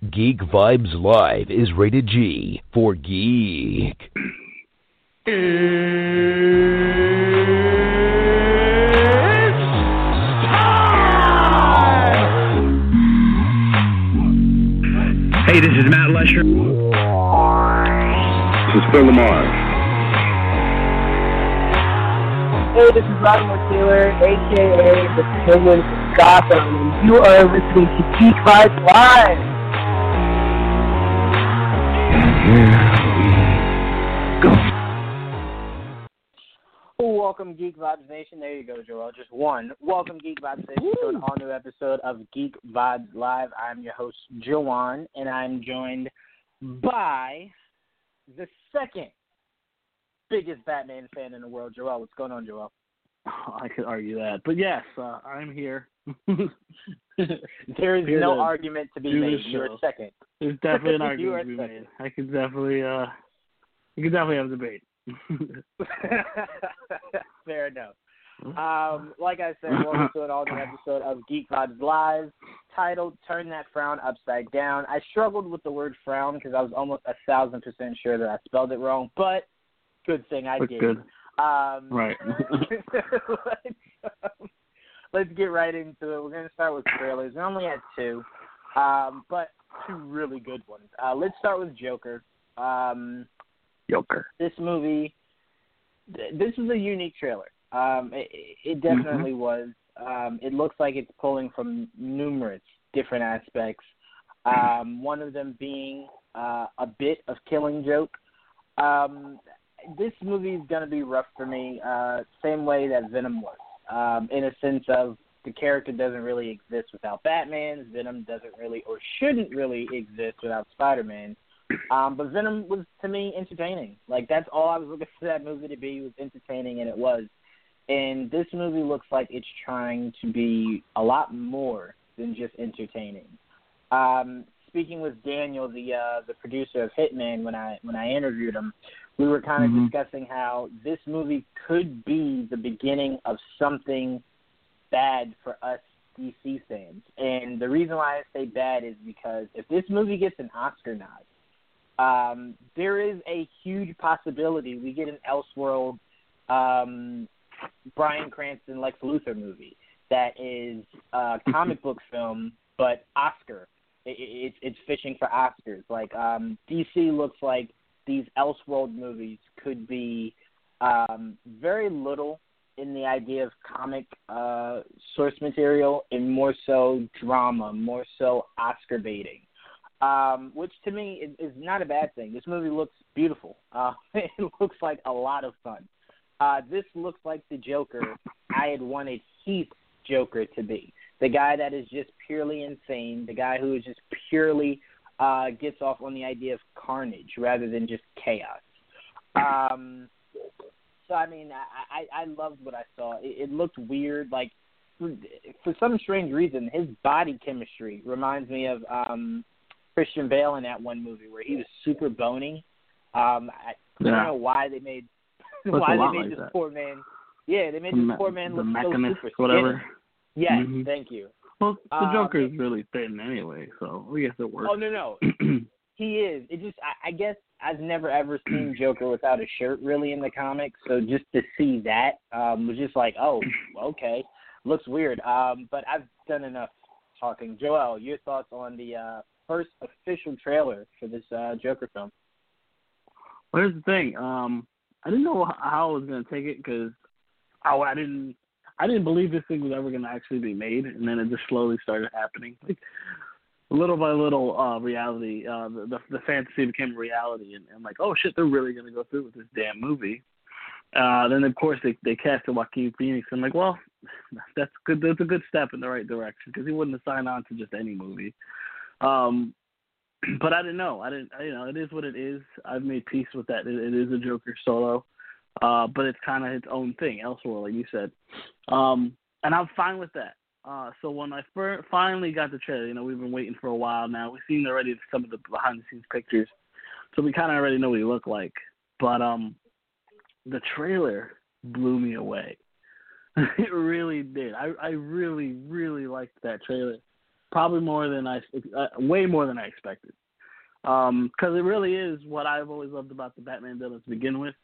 Geek Vibes Live is rated G for geek. Hey, this is Matt Lesher. This is Phil Lamar. Hey, this is Latimer Taylor, aka the Penguin of Gotham, and you are listening to Geek Vibes Live. Welcome, Geek Vibes Nation. There you go, Joel. Just one. Welcome, Geek Vibes Nation, to an all new episode of Geek Vibes Live. I'm your host, Joanne, and I'm joined by the second biggest Batman fan in the world, Joel. What's going on, Joel? I could argue that, but yes, uh, I'm here. there is no argument to be made. You're second. There's definitely an argument to be second. made. I could definitely, uh, you could definitely have a debate. Fair enough. Um, like I said, welcome to an all new episode of Geek Vibes Live, titled "Turn That Frown Upside Down." I struggled with the word frown because I was almost a thousand percent sure that I spelled it wrong, but good thing I did. good. Um, Right. let's, um, let's get right into it. We're going to start with trailers. We only had two, um, but two really good ones. Uh, let's start with Joker. Um, Joker. this movie, th- this is a unique trailer. Um, it, it definitely was. Um, it looks like it's pulling from numerous different aspects. Um, one of them being uh, a bit of Killing Joke. Um, this movie is going to be rough for me, uh, same way that Venom was, um, in a sense of the character doesn't really exist without Batman. Venom doesn't really or shouldn't really exist without Spider-Man. Um, but Venom was to me entertaining. Like that's all I was looking for that movie to be was entertaining, and it was. And this movie looks like it's trying to be a lot more than just entertaining. Um, speaking with Daniel, the uh, the producer of Hitman, when I when I interviewed him, we were kind of Mhm. discussing how this movie could be the beginning of something bad for us DC fans. And the reason why I say bad is because if this movie gets an Oscar nod, um, there is a huge possibility we get an Elseworld um, Bryan Cranston Lex Luthor movie that is a comic book film, but Oscar. It, it, it's it's fishing for Oscars. Like um, DC looks like these Elseworld movies could be um, very little in the idea of comic uh, source material and more so drama, more so Oscar baiting um, which to me is, is not a bad thing. This movie looks beautiful. Uh, it looks like a lot of fun. Uh, this looks like the Joker I had wanted Heath Joker to be. The guy that is just purely insane, the guy who is just purely uh, gets off on the idea of carnage rather than just chaos. Um, so I mean, I, I I loved what I saw. It, it looked weird, like for, for some strange reason, his body chemistry reminds me of um Christian Bale in that one movie where he was super bony. Um, I, I don't know why they made why they made like this that. poor man. Yeah, they made this poor man look so super whatever. skinny. Yes, Mhm. thank you. Well, the Um, Joker is really thin anyway, so I guess it works. Oh no, no, he is. It just I, I guess I've never ever seen Joker without a shirt really in the comics, so just to see that um was just like, oh, okay, looks weird. Um, but I've done enough talking. Joel, your thoughts on the uh first official trailer for this uh, Joker film. Well, here's the thing. Um, I didn't know how I was gonna take it because I, I didn't I didn't believe this thing was ever gonna actually be made, and then it just slowly started happening. Like little by little, uh, reality, uh, the, the the fantasy became reality, and, and like, oh shit, they're really gonna go through with this damn movie. Uh, then of course they they casted Joaquin Phoenix. I'm like, well, that's good. That's a good step in the right direction because he wouldn't have signed on to just any movie. Um, but I didn't know. I didn't. You know, it is what it is. I've made peace with that. It, it is a Joker solo, uh, but it's kind of its own thing elsewhere, like you said. Um, and I'm fine with that. Uh, so when I fir- finally got the trailer, you know, we've been waiting for a while now. We've seen already some of the behind the scenes pictures, so we kind of already know what he looked like. But um, the trailer blew me away. it really did. I I really really liked that trailer, probably more than I uh, way more than I expected. Um, because it really is what I've always loved about the Batman villains to begin with.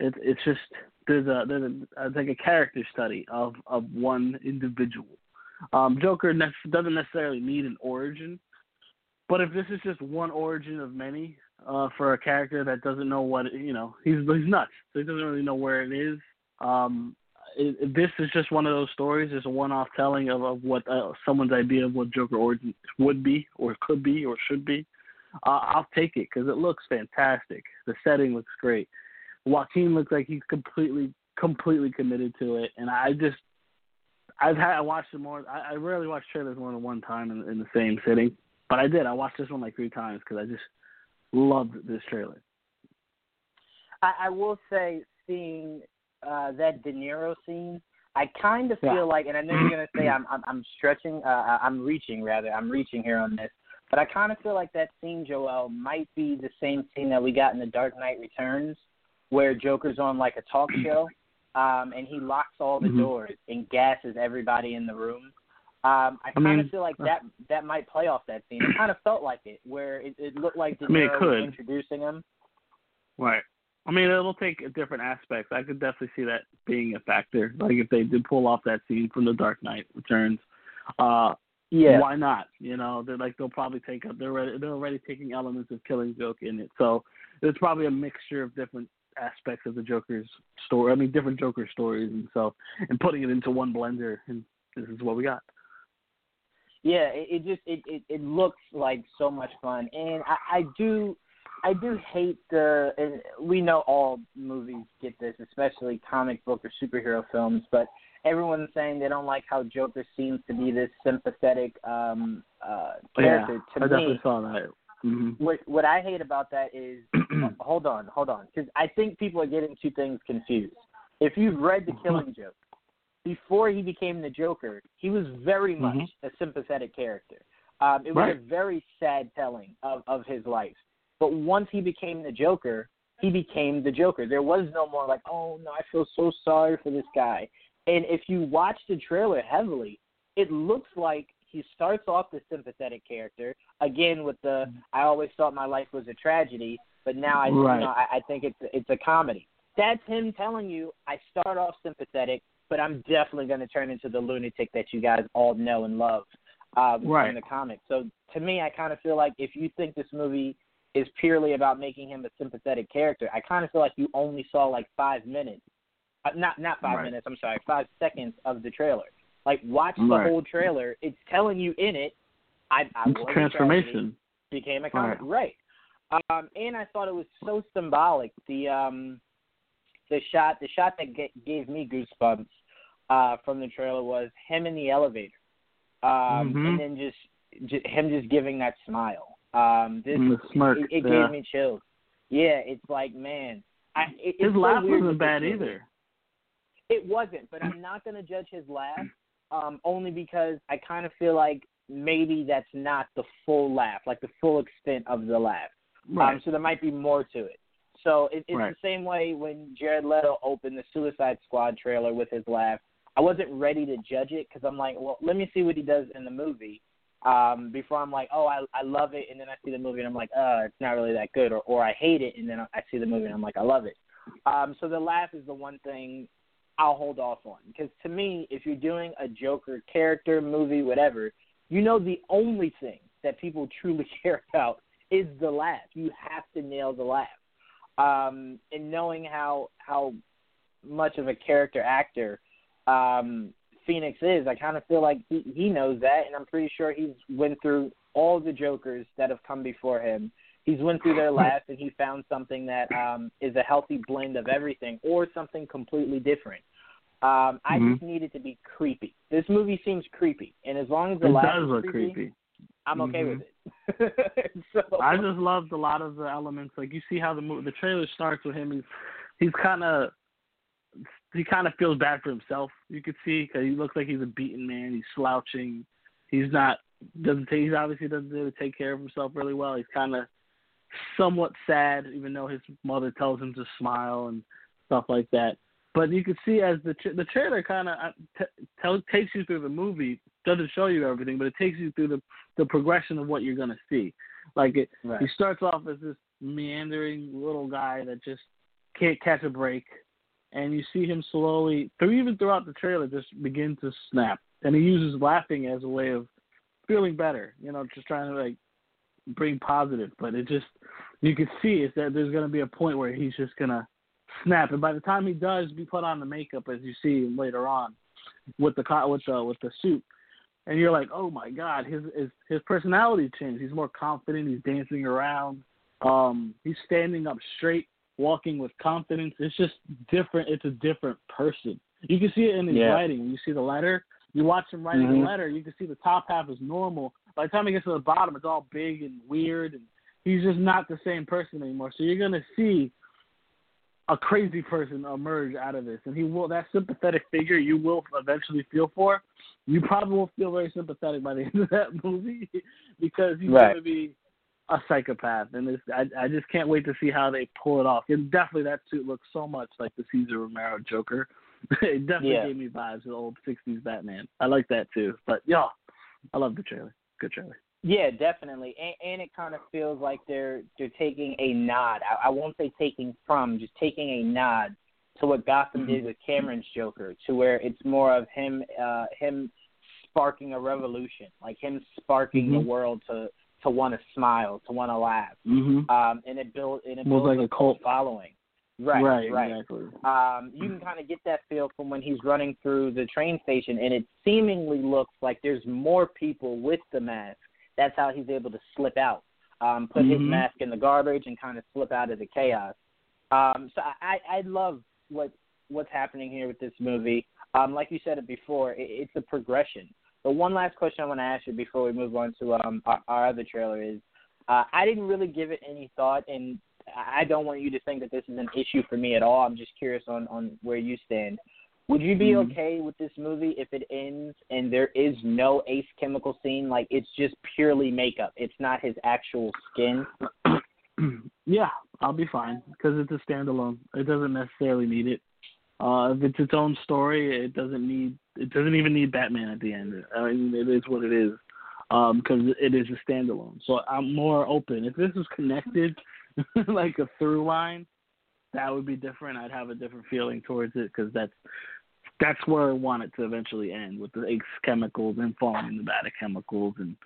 It's it's just there's a there's a it's like a character study of of one individual. Um, Joker ne- doesn't necessarily need an origin, but if this is just one origin of many, uh, for a character that doesn't know what you know. He's he's nuts. So he doesn't really know where it is. Um, it, this is just one of those stories. It's a one-off telling of, of what uh, someone's idea of what Joker origin would be, or could be, or should be. Uh, I'll take it because it looks fantastic. The setting looks great. Joaquin looks like he's completely completely committed to it, and I just I've had I watched it more. I, I rarely watch trailers more than one time in, in the same sitting, but I did. I watched this one like three times because I just loved this trailer. I, I will say, seeing uh, that De Niro scene, I kind of feel Yeah. like, and I know you're gonna say I'm I'm, I'm stretching, uh, I'm reaching rather, I'm reaching here on this, but I kind of feel like that scene, Joel, might be the same scene that we got in The Dark Knight Returns, where Joker's on like a talk show, um, and he locks all the Mhm. doors and gasses everybody in the room. Um, I I kind of feel like that that might play off that scene. It kind of felt like it, where it, it looked like De I mean, it could. was introducing him. Right. I mean, it'll take different aspects. I could definitely see that being a factor. Like if they did pull off that scene from The Dark Knight Returns, uh, Yeah. why not? You know, they're like they'll probably take up. They're already, they're already taking elements of Killing Joke in it, so there's probably a mixture of different aspects of the Joker's story. I mean, different Joker stories, and so and putting it into one blender, and this is what we got. Yeah, it, it just it, it it looks like so much fun, and I, I do I do hate the. And we know all movies get this, especially comic book or superhero films, but everyone's saying they don't like how Joker seems to be this sympathetic um uh character. yeah, I to definitely me, saw that. Hmm what what I hate about that is hold on, hold on, because I think people are getting two things confused. If you've read The Killing Joke, before he became the Joker, he was very much Mhm. a sympathetic character. Um, it was Right. a very sad telling of of his life. But once he became the Joker, he became the Joker. There was no more like, oh no, I feel so sorry for this guy. And if you watch the trailer heavily, it looks like he starts off the sympathetic character again with the I always thought my life was a tragedy, but now I Right. you know I, I think it's it's a comedy. That's him telling you I start off sympathetic, but I'm definitely going to turn into the lunatic that you guys all know and love um, Right. from the comics. So to me, I kind of feel like if you think this movie is purely about making him a sympathetic character, I kind of feel like you only saw like five minutes, uh, not not five Right. minutes. I'm sorry, five seconds of the trailer. Like watch the Right. whole trailer. It's telling you in it. I, I It's was a transformation. became a comic, right? Um, and I thought it was so symbolic. The um, the shot, the shot that g- gave me goosebumps uh, from the trailer was him in the elevator, um, Mhm. and then just, just him just giving that smile. Um, this smirk, it, it yeah. gave me chills. Yeah, it's like man, I, it, His so laugh weird wasn't bad either. It wasn't, but I'm not going to judge his laugh um, only because I kind of feel like maybe that's not the full laugh, like the full extent of the laugh. Right. Um, so there might be more to it. So it, it's Right. the same way when Jared Leto opened the Suicide Squad trailer with his laugh. I wasn't ready to judge it because I'm like, well, let me see what he does in the movie um, before I'm like, oh, I I love it, and then I see the movie and I'm like, uh, it's not really that good, or or I hate it, and then I see the movie and I'm like, I love it. Um, so the laugh is the one thing I'll hold off on because to me, if you're doing a Joker character movie, whatever, you know the only thing that people truly care about is the laugh. You have to nail the laugh. Um, and knowing how how much of a character actor um, Phoenix is, I kind of feel like he, he knows that, and I'm pretty sure he's went through all the Jokers that have come before him. He's went through their laughs, and he found something that um, is a healthy blend of everything, or something completely different. Um, I Mhm. just need it to be creepy. This movie seems creepy, and as long as the It does look creepy, creepy. I'm okay Mhm. with it. so I just loved a lot of the elements. Like you see how the mo- the trailer starts with him. He's he's kind of he kind of feels bad for himself. You could see because he looks like he's a beaten man. He's slouching. He's not doesn't take. He's obviously doesn't really take care of himself really well. He's kind of somewhat sad, even though his mother tells him to smile and stuff like that. But you can see as the tra- the trailer kind of uh, t- tell, takes you through the movie. Doesn't show you everything, but it takes you through the the progression of what you're gonna see. Like it, Right. he starts off as this meandering little guy that just can't catch a break, and you see him slowly, through even throughout the trailer, just begin to snap. And he uses laughing as a way of feeling better. You know, just trying to like bring positive. But it just you can see is that there's gonna be a point where he's just gonna snap, and by the time he does, be put on the makeup as you see later on with the with the with the suit and you're like, oh my god, his his his personality changed. He's more confident. He's dancing around. Um, he's standing up straight, walking with confidence. It's just different. It's a different person. You can see it in his Yeah. writing. When you see the letter, you watch him writing Mhm. the letter. You can see the top half is normal. By the time he gets to the bottom, it's all big and weird, and he's just not the same person anymore. So you're gonna see a crazy person emerge out of this, and he will. That sympathetic figure you will eventually feel for you probably will feel very sympathetic by the end of that movie because he's Right. going to be a psychopath, and it's, I I just can't wait to see how they pull it off. And definitely that suit looks so much like the Cesar Romero Joker. it definitely Yeah. gave me vibes of the old '60s Batman. I like that too. But yeah, I love the trailer. Good trailer. Yeah, definitely, and, and it kind of feels like they're they're taking a nod. I, I won't say taking from, just taking a nod to what Gotham did with Cameron's Joker, to where it's more of him uh him sparking a revolution, like him sparking the Mhm. world to to want to smile, to want to laugh, Mm-hmm. um, and it built and it builds like a cult. following. Right, right, right. exactly. um, you can kind of get that feel from when he's running through the train station, and it seemingly looks like there's more people with the mask. That's how he's able to slip out, um, put his Mhm. mask in the garbage, and kind of slip out of the chaos. Um, so I, I love what what's happening here with this movie. Um, like you said it before, it, it's a progression. But one last question I want to ask you before we move on to um, our, our other trailer is, uh, I didn't really give it any thought, and I don't want you to think that this is an issue for me at all. I'm just curious on on where you stand. Would you be Mhm. okay with this movie if it ends and there is no Ace Chemical scene? Like it's just purely makeup. It's not his actual skin. yeah, I'll be fine because it's a standalone. It doesn't necessarily need it. Uh, if it's its own story, it doesn't need. It doesn't even need Batman at the end. I mean, it is what it is because it is a standalone. So I'm more open. If this is connected, like a through line, that would be different. I'd have a different feeling towards it because that's that's where I want it to eventually end with the Ace chemicals and falling the bad chemicals and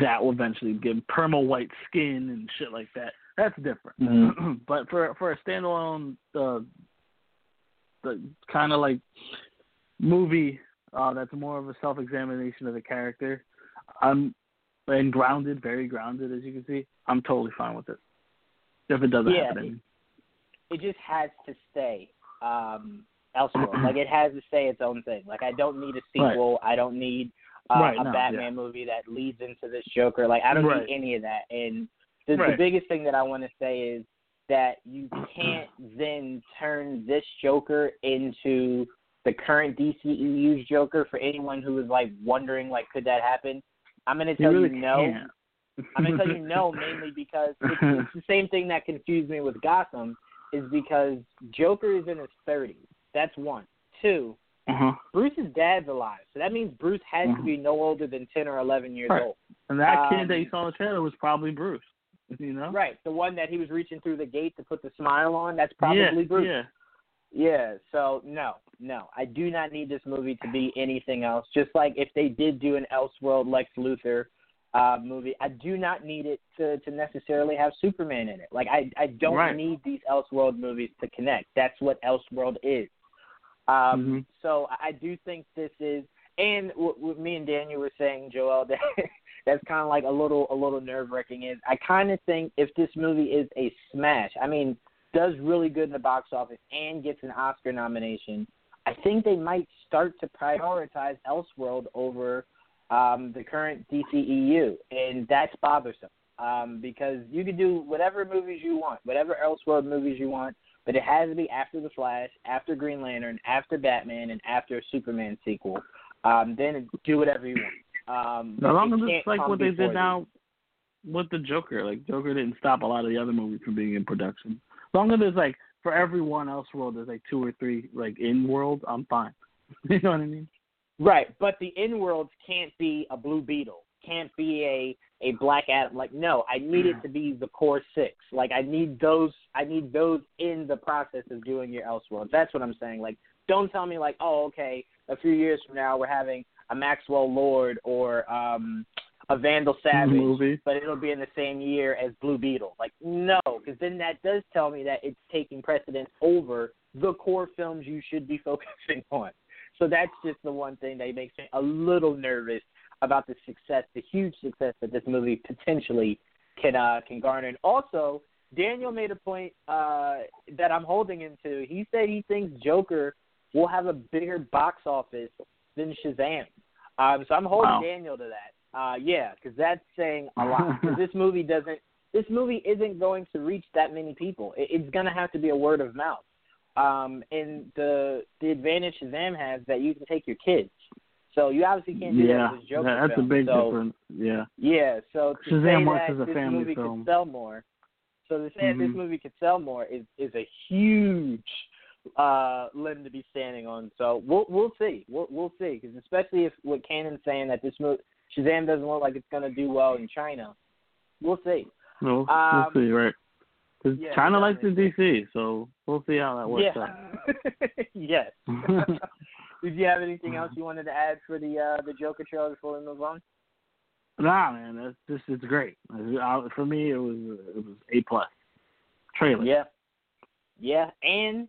that will eventually give perma white skin and shit like that. That's different. Mhm. but for for a standalone, uh, the kind of like movie uh, that's more of a self examination of the character, I'm and grounded, very grounded as you can see. I'm totally fine with it. If it doesn't Yeah, happen. It just has to stay um, elsewhere. like it has to stay its own thing. Like I don't need a sequel. I don't need uh, Right, a no, Batman movie that leads into this Joker. Like I don't Right. need any of that. And the, the biggest thing that I want to say is that you can't then turn this Joker into the current DCEU's Joker. For anyone who is like wondering, like, could that happen? I'm going to You tell really you no. can't. I'm gonna tell you no, mainly because it's, it's the same thing that confused me with Gotham, is because Joker is in his 30s. That's one. Two, uh-huh. Bruce's dad's alive, so that means Bruce has to Mhm. be no older than 10 or 11 years Right. old. And that Um, kid that you saw in the trailer was probably Bruce. You know? Right, the one that he was reaching through the gate to put the smile on, that's probably yeah, Bruce. Yeah. Yeah, so no, no. I do not need this movie to be anything else. Just like if they did do an Elseworld Lex Luthor, uh, movie. I do not need it to to necessarily have Superman in it. Like I I don't Right. need these Elseworld movies to connect. That's what Elseworld is. Um, Mhm. So I I do think this is, and what, what me and Daniel were saying, Joel, that that's kind of like a little a little nerve wracking. Is I kind of think if this movie is a smash, I mean, does really good in the box office and gets an Oscar nomination, I think they might start to prioritize Elseworld over um, the current DCEU, and that's bothersome um, because you can do whatever movies you want, whatever Elseworld movies you want, but it has to be after the Flash, after Green Lantern, after Batman, and after a Superman sequel. Um, then do whatever you want. Um, As but long it as it's like what they did now with the Joker. Like Joker didn't stop a lot of the other movies from being in production. As long as there's like for everyone else world there's like two or three like in world, I'm fine. you know what I mean? Right, but the in worlds can't be a Blue Beetle, can't be a a Black Adam. Like, no, I need it to be the core six. Like, I need those. I need those in the process of doing your Elseworlds. That's what I'm saying. Like, don't tell me like, oh, okay, a few years from now we're having a Maxwell Lord or um a Vandal Savage, Movie. but it'll be in the same year as Blue Beetle. Like, no, because then that does tell me that it's taking precedence over the core films you should be focusing on. So that's just the one thing that makes me a little nervous about the success, the huge success that this movie potentially can uh, can garner. And also, Daniel made a point uh, that I'm holding him to. He said he thinks Joker will have a bigger box office than Shazam. Um, so I'm holding Wow. Daniel to that. Uh, yeah, because that's saying a lot. this movie doesn't. This movie isn't going to reach that many people. It, it's going to have to be a word of mouth. Um, and the the advantage Shazam has that you can take your kids. So you obviously can't do yeah, that with this Joker that- that's film. a big so, difference. Yeah. Yeah, so Shazam works as a this family movie film. could sell more, so to say that this movie could sell more is is a huge uh limb to be standing on. So we'll we'll see, we'll we'll see, because especially if what Cannon's saying that this movie Shazam doesn't look like it's going to do well in China, we'll see. We'll, Um, we'll see, right? 'Cause yeah, China likes the. DC, so we'll see how that works yeah. yes. Did you have anything else you wanted to add for the uh the Joker trailer before we move on? nah, man, that's this is great. For me, it was it was a plus trailer. Yeah, yeah, and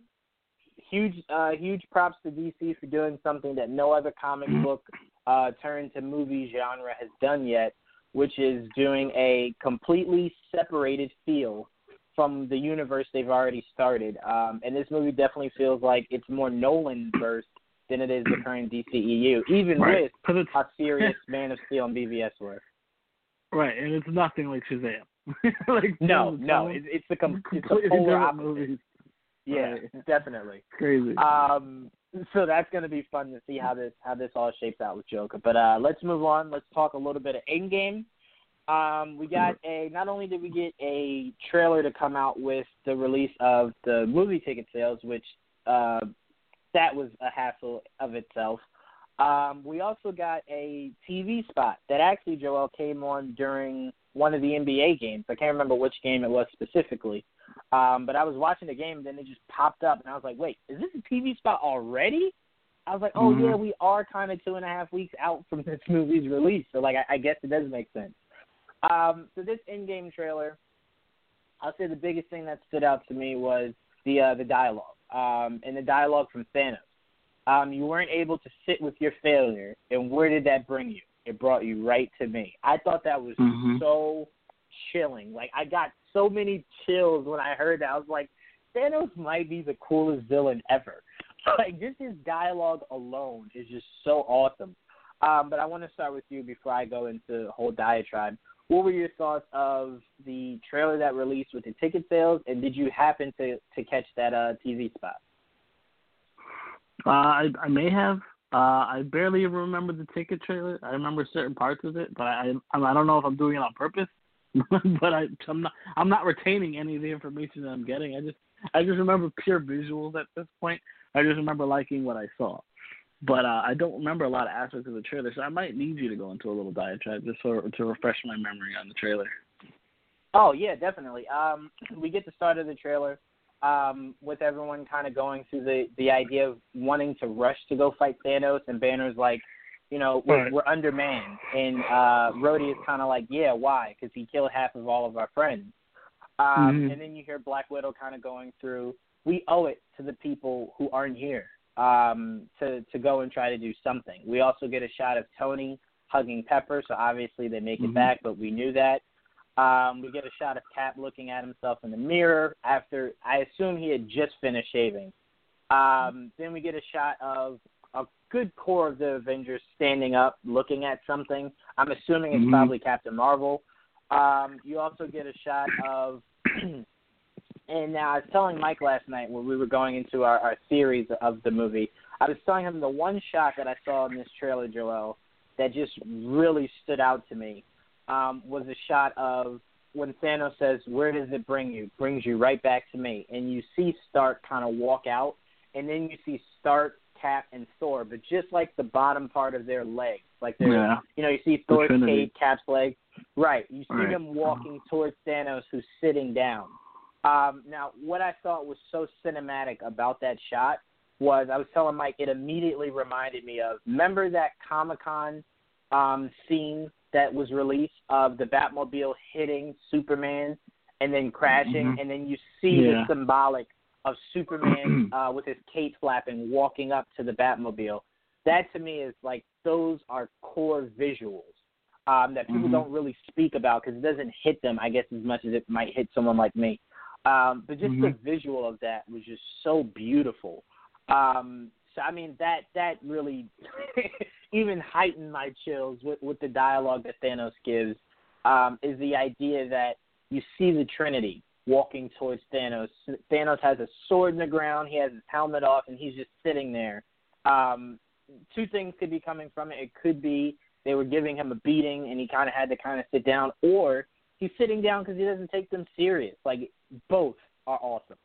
huge, uh, huge props to DC for doing something that no other comic book uh, turned to movie genre has done yet, which is doing a completely separated feel from the universe they've already started. Um, and this movie definitely feels like it's more Nolan verse than it is the current DCEU, even Right. with how serious Man of Steel and BVS were. right, and it's nothing like Shazam. like No, no, it's, it's the com- it's the polar opposite. movies. Yeah, Right. definitely. Crazy. Um, so that's going to be fun to see how this how this all shapes out with Joker. But uh, let's move on. Let's talk a little bit of Endgame. Um, we got a not only did we get a trailer to come out with the release of the movie ticket sales, which uh, that was a hassle of itself. Um, we also got a TV spot that actually Joel came on during one of the NBA games. I can't remember which game it was specifically. Um, but I was watching the game, and then it just popped up, and I was like, "Wait, is this a TV spot already?" I was like, "Oh Mhm. yeah, we are kind of two and a half weeks out from this movie's release, so like, I, I guess it does make sense." Um, so this Endgame trailer, I'll say the biggest thing that stood out to me was the uh, the dialogue, um, and the dialogue from Thanos. Um, you weren't able to sit with your failure, and where did that bring you? It brought you right to me. I thought that was Mhm. so chilling. Like I got so many chills when I heard that. I was like, Thanos might be the coolest villain ever. Like just his dialogue alone is just so awesome. Um, but I want to start with you before I go into the whole diatribe. What were your thoughts of the trailer that released with the ticket sales, and did you happen to to catch that uh, TV spot? Uh, I I may have. Uh, I barely remember the ticket trailer. I remember certain parts of it, but I I, I don't know if I'm doing it on purpose. but I I'm not I'm not retaining any of the information that I'm getting. I just I just remember pure visuals at this point. I just remember liking what I saw. But uh, I don't remember a lot of aspects of the trailer, so I might need you to go into a little diatribe just so to refresh my memory on the trailer. Oh yeah, definitely. Um, we get the start of the trailer um, with everyone kind of going through the the idea of wanting to rush to go fight Thanos, and Banner's like, You know, we're, Right. we're undermanned, and uh, Rhodey is kind of like, yeah, why? Because he killed half of all of our friends. Um, Mhm. And then you hear Black Widow kind of going through. We owe it to the people who aren't here um, to to go and try to do something. We also get a shot of Tony hugging Pepper, so obviously they make it Mhm. back, but we knew that. Um, we get a shot of Cap looking at himself in the mirror after I assume he had just finished shaving. Um, then we get a shot of a good core of the Avengers standing up, looking at something. I'm assuming it's Mhm. probably Captain Marvel. Um, you also get a shot of, and now I was telling Mike last night when we were going into our, our theories of the movie. I was telling him the one shot that I saw in this trailer, Joel, that just really stood out to me um, was a shot of when Thanos says, "Where does it bring you?" Brings you right back to me, and you see Stark kind of walk out, and then you see Stark, Cap, and Thor, but just like the bottom part of their legs, like they're, Yeah. you know, you see Thor's Trinity. cape, Cap's leg, right? You see Right. them walking towards Thanos, who's sitting down. Um, now, what I thought was so cinematic about that shot was I was telling Mike it immediately reminded me of remember that Comic Con um, scene that was released of the Batmobile hitting Superman and then crashing, Mhm. and then you see Yeah. the symbolic of Superman uh, with his cape flapping walking up to the Batmobile. That to me is like those are core visuals um, that people Mhm. don't really speak about because it doesn't hit them, I guess, as much as it might hit someone like me. Um, but just the Mhm. visual of that was just so beautiful. Um, so I mean that that really even heightened my chills with, with the dialogue that Thanos gives. Um, is the idea that you see the Trinity walking towards Thanos. Thanos has a sword in the ground. He has his helmet off, and he's just sitting there. Um, two things could be coming from it. It could be they were giving him a beating, and he kind of had to kind of sit down, or he's sitting down because he doesn't take them serious. Like both are awesome.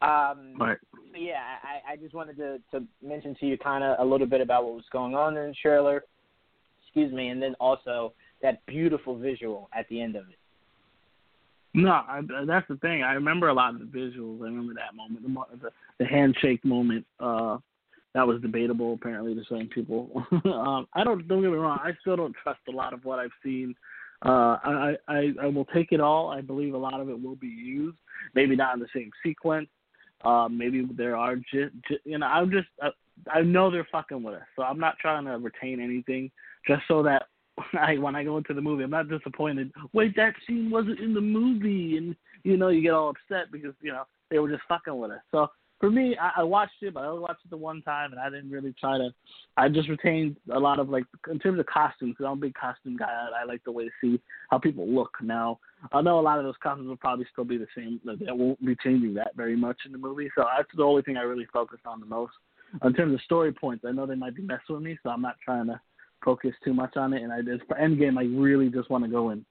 Um, Right. yeah, I, I just wanted to, to mention to you kind of a little bit about what was going on in the trailer. Excuse me, and then also that beautiful visual at the end of it. No, I, that's the thing. I remember a lot of the visuals. I remember that moment, the, the, the handshake moment. Uh, that was debatable apparently to some people. um, I don't don't get me wrong. I still don't trust a lot of what I've seen. Uh, I, I I will take it all. I believe a lot of it will be used. Maybe not in the same sequence. Uh, maybe there are just, you know. I'm just I, I know they're fucking with us, so I'm not trying to retain anything just so that I when I go into the movie, I'm not disappointed. Wait, that scene wasn't in the movie, and you know you get all upset because you know they were just fucking with us. So for me, I, I watched it, but I only watched it the one time, and I didn't really try to. I just retained a lot of like in terms of costumes. Because I'm a big costume guy. I, I like the way to see how people look now. I know a lot of those costumes will probably still be the same. They won't be changing that very much in the movie. So that's the only thing I really focused on the most. In terms of story points, I know they might be messing with me, so I'm not trying to focus too much on it. And I did for Endgame, I really just want to go in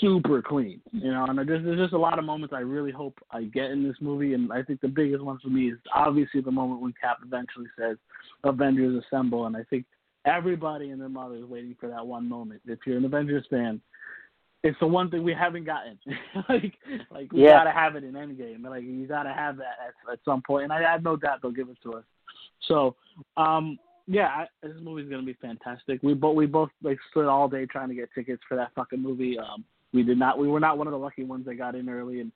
super clean, you know. And there's, there's just a lot of moments I really hope I get in this movie. And I think the biggest one for me is obviously the moment when Cap eventually says, "Avengers assemble," and I think everybody and their mother is waiting for that one moment. If you're an Avengers fan, it's the one thing we haven't gotten. like, like we Yeah. gotta have it in Endgame. Like you gotta have that at, at some point, and I have no doubt they'll give it to us. So, um, yeah, I, this movie's gonna be fantastic. We both we both like stood all day trying to get tickets for that fucking movie. Um, we did not. We were not one of the lucky ones that got in early, and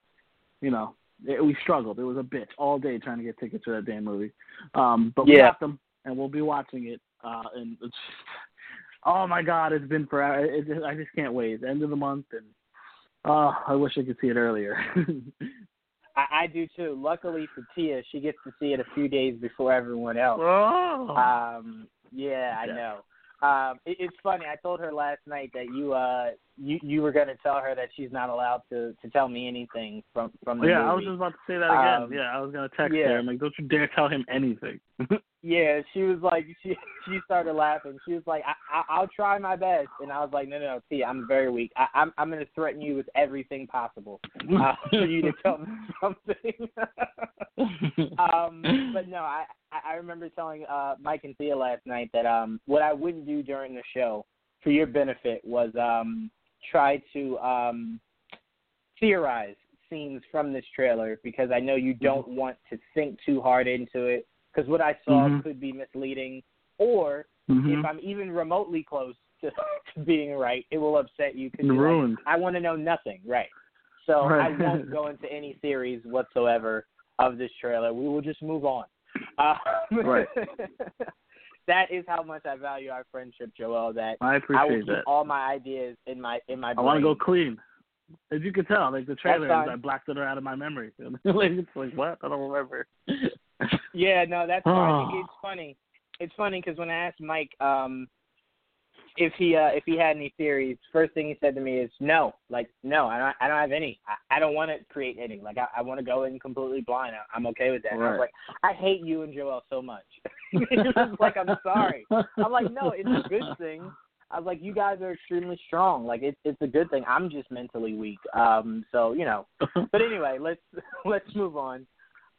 you know, it, we struggled. It was a bitch all day trying to get tickets for that damn movie. Um, but we Yeah. got them, and we'll be watching it. Uh, and it's, oh my god, it's been forever. It, it, I just can't wait. It's the end of the month, and oh, I wish I could see it earlier. I, I do too. Luckily for Tia, she gets to see it a few days before everyone else. oh. Um, yeah, I Yeah. know. Um, it, it's funny. I told her last night that you uh you you were going to tell her that she's not allowed to to tell me anything from from the yeah, I was just about to say that again. Um, yeah, I was gonna text yeah. her. I'm like, don't you dare tell him anything. Yeah, she was like she she started laughing. She was like, I, I I'll try my best, and I was like, no no no, Tia, I'm very weak. I, I'm I'm going to threaten you with everything possible uh, for you to tell me something. um, but no, I I I remember telling uh Mike and Tia last night that um what I wouldn't do during the show for your benefit was um try to um theorize scenes from this trailer because I know you don't want to think too hard into it because what I saw Mhm. could be misleading or Mhm. if I'm even remotely close to, to being right, it will upset you because Ruined. I want to know nothing, right? So Right. I won't go into any theories whatsoever of this trailer. We will just move on. Uh, Right. That is how much I value our friendship, Joel. That I I will appreciate keep that. all my ideas in my in my I want to go clean. As you can tell, like the trailer, fine. I blacked it out of my memory. like, it's like what? I don't remember. Yeah, no, that's fine. Oh. It's funny. It's funny because when I asked Mike um, if he uh, if he had any theories, first thing he said to me is no. Like no, I don't. I don't have any. I, I don't want to create any. Like I, I want to go in completely blind. I, I'm okay with that. And I was like, I hate you and Joel so much. was like, I'm sorry. I'm like, no, it's a good thing. I was like, you guys are extremely strong. Like it's it's a good thing. I'm just mentally weak. Um, so you know. But anyway, let's let's move on.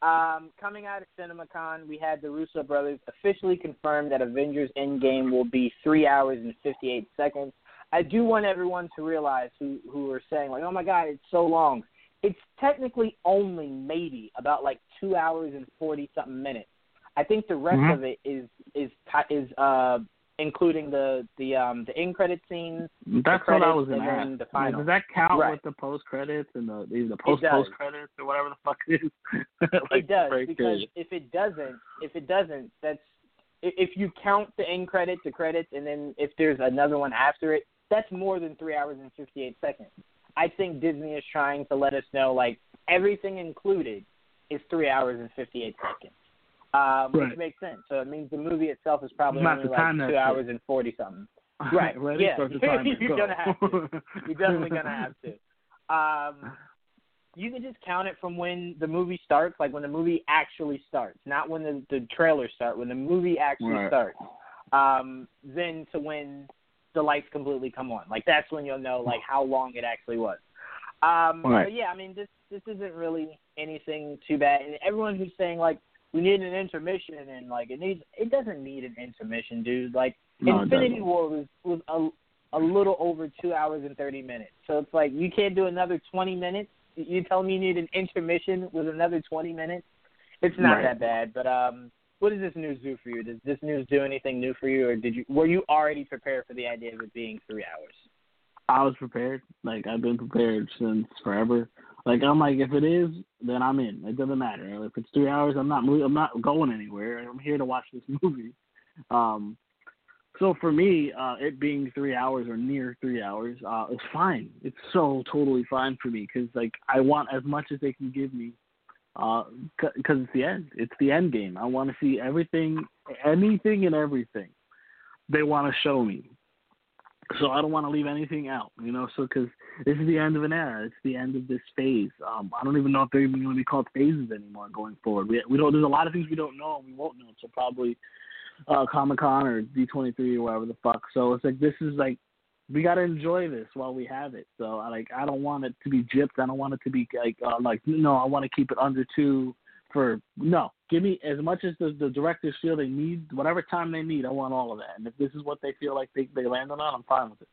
Um, coming out of CinemaCon, we had the Russo brothers officially confirm that Avengers Endgame will be three hours and 58 seconds. I do want everyone to realize who who are saying like, "Oh my God, it's so long." It's technically only maybe about like two hours and forty something minutes. I think the rest Mhm. of it is is ti- is uh including the the um the end credit scenes. That's the what I credits was gonna then ask. the final. Does that count Right. with the post credits and the the, the post post credits or whatever the fuck it is? like, it does because if it doesn't, if it doesn't, that's if you count the end credit, the credits, and then if there's another one after it, that's more than three hours and 58 seconds. I think Disney is trying to let us know like everything included is three hours and 58 seconds, um, Right. which makes sense. So it means the movie itself is probably only like two hours and 40 something. Right, Ready? yeah. Start the timer. You're Go. gonna have to. You're definitely gonna have to. Um, you can just count it from when the movie starts, like when the movie actually starts, not when the the trailers start. When the movie actually Right. starts, um, then to when the lights completely come on. Like that's when you'll know like how long it actually was. Um, Right. But yeah, I mean this this isn't really anything too bad. And everyone who's saying like we need an intermission and like it needs it doesn't need an intermission, dude. Like No, Infinity. War was was a a little over two hours and thirty minutes. So it's like you can't do another twenty minutes. You tell me you need an intermission with another twenty minutes. It's not Right. that bad. But um, what does this news do for you? Does this news do anything new for you, or did you were you already prepared for the idea of it being three hours? I was prepared. Like I've been prepared since forever. Like I'm like, if it is, then I'm in. It doesn't matter. If it's three hours, I'm not. I'm not going anywhere. I'm here to watch this movie. Um, so for me, uh, it being three hours or near three hours, uh, it's fine. It's so totally fine for me because like I want as much as they can give me. Uh, because it's the end. It's the end game. I want to see everything, anything, and everything they want to show me. So I don't want to leave anything out, you know. So because this is the end of an era, it's the end of this phase. Um, I don't even know if they're even going to be called phases anymore going forward. We we don't. There's a lot of things we don't know and we won't know until probably uh, Comic Con or D23 or whatever the fuck. So it's like this is like we got to enjoy this while we have it. So I like I don't want it to be gypped. I don't want it to be like uh, like no. I want to keep it under two for no. Give me as much as the, the directors feel they need, whatever time they need. I want all of that. And if this is what they feel like they they landed on, I'm fine with it.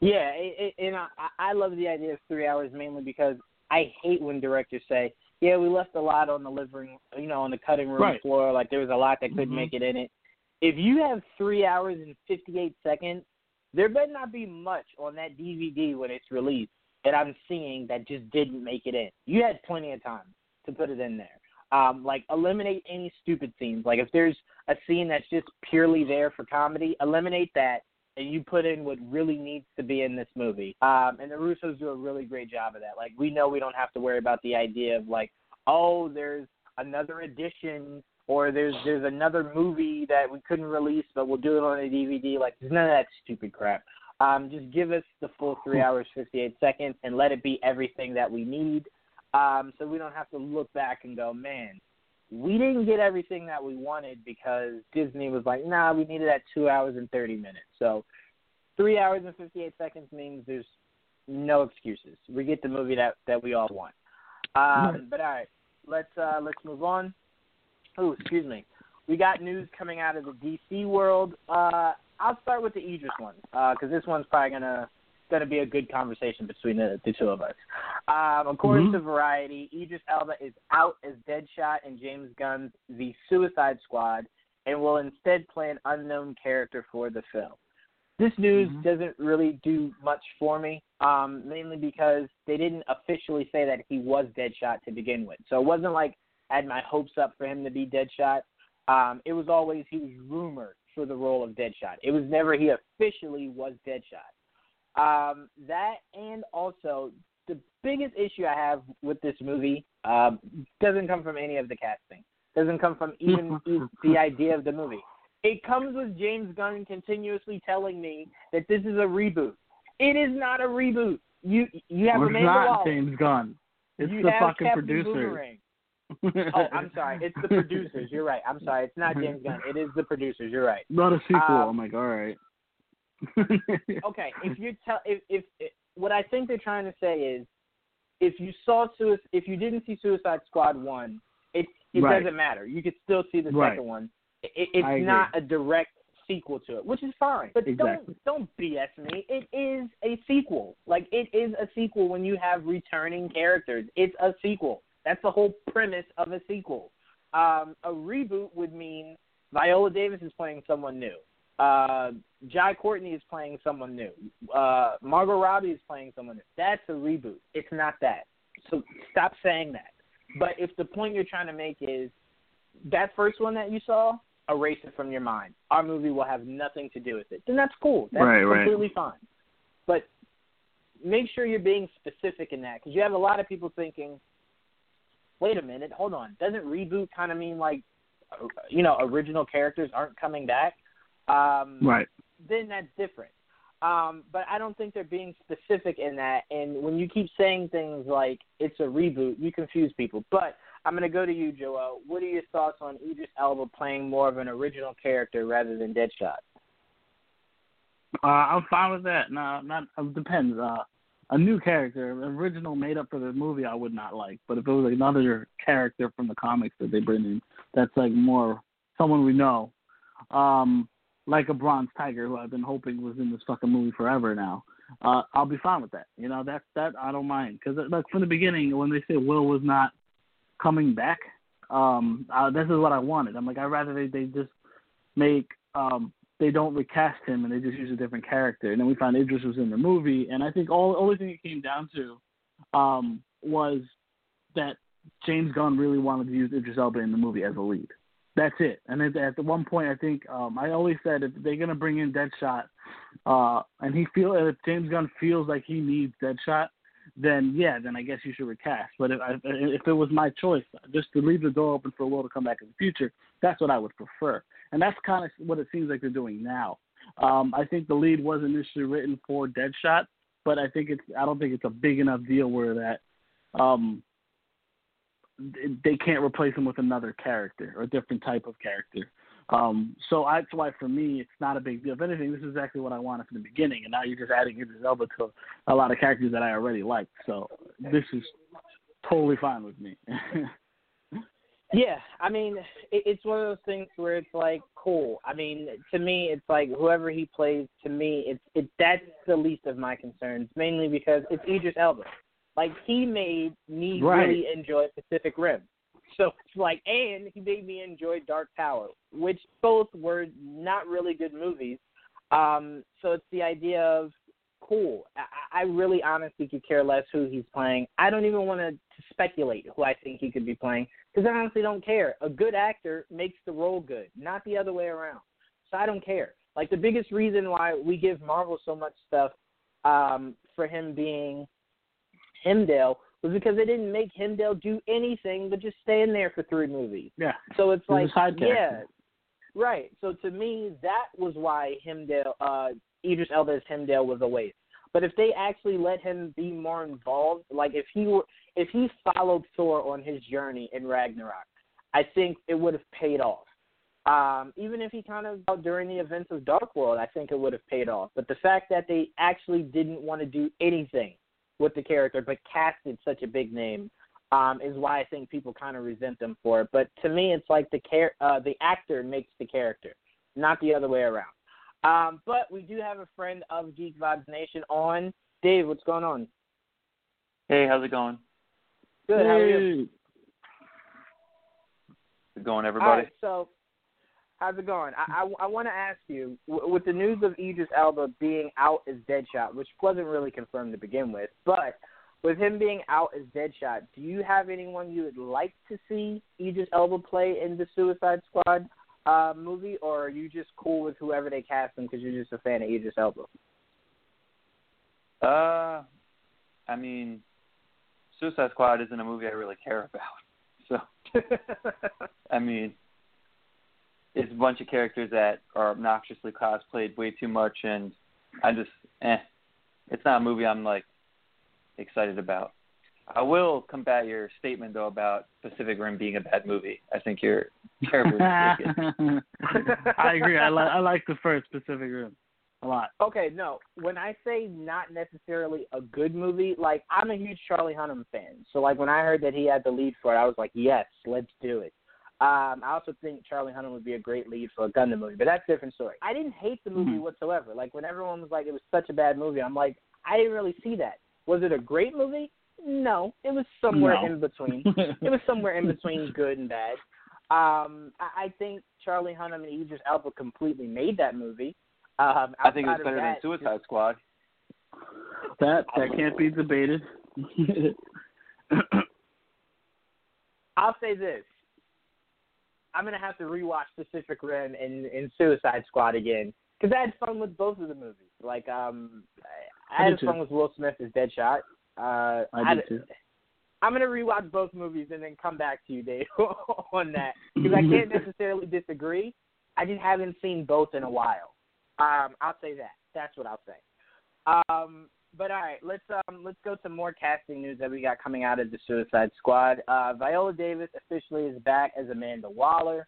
Yeah, it, it, and I, I love the idea of three hours mainly because I hate when directors say, "Yeah, we left a lot on the living, you know, on the cutting room Right. floor. Like there was a lot that couldn't Mhm. make it in it." If you have three hours and fifty-eight seconds, there better not be much on that DVD when it's released that I'm seeing that just didn't make it in. You had plenty of time to put it in there. Um, like eliminate any stupid scenes. Like if there's a scene that's just purely there for comedy, eliminate that and you put in what really needs to be in this movie. Um, and the Russos do a really great job of that. Like we know we don't have to worry about the idea of like, oh, there's another edition or there's there's another movie that we couldn't release but we'll do it on a DVD. Like there's none of that stupid crap. Um, just give us the full three hours fifty eight seconds and let it be everything that we need. Um, so we don't have to look back and go, man, we didn't get everything that we wanted because Disney was like, nah, we needed that two hours and 30 minutes. So three hours and 58 seconds means there's no excuses. We get the movie that, that we all want. Um, but all right, let's uh, let's move on. Oh, excuse me. We got news coming out of the DC world. Uh, I'll start with the Idris one because this one's probably gonna gonna be a good conversation between the, the two of us. Um, according Mhm. to Variety, Idris Elba is out as Deadshot in James Gunn's The Suicide Squad, and will instead play an unknown character for the film. This news Mhm. doesn't really do much for me, um, mainly because they didn't officially say that he was Deadshot to begin with. So it wasn't like I had my hopes up for him to be Deadshot. Um, it was always he was rumored for the role of Deadshot. It was never he officially was Deadshot. Um, that and also the biggest issue I have with this movie um, doesn't come from any of the casting. Doesn't come from even the idea of the movie. It comes with James Gunn continuously telling me that this is a reboot. It is not a reboot. You you have Well, Amanda not Waller. James Gunn. It's you the fucking Captain producer. Oh, I'm sorry. It's the producers. You're right. I'm sorry. It's not James Gunn. It is the producers. You're right. Not a sequel. Um, I'm like, all right. Okay, if you tell if, if if what I think they're trying to say is if you saw Sui- if you didn't see Suicide Squad one, it it Right. doesn't matter. You could still see the Right. second one. It, it's not a direct sequel to it, which is fine. But Exactly. don't don't BS me. It is a sequel. Like it is a sequel when you have returning characters. It's a sequel. That's the whole premise of a sequel. Um, a reboot would mean Viola Davis is playing someone new. Uh, Jai Courtney is playing someone new. Uh, Margot Robbie is playing someone new. That's a reboot. It's not that. So stop saying that. But if the point you're trying to make is that first one that you saw, erase it from your mind. Our movie will have nothing to do with it. Then that's cool. That's Right, right. completely fine. But make sure you're being specific in that because you have a lot of people thinking, wait a minute, hold on. Doesn't reboot kind of mean like, uh, you know, original characters aren't coming back? Um, right. then that's different. Um, but I don't think they're being specific in that. And when you keep saying things like it's a reboot, you confuse people. But I'm going to go to you, Joel. What are your thoughts on Idris Elba playing more of an original character rather than Deadshot? Uh, I'm fine with that. No, not it depends. Uh, a new character, original made up for the movie, I would not like. But if it was another character from the comics that they bring in, that's like more someone we know, um, like a Bronze Tiger, who I've been hoping was in this fucking movie forever now. Uh, I'll be fine with that. You know, that that I don't mind because like from the beginning when they say Will was not coming back, um, uh, this is what I wanted. I'm like, I'd rather they they just make um they don't recast him and they just use a different character. And then we found Idris was in the movie, and I think all the only thing it came down to um, was that James Gunn really wanted to use Idris Elba in the movie as a lead. That's it. And at, at the one point, I think um, I always said if they're gonna bring in Deadshot, uh, and he feel if James Gunn feels like he needs Deadshot, then yeah, then I guess you should recast. But if I, if it was my choice, just to leave the door open for Will to come back in the future, that's what I would prefer. And that's kind of what it seems like they're doing now. Um, I think the lead was initially written for Deadshot, but I think it's I don't think it's a big enough deal where that um, they can't replace him with another character or a different type of character. Um, so that's why for me it's not a big deal. If anything, this is exactly what I wanted from the beginning, and now you're just adding Idris Elba to a lot of characters that I already liked. So this is totally fine with me. Yeah, I mean, it, it's one of those things where it's like cool. I mean, to me, it's like whoever he plays. To me, it's it that's the least of my concerns, mainly because it's Idris Elba. Like he made me Right. really enjoy Pacific Rim. So it's like, and he made me enjoy Dark Tower, which both were not really good movies. Um, so it's the idea of cool. I, I really honestly could care less who he's playing. I don't even want to speculate who I think he could be playing because I honestly don't care. A good actor makes the role good, not the other way around. So I don't care. Like the biggest reason why we give Marvel so much stuff um, for him being Heimdall was because they didn't make Heimdall do anything but just stay in there for three movies. yeah, So it's like, yeah, right. So to me, that was why Heimdall, uh, Idris Elba as Heimdall was a waste. But if they actually let him be more involved, like if he were, if he followed Thor on his journey in Ragnarok, I think it would have paid off. Um, even if he kind of during the events of Dark World, I think it would have paid off. But the fact that they actually didn't want to do anything with the character, but casted such a big name, um, is why I think people kind of resent them for it. But to me, it's like the char- uh, the actor makes the character, not the other way around. Um, but we do have a friend of Geek Vibes Nation on. Dave, what's going on? Hey, how's it going? Good. How are you? Good going, everybody? right. So, how's it going? I I, I want to ask you with the news of Idris Elba being out as Deadshot, which wasn't really confirmed to begin with, but with him being out as Deadshot, do you have anyone you would like to see Idris Elba play in the Suicide Squad uh, movie, or are you just cool with whoever they cast him because you're just a fan of Idris Elba? Uh, I mean, Suicide Squad isn't a movie I really care about. So, I mean, it's a bunch of characters that are obnoxiously cosplayed way too much, and I just, eh, it's not a movie I'm like excited about. I will combat your statement though about Pacific Rim being a bad movie. I think you're terribly mistaken. I agree. I like I like the first Pacific Rim a lot. Okay, no. When I say not necessarily a good movie, like I'm a huge Charlie Hunnam fan. So like when I heard that he had the lead for it, I was like, yes, let's do it. Um, I also think Charlie Hunnam would be a great lead for a Gundam movie, but that's a different story. I didn't hate the movie Mhm. whatsoever. Like when everyone was like it was such a bad movie, I'm like I didn't really see that. Was it a great movie? No, it was somewhere No. in between. it was somewhere in between good and bad. Um, I, I think Charlie Hunnam and Idris Elba completely made that movie. Um, I think it was outside of better than that, Suicide Squad. That that can't be debated. I'll say this. I'm gonna have to rewatch Pacific Rim and, and Suicide Squad again because I had fun with both of the movies. Like, um, I, I I had fun too. with Will Smith as Deadshot. Uh, I did too. I'm gonna rewatch both movies and then come back to you, Dave, on that because I can't necessarily disagree. I just haven't seen both in a while. Um, I'll say that. That's what I'll say. Um, but all right, let's um, let's go to more casting news that we got coming out of the Suicide Squad. Uh, Viola Davis officially is back as Amanda Waller.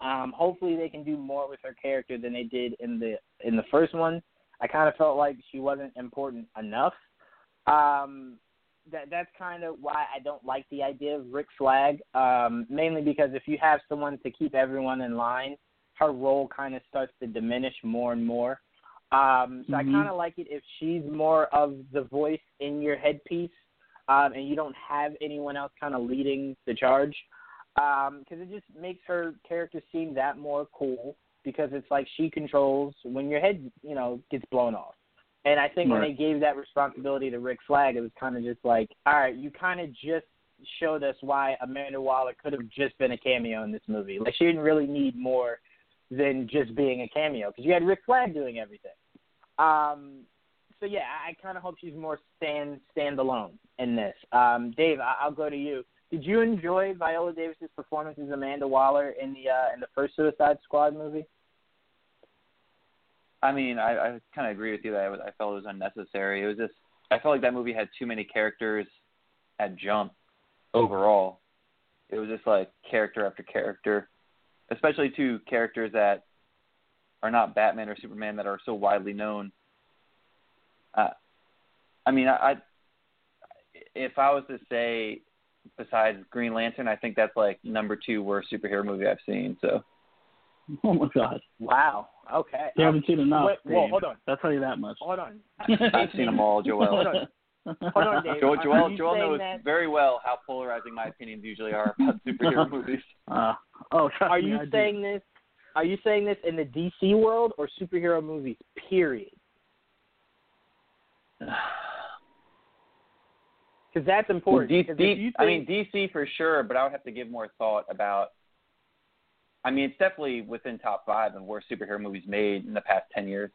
Um, hopefully, they can do more with her character than they did in the in the first one. I kind of felt like she wasn't important enough. Um, that that's kind of why I don't like the idea of Rick Flag. Um, mainly because if you have someone to keep everyone in line, her role kind of starts to diminish more and more. Um, so Mhm. I kind of like it if she's more of the voice in your headpiece, um, and you don't have anyone else kind of leading the charge, because it just makes her character seem that more cool. Because it's like she controls when your head, you know, gets blown off. And I think when they gave that responsibility to Rick Flag, it was kind of just like, all right, you kind of just showed us why Amanda Waller could have just been a cameo in this movie. Like she didn't really need more than just being a cameo because you had Rick Flag doing everything. Um, so yeah, I, I kind of hope she's more stand standalone in this. Um, Dave, I, I'll go to you. Did you enjoy Viola Davis's performance as Amanda Waller in the uh, in the first Suicide Squad movie? I mean, I, I kind of agree with you that I, was, I felt it was unnecessary. It was just I felt like that movie had too many characters at jump overall. It was just like character after character, especially two characters that are not Batman or Superman that are so widely known. Uh, I mean, I, I if I was to say besides Green Lantern, I think that's like number two worst superhero movie I've seen. So Oh my god. Wow. Okay. You haven't seen enough. Wait, whoa, Dave. hold on. I'll tell you that much. Hold on. I've seen them all, Joel. Hold on. Hold on, Dave. Joel, Joel, Joel knows that- very well how polarizing my opinions usually are about superhero movies. Uh, oh, Are me, you I do. saying this? Are you saying this in the DC world or superhero movies? Period. Because that's Well, important. D- D- you I mean DC for sure, but I would have to give more thought about. I mean, it's definitely within top five of worst superhero movies made in the past ten years.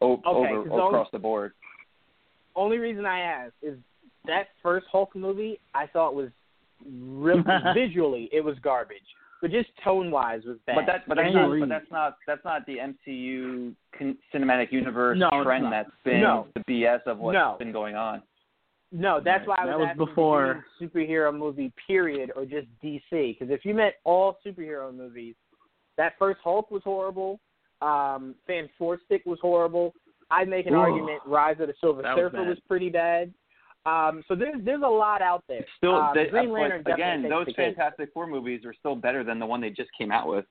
O- Okay, over 'cause all- across the board. Only reason I ask is that first Hulk movie I thought was real visually it was garbage, but just tone wise was bad. But that, but that's not, but that's not, that's not the MCU con- cinematic universe No, trend that's been No. the BS of what's No. been going on. No, that's why I was, That was before- if you mean superhero movie period or just DC. Because if you meant all superhero movies, that first Hulk was horrible. Um, Fantastic was horrible. I'd make an Ooh. argument Rise of the Silver That Surfer bad. was pretty bad. Um, so there's there's a lot out there. Still, um, they, Green Lantern definitely again, those the cake. Fantastic Four movies are still better than the one they just came out with.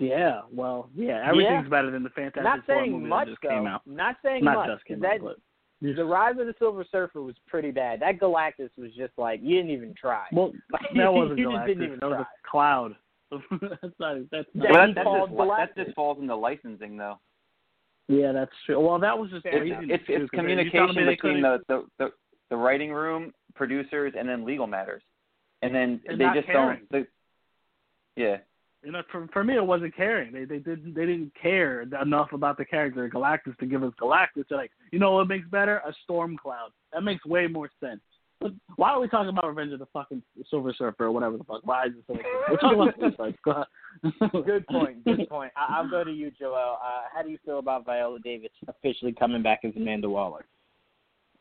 Yeah, well, yeah, everything's better than the Fantastic Not Four saying movie much that just though. came out. Not saying Not much. just came 'cause out, that, but The Rise of the Silver Surfer was pretty bad. That Galactus was just like you didn't even try. well, Like, that wasn't you just Galactus. didn't even that was try. a cloud. that's not. That's Yeah, not. Well, that, that, just, that Galactus. just falls into licensing, though. Yeah, that's true. Well, that was just It's laziness, it's, it's 'cause they- you telling communication between the, the the the writing room, producers, and then legal matters, and then And they just caring. don't. They, yeah, you know, for for me, it wasn't caring. They they didn't they didn't care enough about the character Galactus to give us Galactus. They're like, you know what makes better? A storm cloud. That makes way more sense. Why are we talking about Revenge of the fucking Silver Surfer or whatever the fuck? Why is this? We're talking about Suicide. Good point. Good point. I- I'll go to you, Joel. Uh, how do you feel about Viola Davis officially coming back as Amanda Waller?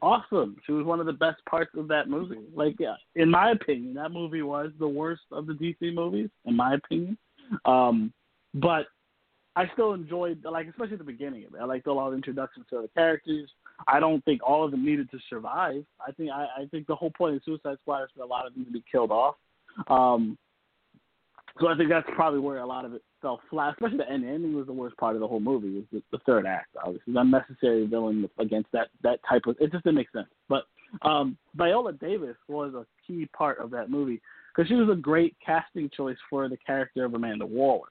awesome. She was one of the best parts of that movie. Like, yeah, in my opinion, that movie was the worst of the DC movies, in my opinion. Um, but I still enjoyed, like, especially the beginning of it. I liked a lot of introductions to the characters. I don't think all of them needed to survive. I think I, I think the whole point of Suicide Squad is for a lot of them to be killed off. Um, so I think that's probably where a lot of it fell flat. Especially the ending. ending was the worst part of the whole movie. Was the, the third act. Obviously, the unnecessary villain against that that type of. It just didn't make sense. But um, Viola Davis was a key part of that movie because she was a great casting choice for the character of Amanda Waller.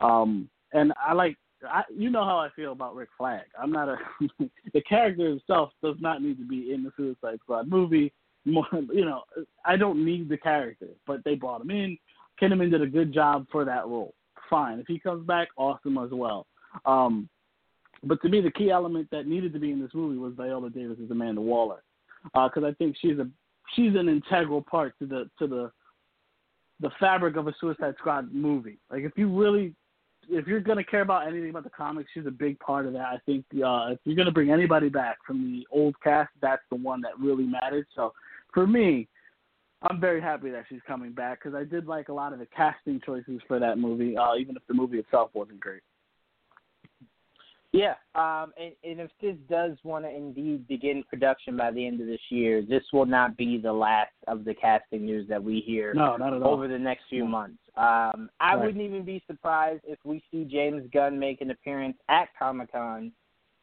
Um, and I like. I, you know how I feel about Rick Flag. I'm not a. the character himself does not need to be in the Suicide Squad movie. More, you know, I don't need the character, but they brought him in. Kinnaman did a good job for that role. Fine. If he comes back, awesome as well. Um, but to me, the key element that needed to be in this movie was Viola Davis as Amanda Waller, because I think she's a she's an integral part to the to the the fabric of a Suicide Squad movie. Like if you really if you're gonna care about anything about the comics, she's a big part of that. I think uh, if you're gonna bring anybody back from the old cast, that's the one that really matters. So for me, I'm very happy that she's coming back because I did like a lot of the casting choices for that movie, uh, even if the movie itself wasn't great. Yeah, um, and, and if this does want to indeed begin production by the end of this year, this will not be the last of the casting news that we hear No, not at all. over the next few months. Um, I Right. wouldn't even be surprised if we see James Gunn make an appearance at Comic Con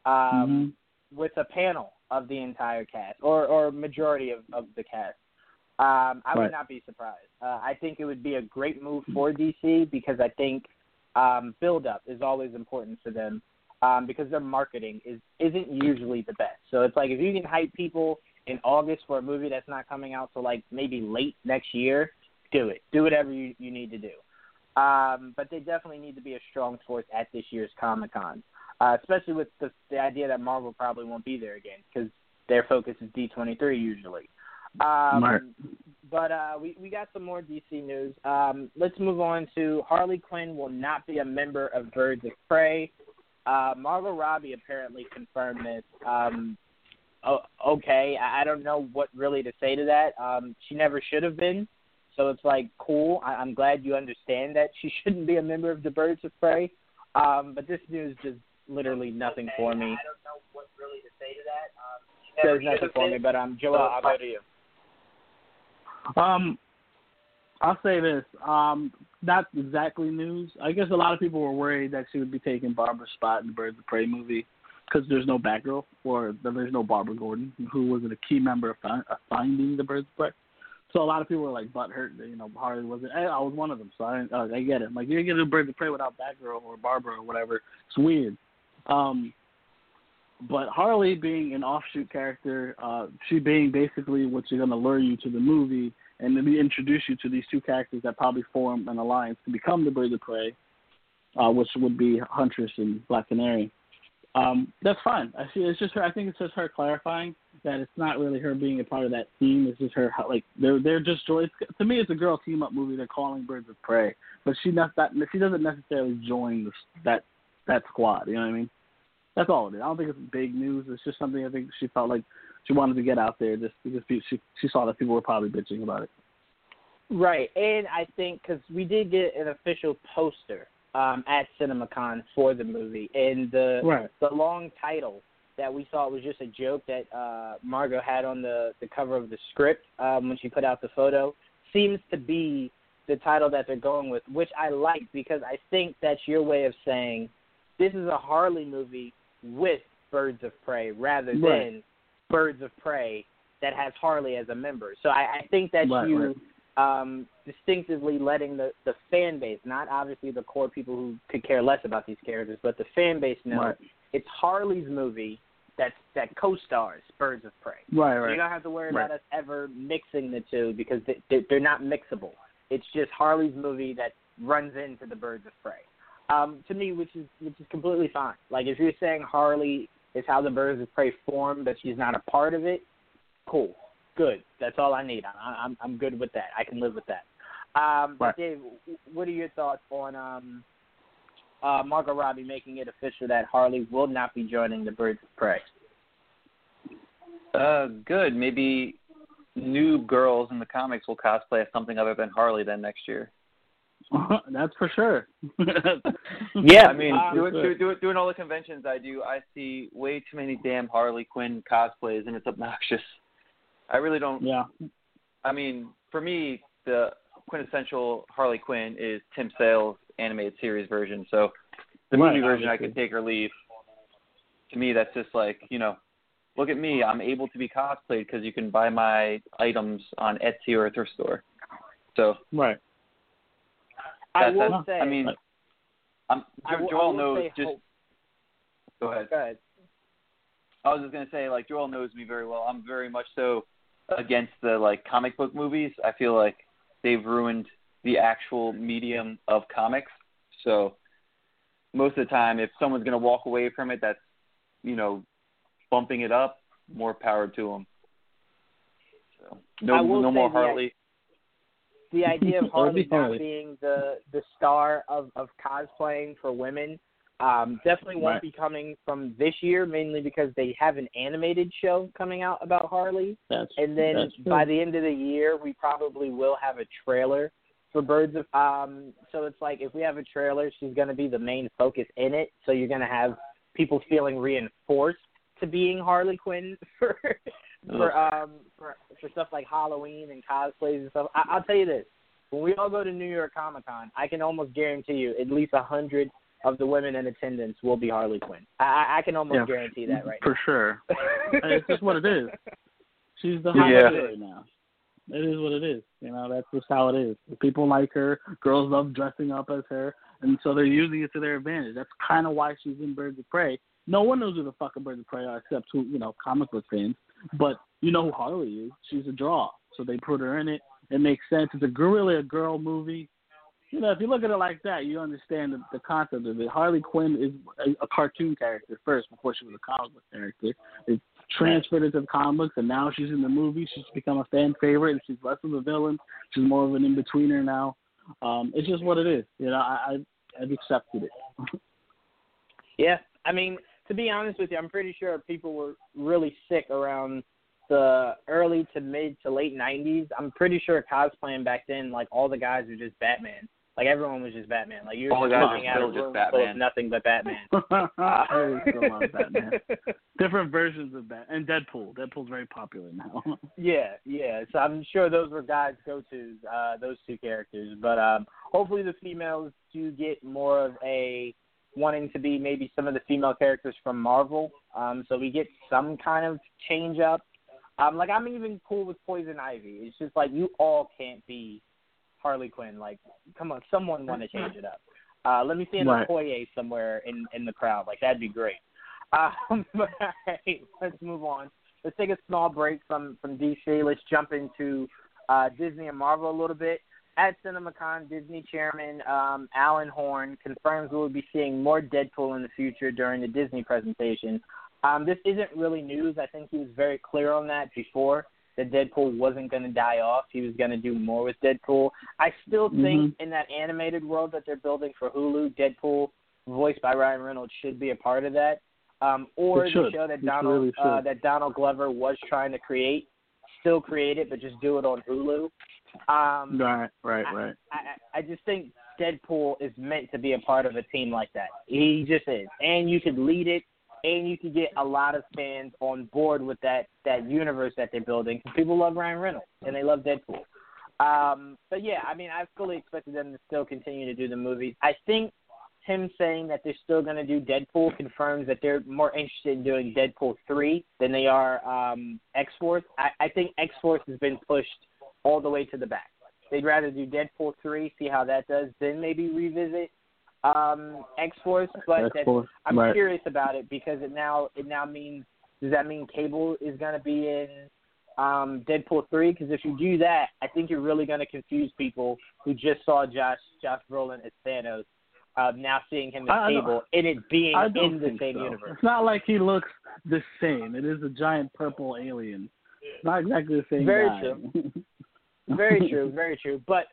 um, with a panel of the entire cast or or majority of, of the cast. Um, I Right. would not be surprised. Uh, I think it would be a great move for DC because I think um, build up is always important for them um, because their marketing is isn't usually the best. So it's like if you can hype people in August for a movie that's not coming out till like maybe late next year, do it. Do whatever you, you need to do. Um, but they definitely need to be a strong force at this year's Comic Con, uh, especially with the, the idea that Marvel probably won't be there again because their focus is D23 usually. Um. But uh, we we got some more DC news. Um, let's move on to Harley Quinn will not be a member of Birds of Prey. Uh, Margot Robbie apparently confirmed this. Um, o- okay, I, I don't know what really to say to that. Um, she never should have been, so it's like cool. I, I'm glad you understand that she shouldn't be a member of the Birds of Prey. Um, but this news just literally nothing for me. I don't know what really to say to that. Um, Does nothing for me, but um, Joel, I'll go to you. Um, I'll say this. Um, not exactly news. I guess a lot of people were worried that she would be taking Barbara's spot in the Birds of Prey movie because there's no Batgirl or there's no Barbara Gordon, who was a key member of, fi- of finding the Birds of Prey. So a lot of people were like butthurt. You know, Harley wasn't. I, I was one of them, so I, uh, I get it. Like you're gonna do Birds of Prey without Batgirl or Barbara or whatever. It's weird. Um, but Harley being an offshoot character, uh, she being basically what's going to lure you to the movie and then introduce you to these two characters that probably form an alliance to become the Birds of Prey, uh, which would be Huntress and Black Canary. Um, that's fine. I see. It's just her. I think it's just her clarifying that it's not really her being a part of that team. It's just her like they're they're just joy. To me, it's a girl team up movie. They're calling Birds of Prey, but she not that she doesn't necessarily join the, that that squad. You know what I mean? That's all it is. I don't think it's big news. It's just something I think she felt like she wanted to get out there just because she she saw that people were probably bitching about it. Right, and I think because we did get an official poster um, at CinemaCon for the movie, and the Right. the long title that we thought was just a joke that uh, Margot had on the the cover of the script um, when she put out the photo seems to be the title that they're going with, which I like because I think that's your way of saying this is a Harley movie with Birds of Prey rather Right. than Birds of Prey that has Harley as a member. So I, I think that Right, you right. um, distinctively letting the the fan base, not obviously the core people who could care less about these characters, but the fan base know Right. it's Harley's movie that that co-stars Birds of Prey. Right, So right. you don't have to worry about us ever mixing the two because they, they're not mixable. It's just Harley's movie that runs into the Birds of Prey. Um, to me, which is which is completely fine. Like if you're saying Harley is how the Birds of Prey form, but she's not a part of it, cool, good. That's all I need. I, I'm I'm good with that. I can live with that. Um, Right. Dave, what are your thoughts on um, uh, Margot Robbie making it official that Harley will not be joining the Birds of Prey? Uh, good. Maybe new girls in the comics will cosplay as something other than Harley then next year. That's for sure. Yeah, I mean, um, doing, do, do, doing all the conventions I do, I see way too many damn Harley Quinn cosplays, and it's obnoxious. I really don't. yeah. I mean, for me, the quintessential Harley Quinn is Tim Sale's animated series version. So the Right, movie version, I obviously. could take or leave. To me, that's just like you know, look at me. I'm able to be cosplayed because you can buy my items on Etsy or a thrift store. So Right. I will that- say. I mean, I'm, I will- Joel will knows say just. hope- Go ahead. Go ahead. I was just gonna say, like Joel knows me very well. I'm very much so against the like comic book movies. I feel like they've ruined the actual medium of comics. So most of the time, if someone's gonna walk away from it, that's you know bumping it up. More power to them. So no, I will no say more the- Harley. The idea of Harley be not being the the star of of cosplaying for women um, definitely won't Right. be coming from this year, mainly because they have an animated show coming out about Harley, That's and then by the end of the year, we probably will have a trailer for Birds of. Um, so it's like if we have a trailer, she's going to be the main focus in it. So you're going to have people feeling reinforced to being Harley Quinn for for um for for stuff like Halloween and cosplays and stuff. I, I'll tell you this: when we all go to New York Comic Con, I can almost guarantee you at least a hundred of the women in attendance will be Harley Quinn. I, I- I can almost Yeah. guarantee that right for sure. it's just what it is. She's the Yeah. right now. It is what it is. You know, that's just how it is. People like her. Girls love dressing up as her, and so they're using it to their advantage. That's kind of why she's in Birds of Prey. No one knows who the fucking Birds of Prey are except who you know comic book fans. But you know who Harley is. She's a draw, so they put her in it. It makes sense. It's a really a girl movie. You know, if you look at it like that, you understand the, the concept of it. Harley Quinn is a, a cartoon character first before she was a comic book character. It transferred into the comics, and now she's in the movie. She's become a fan favorite, and she's less of a villain. She's more of an in betweener now. Um, it's just what it is. You know, I, I I've accepted it. Yeah, I mean, to be honest with you, I'm pretty sure people were really sick around the early to mid to late '90s. I'm pretty sure cosplaying back then, like all the guys were just Batman. Like everyone was just Batman. Like you were All the just guys looking were at still just room full of Batman. nothing but Batman. I still love Batman. Different versions of that, and Deadpool. Deadpool's very popular now. Yeah, yeah. So I'm sure those were guys' go-tos, uh, those two characters. But um, hopefully the females do get more of a wanting to be maybe some of the female characters from Marvel. Um, so we get some kind of change up. Um, like I'm even cool with Poison Ivy. It's just like you all can't be Harley Quinn. Like, come on, someone want to change it up. Uh, let me see an Right. Okoye somewhere in in the crowd. Like that'd be great. Um, but all right, let's move on let's take a small break from from DC. Let's jump into uh, Disney and Marvel a little bit. At CinemaCon, Disney chairman um, Alan Horn confirms we will be seeing more Deadpool in the future during the Disney presentation. Um, this isn't really news. I think he was very clear on that before that Deadpool wasn't going to die off. He was going to do more with Deadpool. I still think in that animated world that they're building for Hulu, Deadpool, voiced by Ryan Reynolds, should be a part of that. Um, or the show that It Donald really uh, that Donald Glover was trying to create, still create it, but just do it on Hulu. Um, right, right, right. I, I I just think Deadpool is meant to be a part of a team like that. He just is, and you could lead it, and you could get a lot of fans on board with that that universe that they're building. 'cause people love Ryan Reynolds and they love Deadpool. Um, but yeah, I mean, I fully expected them to still continue to do the movies. I think him saying that they're still going to do Deadpool confirms that they're more interested in doing Deadpool three than they are um, X Force. I, I think X Force has been pushed all the way to the back. they'd rather do Deadpool three, see how that does, then maybe revisit um X Force. But I'm right. curious about it because it now it now means does that mean Cable is going to be in um Deadpool three? Because if you do that, I think you're really going to confuse people who just saw Josh Josh Brolin as Thanos. Uh, now seeing him as I- I don't- Cable and it being in the same so. universe. It's not like he looks the same. It is a giant purple alien. It's not exactly the same Very guy. true. Very true, very true. But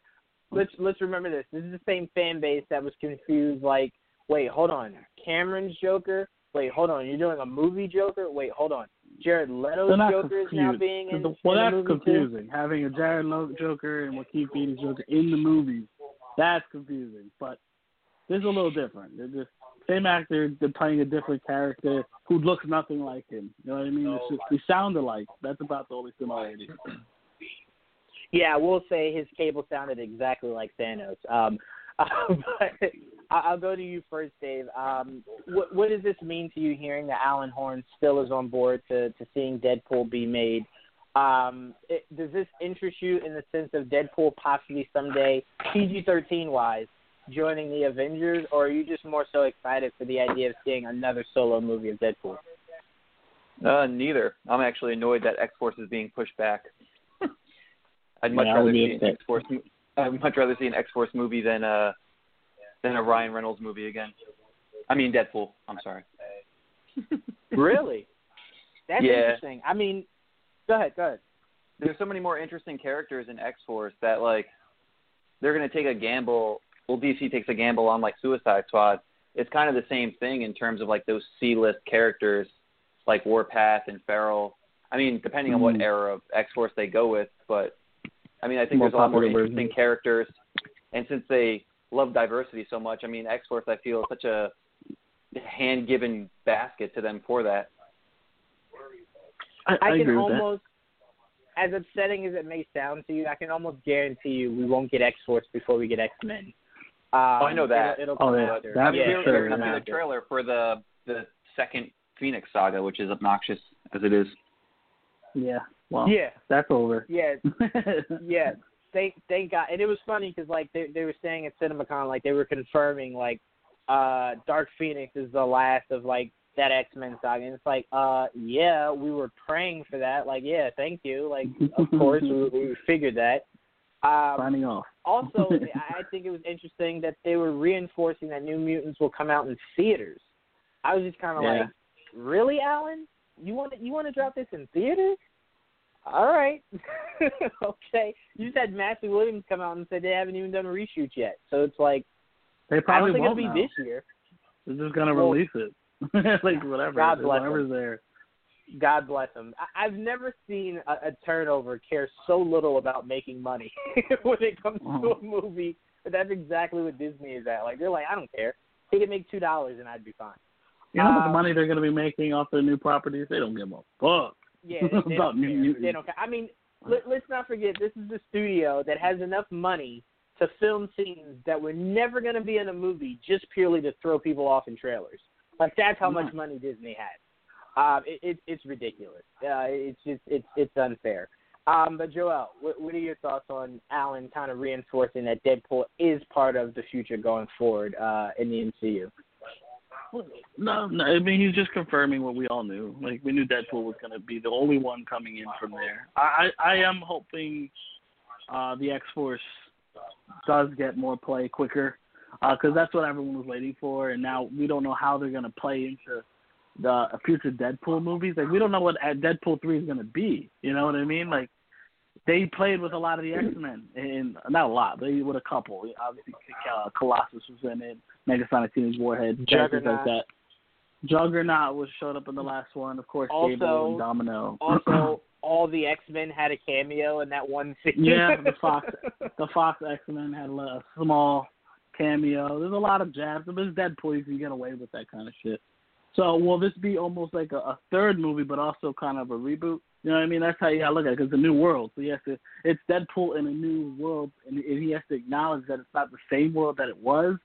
let's let's remember this. This is the same fan base that was confused. Like, wait, hold on, Cameron's Joker. Wait, hold on, you're doing a movie Joker. Wait, hold on, Jared Leto's Joker is now being in, The- well, in that's movie too. confusing. Having a Jared Leto Joker and Joaquin Phoenix Joker in the movies, that's confusing. But this is a little different. They're just same actor, they're playing a different character who looks nothing like him. You know what I mean? It's oh just we sound alike. That's about the only similarity. Yeah, I will say his cable sounded exactly like Thanos. Um, but I- I'll go to you first, Dave. Um, what, what does this mean to you hearing that Alan Horn still is on board to, to seeing Deadpool be made? Um, it, does this interest you in the sense of Deadpool possibly someday, PG-13 wise, joining the Avengers, or are you just more so excited for the idea of seeing another solo movie of Deadpool? Uh, neither. I'm actually annoyed that X Force is being pushed back. I'd much Yeah, rather would be see an. X Force. I'd much rather see an X Force movie than a than a Ryan Reynolds movie again. I mean Deadpool. I'm sorry. really? That's Yeah. interesting. I mean, go ahead, go ahead. There's so many more interesting characters in X Force that like they're gonna take a gamble. Well, DC takes a gamble on like Suicide Squad. It's kind of the same thing in terms of like those C-list characters like Warpath and Feral. I mean, depending on what Mhm. era of X Force they go with, but I mean, I think More there's a lot more popular interesting versions. characters, and since they love diversity so much, I mean, X Force I feel is such a hand-given basket to them for that. I, I, can agree with that. almost, as upsetting as it may sound to you, I can almost guarantee you we won't get X Force before we get X Men. Um, Oh, I know that. It'll, it'll Oh, come yeah. after. That's yeah, sure, there's it'll come to be after. the trailer for the the second Phoenix saga, which is obnoxious as it is. Yeah. Well, Yeah, that's over. yeah, yeah. Thank thank God. And it was funny because like they they were saying at CinemaCon, like they were confirming like uh Dark Phoenix is the last of like that X Men saga, and it's like uh yeah, we were praying for that. Like yeah, thank you. Like of course we, we figured that. Um, Signing off. also, I I think it was interesting that they were reinforcing that New Mutants will come out in theaters. I was just kind of Yeah. like, really, Alan? You want to, you want to drop this in theaters? All right, okay. You just had Matthew Williams come out and said they haven't even done a reshoot yet, so it's like They I probably don't think won't it'll now. be this year. They're just gonna Well, release it. like whatever. God bless whatever's there. God bless them. I, I've never seen a, a turnover care so little about making money when it comes to Uh-huh. a movie. But that's exactly what Disney is at. Like they're like, I don't care. They can make two dollars and I'd be fine. You know Um, money they're gonna be making off their new properties? They don't give a fuck. Yeah, they, don't New care. Mutants. They don't care. I mean, let, let's not forget this is the studio that has enough money to film scenes that were never going to be in a movie just purely to throw people off in trailers. Like that's how much money Disney has. Um, it, it, it's ridiculous. Uh, it's just it's it's unfair. Um, but Joel, what, what are your thoughts on Alan kind of reinforcing that Deadpool is part of the future going forward uh, in the MCU? No, no. I mean, he's just confirming what we all knew. Like we knew Deadpool was gonna be the only one coming in from there. I I, am hoping uh, the X Force does get more play quicker because that's what everyone was waiting for, and now we don't know how they're gonna play into the future Deadpool movies. Like we don't know what uh, Deadpool three is gonna be. You know what I mean? Like they played with a lot of the X Men, and not a lot, but with a couple. Obviously, uh, Colossus was in it, Negasonic Teenage Warhead, characters like Juggernaut. that. Juggernaut was showed up in the last one, of course. Also- Cable and Domino. Also, all the X Men had a cameo in that one scene. Yeah, the Fox- the Fox X Men had a a small cameo. There's a lot of jabs, but it's Deadpool. You can get away with that kind of shit. So will this be almost like a, a third movie, but also kind of a reboot? You know what I mean? That's how you gotta look at it. Cause it's a new world, so he has to. It's Deadpool in a new world, and, he has to acknowledge that it's not the same world that it was.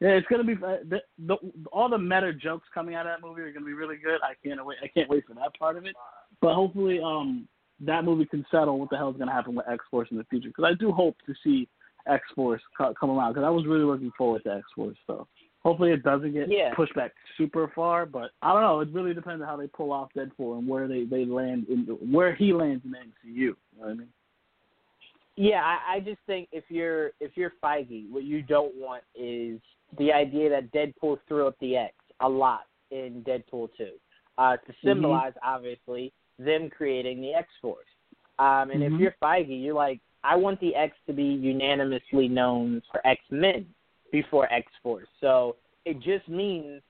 Yeah, it's gonna be uh, the, the all the meta jokes coming out of that movie are gonna be really good. I can't wait. I can't wait for that part of it. But hopefully, um, that movie can settle what the hell is to happen with X Force in the future. Because I do hope to see X Force come around. Because I was really looking forward to X Force. So hopefully it doesn't get yeah. pushed back super far. But I don't know. It really depends on how they pull off Deadpool and where they they land in where he lands in the MCU. You know what I mean? Yeah, I, I just think if you're if you're Feige, what you don't want is the idea that Deadpool threw up the X a lot in Deadpool two, uh, to Mm-hmm. symbolize mm-hmm. obviously them creating the X Force. Um, and mm-hmm. if you're Feige, you're like, I want the X to be unanimously known for X Men before X Force. So it just means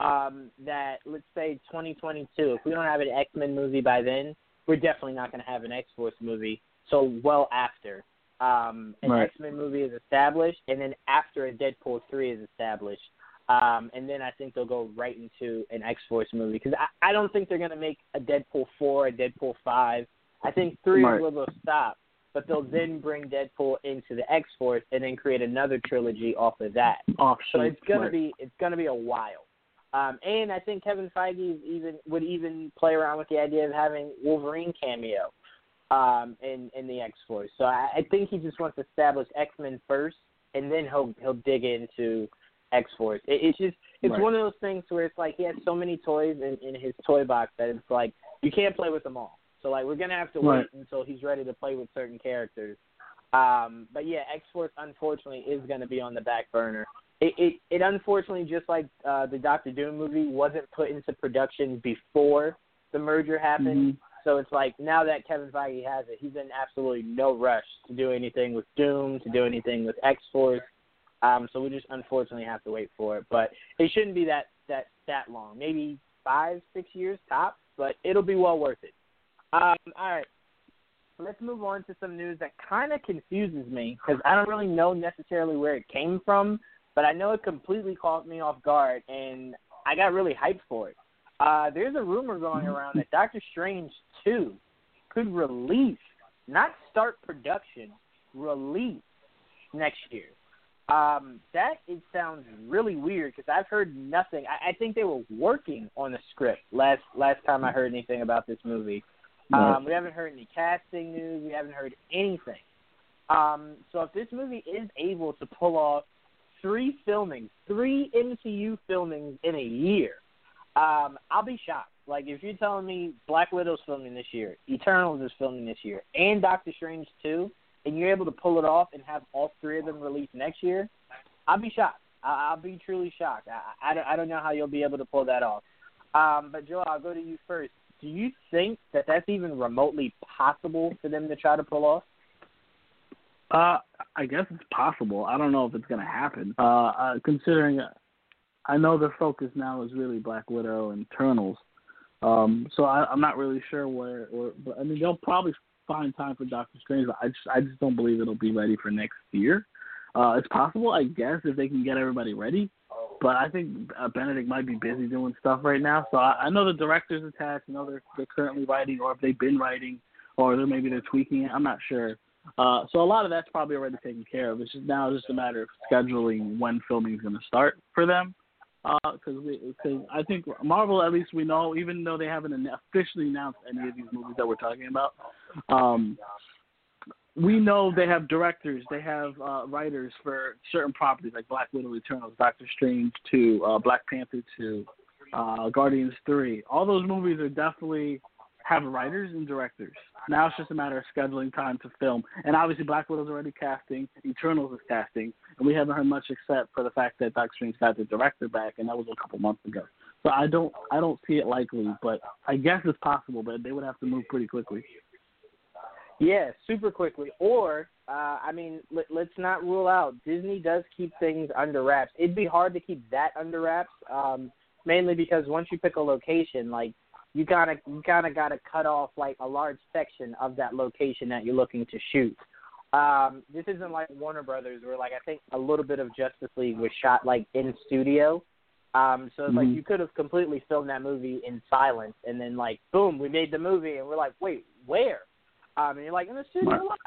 um, that let's say 2022, if we don't have an X Men movie by then, we're definitely not going to have an X Force movie. So well after um, an right. X Men movie is established, and then after a Deadpool three is established, um, and then I think they'll go right into an X Force movie because I, I don't think they're going to make a Deadpool four, a Deadpool five. I think three right. they'll stop, but they'll then bring Deadpool into the X Force and then create another trilogy off of that. Offshoot, so it's gonna right. be it's gonna be a while. Um, and I think Kevin Feige even would even play around with the idea of having Wolverine cameo um, in in the X Force. So I, I think he just wants to establish X Men first, and then he'll he'll dig into X Force. It, it's just it's Right. one of those things where it's like he has so many toys in, in his toy box that it's like you can't play with them all. So like we're gonna have to Right. wait until he's ready to play with certain characters. Um, but yeah, X Force unfortunately is gonna be on the back burner. It it, it unfortunately just like uh, the Doctor Doom movie wasn't put into production before the merger happened. Mhm. So it's like now that Kevin Feige has it, he's in absolutely no rush to do anything with Doom, to do anything with X Force. Um, so we just unfortunately have to wait for it. But it shouldn't be that that that long. Maybe five, six years tops, but it'll be well worth it. Um, all right. Let's move on to some news that kind of confuses me because I don't really know necessarily where it came from, but I know it completely caught me off guard, and I got really hyped for it. Uh, there's a rumor going around that Doctor Strange 2 could release, not start production, release next year. Um, that it sounds really weird because I've heard nothing. I, I think they were working on the script last last time I heard anything about this movie. Um, we haven't heard any casting news. We haven't heard anything. Um, so if this movie is able to pull off three filmings, three MCU filmings in a year, um, I'll be shocked. Like if you're telling me Black Widow's filming this year, Eternals is filming this year, and Doctor Strange too, and you're able to pull it off and have all three of them released next year, I'll be shocked. I- I'll be truly shocked. I, I, don't, I don't know how you'll be able to pull that off. Um, but Joel, I'll go to you first. Do you think that that's even remotely possible for them to try to pull off? Uh, I guess it's possible. I don't know if it's going to happen. Uh, uh, considering, I know their focus now is really Black Widow and Eternals. Um, so I, I'm not really sure where. Or, but I mean, they'll probably find time for Doctor Strange. But I just, I just don't believe it'll be ready for next year. Uh, it's possible, I guess, if they can get everybody ready. But I think uh, Benedict might be busy doing stuff right now. So I, I know the director's attached. I know they're they're currently writing, or if they've been writing, or they're maybe they're tweaking it. I'm not sure. Uh, so a lot of that's probably already taken care of. It's just now just a matter of scheduling when filming is going to start for them. Because because I think Marvel, at least we know, even though they haven't officially announced any of these movies that we're talking about, um, we know they have directors, they have uh, writers for certain properties like Black Widow, Eternals, Doctor Strange two, uh, Black Panther two, uh, Guardians three. All those movies are definitely have writers and directors. Now it's just a matter of scheduling time to film. And obviously Black Widow's already casting, Eternals is casting, and we haven't heard much except for the fact that Doctor Strange got the director back and that was a couple months ago. So I don't I don't see it likely, but I guess it's possible, but they would have to move pretty quickly. Yeah, super quickly. Or, uh, I mean, let, let's not rule out Disney does keep things under wraps. It'd be hard to keep that under wraps, um, mainly because once you pick a location, like you gotta you kind of gotta cut off like a large section of that location that you're looking to shoot. Um, this isn't like Warner Brothers, where like I think a little bit of Justice League was shot like in studio. Um, so it's like Mhm. you could have completely filmed that movie in silence, and then like boom, we made the movie, and we're like, wait, where? And you're like in the studio Right. lot.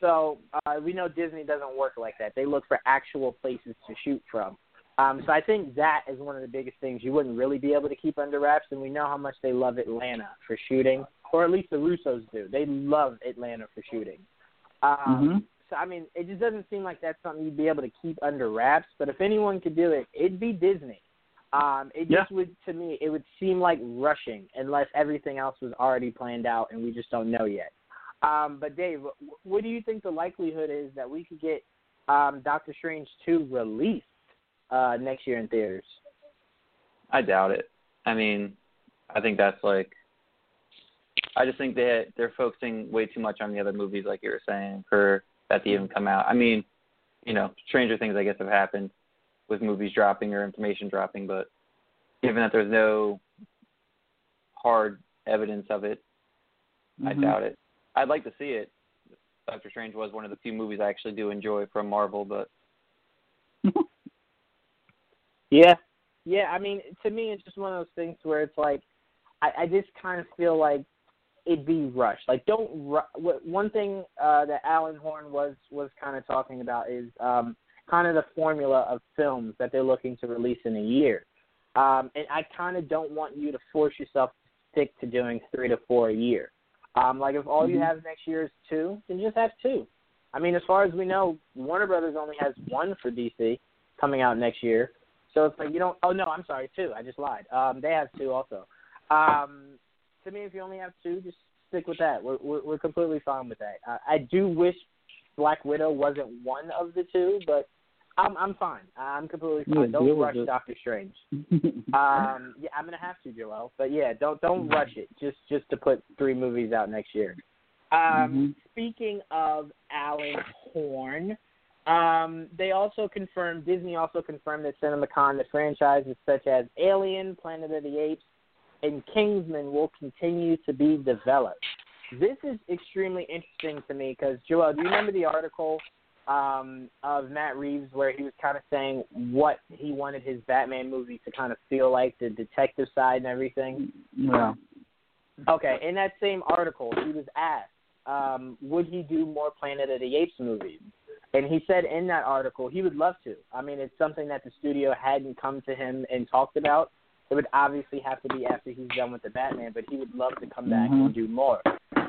So uh, we know Disney doesn't work like that. They look for actual places to shoot from. Um, so I think that is one of the biggest things you wouldn't really be able to keep under wraps. And we know how much they love Atlanta for shooting. or at least the Russos do. They love Atlanta for shooting. Um, hmm So I mean, it just doesn't seem like that's something you'd be able to keep under wraps. But if anyone could do it, it'd be Disney. Um, it Yeah. just would to me, it would seem like rushing unless everything else was already planned out and we just don't know yet. Um, but Dave, what do you think the likelihood is that we could get um, Doctor Strange two released uh, next year in theaters? I doubt it. I mean, I think that's like. I just think they they're focusing way too much on the other movies, like you were saying, for that to even come out. I mean, you know, stranger things I guess have happened with movies dropping or information dropping, but given that there's no hard evidence of it, I Mhm. doubt it. I'd like to see it. Doctor Strange was one of the few movies I actually do enjoy from Marvel, but Yeah, yeah. I mean, to me, it's just one of those things where it's like, I, I just kind of feel like it'd be rushed. Like, don't. Ru- one thing uh, that Alan Horn was was kind of talking about is um, kind of the formula of films that they're looking to release in a year. Um, and I kind of don't want you to force yourself to stick to doing three to four a year. Um, like if all you Mhm. have next year is two, then just have two. I mean, as far as we know, Warner Brothers only has one for DC coming out next year. So it's like you don't. Oh no, I'm sorry, two. I just lied. Um, they have two also. Um, to me, if you only have two, just stick with that. We're we're, we're completely fine with that. Uh, I do wish Black Widow wasn't one of the two, but I'm I'm fine. I'm completely fine. deal don't rush. Doctor Strange. Um, yeah, I'm gonna have to, Joel. But yeah, don't don't rush it. Just just to put three movies out next year. Um, Speaking of Alan Horn, um, they also confirmed Disney also confirmed that CinemaCon that franchises such as Alien, Planet of the Apes, and Kingsman will continue to be developed. This is extremely interesting to me because Joel, do you remember the article um, of Matt Reeves where he was kind of saying what he wanted his Batman movie to kind of feel like, the detective side and everything? yeah. Okay, in that same article, he was asked, um, would he do more Planet of the Apes movies? And he said in that article he would love to. I mean, it's something that the studio hadn't come to him and talked about. It would obviously have to be after he's done with the Batman, but he would love to come back Mhm. and do more.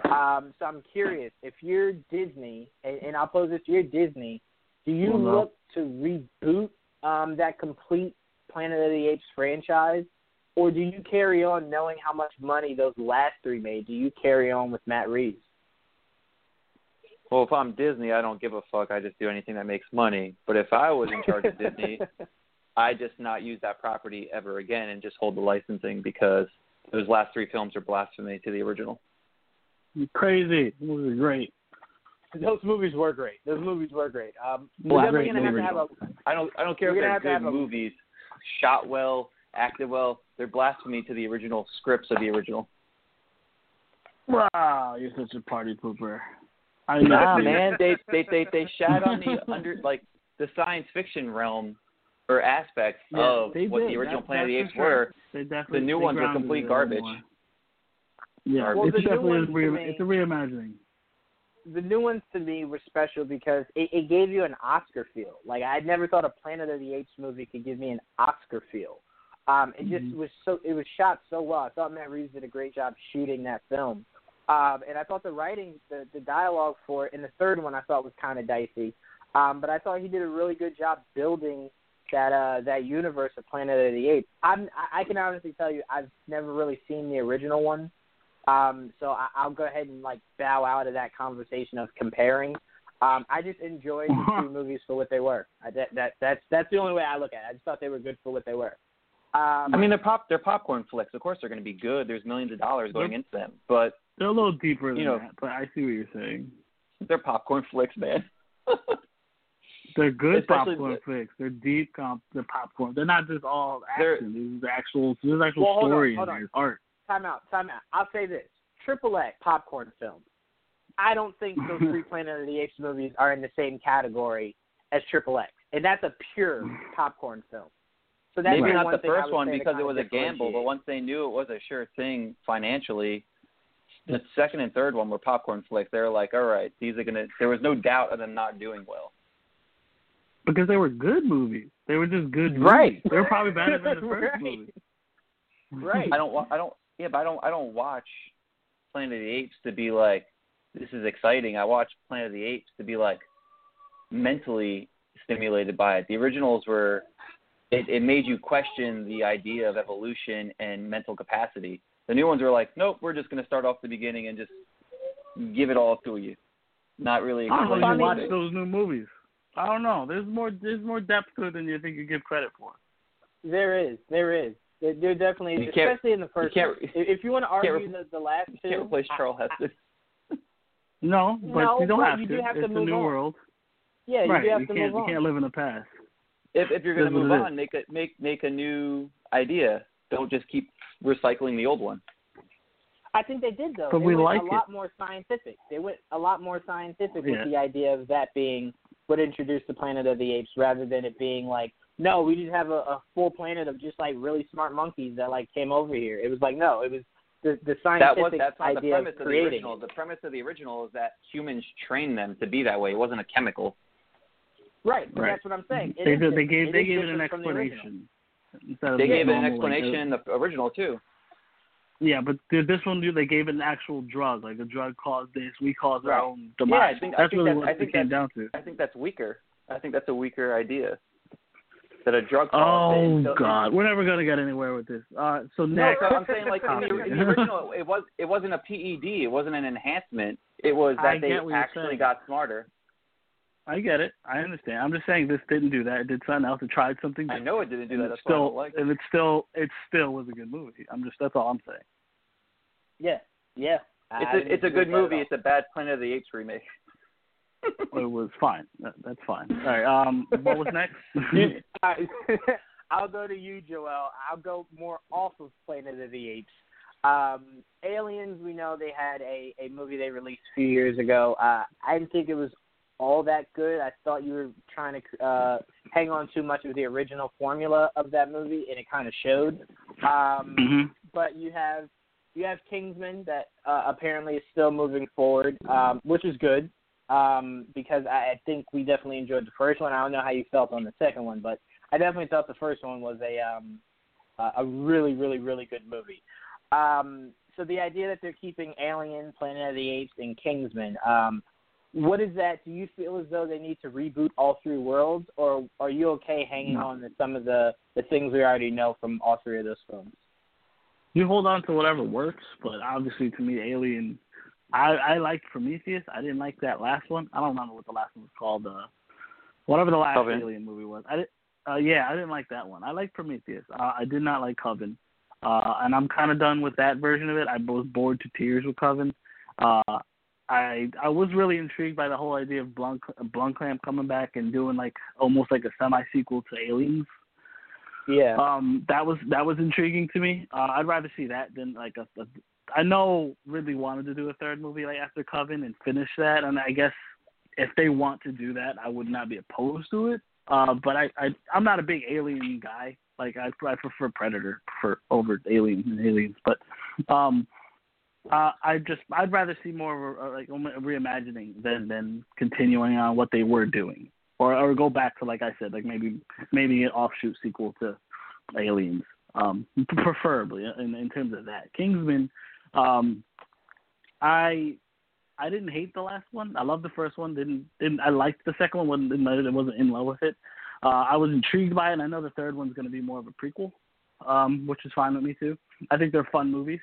Um, so I'm curious if you're Disney, and, and I'll pose this: you're Disney. Do you no. look to reboot um, that complete Planet of the Apes franchise, or do you carry on knowing how much money those last three made? Do you carry on with Matt Reeves? well, if I'm Disney, I don't give a fuck. I just do anything that makes money. But if I was in charge of Disney, I just not use that property ever again and just hold the licensing because those last three films are blasphemy to the original. You're crazy. It was great. those movies were great. Those movies were great. Um, Well, we're great gonna have to have a I don't I don't care if they're have good have a- movies, shot well, acted well. They're blasphemy to the original scripts of the original. Wow, you're such a party pooper. I know. Nah, man, they they they they shot on the under like the science fiction realm or aspects Yeah, of what did. the original That- Planet of the Apes sure. were. The new ones are complete it a little garbage. Yeah, Well, it's definitely a re- me- it's a reimagining. the new ones to me were special because it, it gave you an Oscar feel. Like I never thought a Planet of the Apes movie could give me an Oscar feel. Um, it just Mhm. was so it was shot so well. I thought Matt Reeves did a great job shooting that film. Um, and I thought the writing, the the dialogue for it and the third one, I thought was kind of dicey. Um, but I thought he did a really good job building that uh that universe of Planet of the Apes. I'm I I can honestly tell you I've never really seen the original one. Um, so I, I'll go ahead and like bow out of that conversation of comparing. Um, I just enjoyed the two movies for what they were. I, that, that that's that's the only way I look at it. I just thought they were good for what they were. Um, I mean, they're pop they're popcorn flicks. Of course, they're going to be good. There's millions of dollars going into them, but They're a little deeper than You know- that, but I see what you're saying. they're popcorn flicks, man. They're good Especially popcorn the- flicks. They're deep comp. They're popcorn. They're not just all action. There's the actual. There's actual Well, story on. there. It's art. time out, time out. I'll say this: Triple X popcorn films. I don't think those three Planet of the Apes movies are in the same category as Triple X, and that's a pure popcorn film. So that's Maybe the not the thing first one because it was a gamble, but once they knew it was a sure thing financially, the second and third one were popcorn flicks. They were like, all right, these are gonna. There was no doubt of them not doing well. Because they were good movies. They were just good movies. Right. They were probably better than the first Right. movie. Right. I don't. wa- I don't. Yeah, but I don't. I don't watch Planet of the Apes to be like, this is exciting. I watch Planet of the Apes to be like mentally stimulated by it. The originals were it, it made you question the idea of evolution and mental capacity. The new ones were like, nope, we're just going to start off the beginning and just give it all to you. Not really. I don't know. You watch those new movies. I don't know. There's more. There's more depth to it than you think you give credit for. There is, there is. There, there definitely, You especially in the first. can't- one. If if you want to can't argue re- the, the last two, You can't replace Charlton Heston. No, but No, you don't but have you to. do have to it's a move new on. world. yeah, you right. do have you to can't. move You can't live in the past. If if you're going to move on, make a make make a new idea. Don't just keep recycling the old one. I think they did though. But they we went like a it. lot more scientific. They went a lot more scientific Yeah. with the idea of that being what introduced the Planet of the Apes, rather than it being like, no, we just have a, a full planet of just like really smart monkeys that like came over here. It was like, no, it was the the That scientific was that's not the idea premise of of the creating. original. The premise of the original is that humans trained them to be that way. It wasn't a chemical. Right, Right. that's what I'm saying. It they is they gave It they gave it an different from the explanation. They gave it an normal, like, explanation in the original too. Yeah, but th- this one they gave it an actual drug, like a drug caused this, we caused Right. our own demise. Yeah, I think- I think really that- what I it came down to. I think that's weaker. I think that's a weaker idea. That a drug caused it. Oh so- God, we're never gonna get anywhere with this. Uh, so No, next, so I'm saying like in the, in the original, it was it wasn't a PED. It wasn't an enhancement. It was I that they what you're actually got smarter. I get it, I understand. I'm just saying this didn't do that. It did something else. It tried something. I know it didn't do that. That's it's why I still, don't like. and it still, it still was a good movie. I'm just that's all I'm saying. Yeah, yeah. It's a it's a good with that at movie. It's a bad Planet of the Apes remake. it was fine. That, that's fine. All right. Um, what was next? I- I'll go to you, Joel. I'll go more off of Planet of the Apes. Um, Aliens, we know they had a, a movie they released a few years ago. Uh, I didn't think it was all that good. I thought you were trying to uh, hang on too much of the original formula of that movie, and it kind of showed. Um, Mhm. but you have you have Kingsman that uh, apparently is still moving forward, um, which is good um, because I, I think we definitely enjoyed the first one. I don't know how you felt on the second one, but I definitely thought the first one was a um, a really, really, really good movie. Um, so the idea that they're keeping Alien, Planet of the Apes, and Kingsman, um, what is that? Do you feel as though they need to reboot all three worlds, or are you okay hanging No. on to some of the the things we already know from all three of those films? You hold on to whatever works, but obviously to me, Alien. I I liked Prometheus. I didn't like that last one. I don't remember what the last one was called. Uh, whatever the last Coven. Alien movie was. I did, uh, yeah, I didn't like that one. I liked Prometheus. Uh, I did not like Coven. Uh, and I'm kind of done with that version of it. I was bored to tears with Coven. Uh, I I was really intrigued by the whole idea of Blunk Blomkamp coming back and doing like almost like a semi sequel to Aliens. Yeah. Um, that was that was intriguing to me. Uh, I'd rather see that than like a, a. I know Ridley wanted to do a third movie like after Coven and finish that, and I guess if they want to do that, I would not be opposed to it. Uh, but I, I I'm not a big Alien guy. Like I, I prefer Predator for over Alien and Aliens, but um, uh, I just I'd rather see more of a, like a reimagining than than continuing on what they were doing, or or go back to like I said, like maybe maybe an offshoot sequel to Aliens, um, preferably in in terms of that. Kingsman, um, I I didn't hate the last one. I loved the first one. Didn't didn't I liked the second one? wasn't I wasn't in love with it. Uh, I was intrigued by it, and I know the third one's going to be more of a prequel, um, which is fine with me too. I think they're fun movies.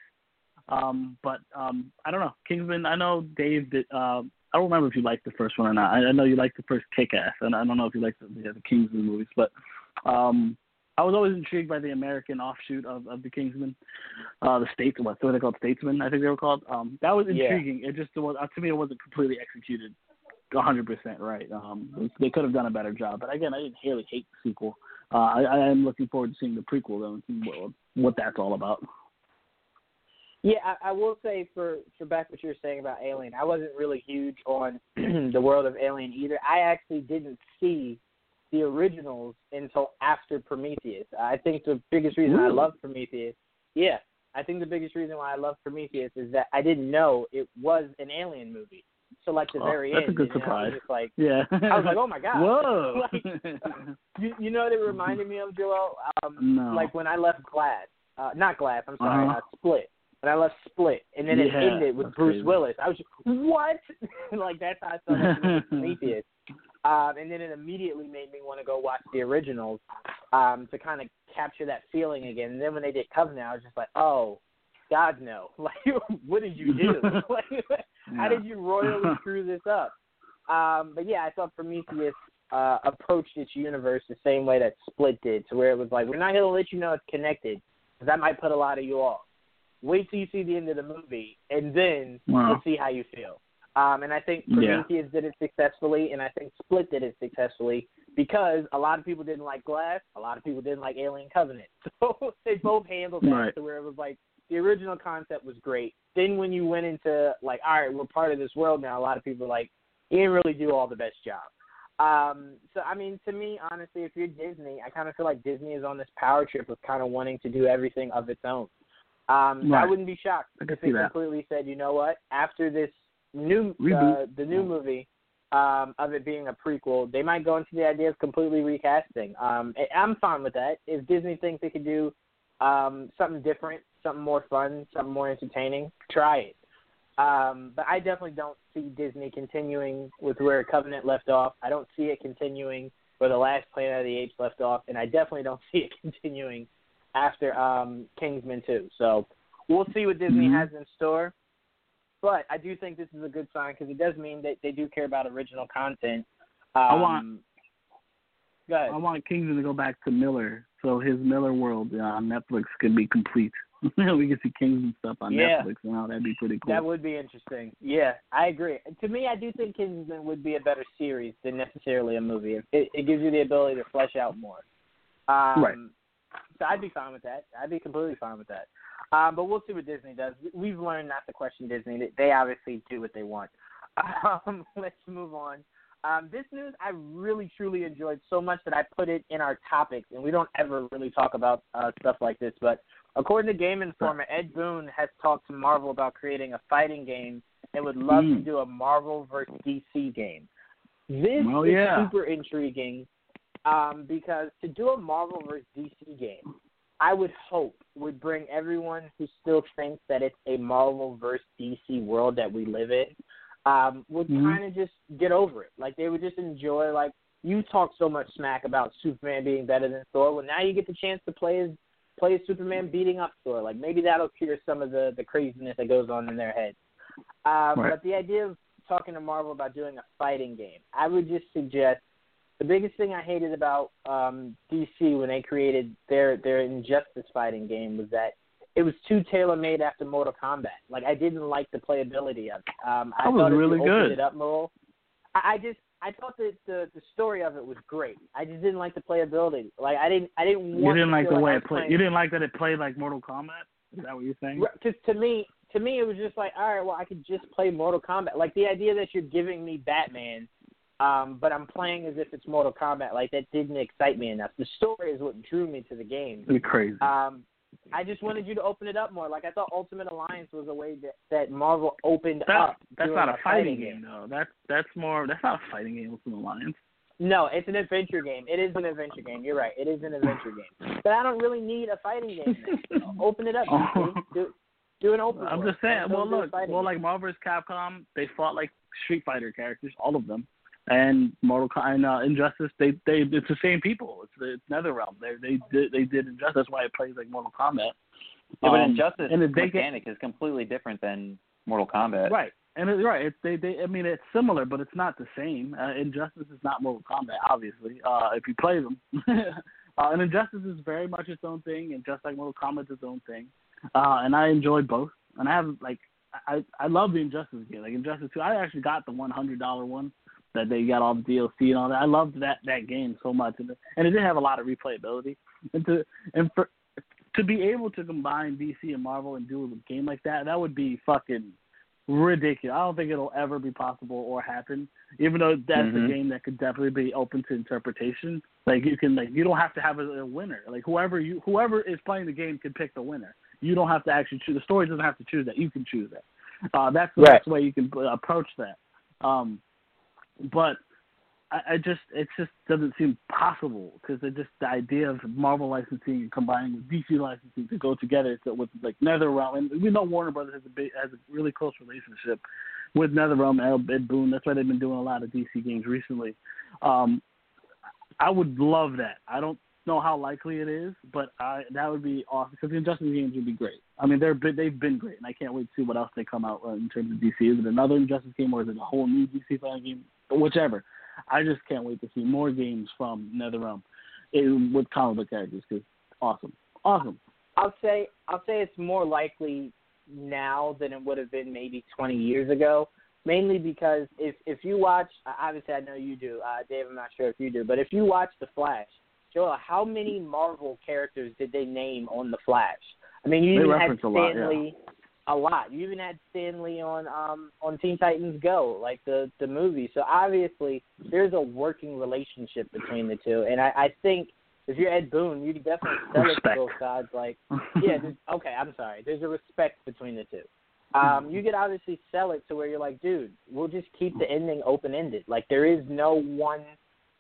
Um, but um, I don't know. Kingsman. I know Dave did. Uh, I don't remember if you liked the first one or not. I, I know you liked the first Kick-Ass, and I don't know if you liked the, the, the Kingsman movies. But um, I was always intrigued by the American offshoot of, of the Kingsman, uh, the states. What they called Statesman? I think they were called. Um, that was Yeah. intriguing. It just was uh, to me it wasn't completely executed. 100% right. Um, they could have done a better job, but again, I didn't really hate the sequel. Uh, I, I am looking forward to seeing the prequel though and seeing what, what that's all about. Yeah, I, I will say for for back what you were saying about Alien, I wasn't really huge on the world of Alien either. I actually didn't see the originals until after Prometheus. I think the biggest reason I love Prometheus, yeah, I think the biggest reason why I love Prometheus is that I didn't know it was an Alien movie. So like the Oh, very that's a end, good you know, I was surprise. like Yeah. I was like, oh my god. Whoa. Like, you, you know what it reminded me of, Joel? Um, No. Like when I left Glass, uh, not Glass. I'm sorry, Uh-huh. uh, Split. And I left Split, and then it ended with Bruce crazy. Willis. I was just, what? like that's how I felt like Prometheus. Um, and then it immediately made me want to go watch the originals um, to kind of capture that feeling again. And then when they did Covenant, I was just like, oh, God no! Like, what did you do? like, how did you royally screw this up? Um, but yeah, I thought Prometheus uh, approached its universe the same way that Split did, to where it was like, we're not going to let you know it's connected, because that might put a lot of you off. Wait till you see the end of the movie, and then Wow. we'll see how you feel. Um, and I think Yeah. Prometheus did it successfully, and I think Split did it successfully because a lot of people didn't like Glass, a lot of people didn't like Alien Covenant. So they both handled that Right. to where it was like the original concept was great. Then when you went into like, all right, we're part of this world now, a lot of people were like, you didn't really do all the best job. Um, so I mean, to me, honestly, if you're Disney, I kind of feel like Disney is on this power trip of kind of wanting to do everything of its own. Um, so I wouldn't be shocked I if they completely said, you know what, after this new uh, the new movie um, of it being a prequel, they might go into the idea of completely recasting. Um, I'm fine with that. If Disney thinks they could do um, something different, something more fun, something more entertaining, try it. Um, but I definitely don't see Disney continuing with where Covenant left off. I don't see it continuing where the last Planet of the Apes left off, and I definitely don't see it continuing after um, Kingsman 2. So we'll see what Disney Mhm. has in store. But I do think this is a good sign because it does mean that they do care about original content. Um, I want- Go ahead. I want Kingsman to go back to Millar, so his Millarworld uh, on Netflix could be complete. we can see Kingsman stuff on Yeah. Netflix, and oh, that'd be pretty cool. That would be interesting. Yeah, I agree. To me, I do think Kingsman would be a better series than necessarily a movie. It, it, it gives you the ability to flesh out more. Um, Right. So I'd be fine with that. I'd be completely fine with that. Um, but we'll see what Disney does. We- We've learned not to question Disney. They- obviously do what they want. Um, let's move on. Um, this news I really truly enjoyed so much that I put it in our topics, and we don't ever really talk about uh, stuff like this. But according to Game Informer, Ed Boon has talked to Marvel about creating a fighting game and would love to Mm. do a Marvel versus DC game. This Well, is yeah. super intriguing um, because to do a Marvel versus DC game, I would hope would bring everyone who still thinks that it's a Marvel versus DC world that we live in um, would Mhm. kind of just get over it. Like they would just enjoy. Like you talk so much smack about Superman being better than Thor. Well, now you get the chance to play as play as Superman beating up Thor. Like maybe that'll cure some of the the craziness that goes on in their heads. Um, Right. But the idea of talking to Marvel about doing a fighting game, I would just suggest the biggest thing I hated about um, DC when they created their their Injustice fighting game was that it was too tailor made after Mortal Kombat. Like I didn't like the playability of it. Um, I That was thought if really opened good. it up more, I, I just I thought that the the story of it was great. I just didn't like the playability. Like I didn't I didn't You didn't to like the way it played. You didn't like that it played like Mortal Kombat. Is that what you're saying? because to me, to me, it was just like, all right, well, I could just play Mortal Kombat. Like the idea that you're giving me Batman, um, but I'm playing as if it's Mortal Kombat. Like that didn't excite me enough. The story is what drew me to the game. It'd be crazy. Um, I just wanted you to open it up more. Like I thought, Ultimate Alliance was a way that that Marvel opened That, up. that's not a fighting game, though. That's that's more. That's not a fighting game with an alliance. No, it's an adventure game. It is an adventure game. You're right. It is an adventure game. But I don't really need a fighting game. Now. Open it up. Oh. Do, do an open. I'm world. just saying. Well, look. Well, game. like Marvel vs. Capcom, they fought like Street Fighter characters, all of them. And Mortal Kombat and uh, Injustice, they they it's the same people. It's it's NetherRealm. They they did they did Injustice. That's why it plays like Mortal Kombat. Yeah, but Um, Injustice and if they get- is completely different than Mortal Kombat. Right. And it, right, it's they, they I mean it's similar, but it's not the same. Uh, Injustice is not Mortal Kombat, obviously. Uh, if you play them, uh, and Injustice is very much its own thing, and just like Mortal Kombat its own thing. Uh, and I enjoy both. And I have like I I love the Injustice game, like Injustice Two. I actually got the one hundred dollar one that they got all the DLC and all that. I loved that that game so much, and it, and it did have a lot of replayability. And to and for to be able to combine DC and Marvel and do a game like that, that would be fucking ridiculous. I don't think it'll ever be possible or happen. Even though that's Mhm. a game that could definitely be open to interpretation. Like you can like you don't have to have a, a winner. Like whoever you whoever is playing the game can pick the winner. You don't have to actually choose. The story doesn't have to choose that. You can choose that. Uh, that's the Right. best way you can uh, approach that. Um, but I, I just it just doesn't seem possible because just the idea of Marvel licensing and combining with DC licensing to go together to, with like NetherRealm, and we know Warner Brothers has a big, has a really close relationship with NetherRealm and Ed Boon. That's why they've been doing a lot of DC games recently. Um, I would love that. I don't know how likely it is, but I that would be awesome because the Injustice games would be great. I mean, they're they've been great, and I can't wait to see what else they come out in terms of DC. Is it another Injustice game or is it a whole new DC fighting game? Whichever. I just can't wait to see more games from NetherRealm in, with comic book characters because awesome, awesome. I'll say I'll say it's more likely now than it would have been maybe 20 years ago. Mainly because if if you watch, obviously I know you do, uh, Dave. I'm not sure if you do, but if you watch The Flash, Joel, how many Marvel characters did they name on The Flash? I mean, you they even had Stan Lee. A lot, yeah a lot. You even had Stan Lee on um on Teen Titans Go, like the the movie. So obviously there's a working relationship between the two, and I, I think if you're Ed Boon, you definitely sell respect. it to both sides. Like, yeah, okay, I'm sorry. There's a respect between the two. Um, you could obviously sell it to where you're like, dude, we'll just keep the ending open ended. Like there is no one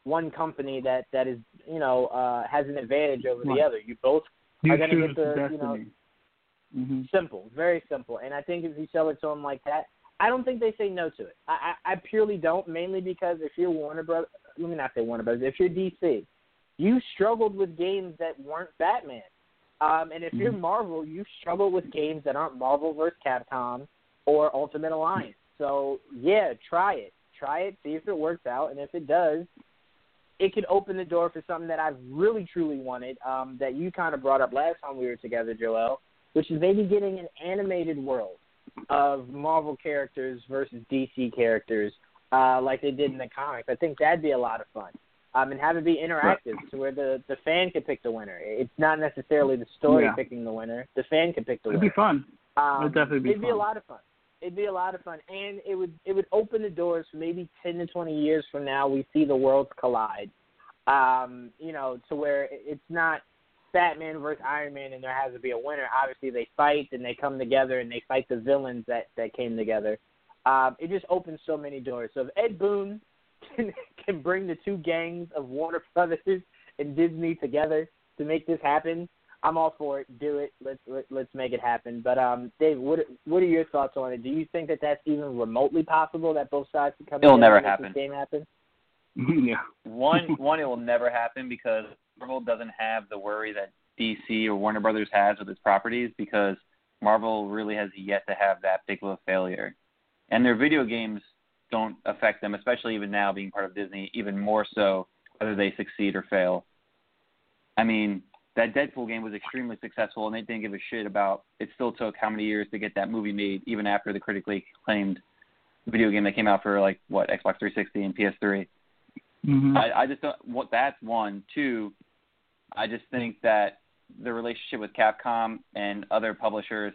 one company that that is you know uh has an advantage over the other. You both you are going to get the destiny. you know mm-hmm. simple, very simple. And I think if you sell it to them like that, I don't think they say no to it. I, I, I purely don't, mainly because if you're Warner Brothers, let me not say Warner Brothers, if you're DC, you struggled with games that weren't Batman. Um, and if Mm-hmm. you're Marvel, you struggle with games that aren't Marvel vs. Capcom or Ultimate Alliance. So yeah, try it. Try it, see if it works out, and if it does, it could open the door for something that I've really truly wanted. Um, that you kind of brought up last time we were together, Joel, which is maybe getting an animated world of Marvel characters versus DC characters, uh, like they did in the comics. I think that'd be a lot of fun. Um, and have it be interactive to where the the fan could pick the winner. It's not necessarily the story Yeah. picking the winner. The fan could pick the winner. It'd be fun. Um, It'd definitely be it'd be a lot of fun. It'd be a lot of fun, and it would it would open the doors for maybe ten to twenty years from now. We see the worlds collide, um, you know, to where it's not Batman versus Iron Man, and there has to be a winner. Obviously, they fight and they come together and they fight the villains that that came together. Um, it just opens so many doors. So if Ed Boon can can bring the two gangs of Warner Brothers and Disney together to make this happen, I'm all for it. Do it. Let's let, let's make it happen. But um, Dave, what what are your thoughts on it? Do you think that that's even remotely possible that both sides can come It'll never and make happen. this game happen? yeah. One, one, it will never happen because Marvel doesn't have the worry that DC or Warner Brothers has with its properties because Marvel really has yet to have that big of a failure, and their video games don't affect them, especially even now being part of Disney, even more so whether they succeed or fail. I mean, that Deadpool game was extremely successful, and they didn't give a shit about. It still took how many years to get that movie made, even after the critically acclaimed video game that came out for like what Xbox 360 and PS3. Mm-hmm. I, I just don't. What that's one. Two, I just think that the relationship with Capcom and other publishers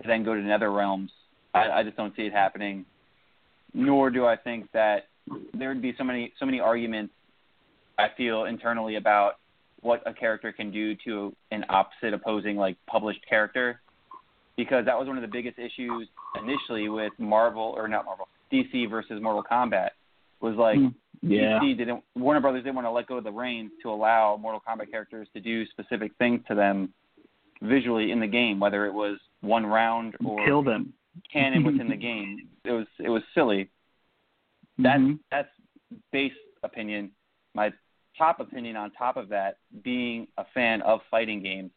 to then go to NetherRealms. I, I just don't see it happening. Nor do I think that there would be so many so many arguments. I feel internally about what a character can do to an opposite opposing like published character, because that was one of the biggest issues initially with Marvel or not Marvel DC versus Mortal Kombat was like Mm, yeah. DC didn't Warner Brothers didn't want to let go of the reins to allow Mortal Kombat characters to do specific things to them visually in the game, whether it was one round or Kill them. canon within the game. It was it was silly. That's Mhm. that's base opinion. My top opinion on top of that, being a fan of fighting games,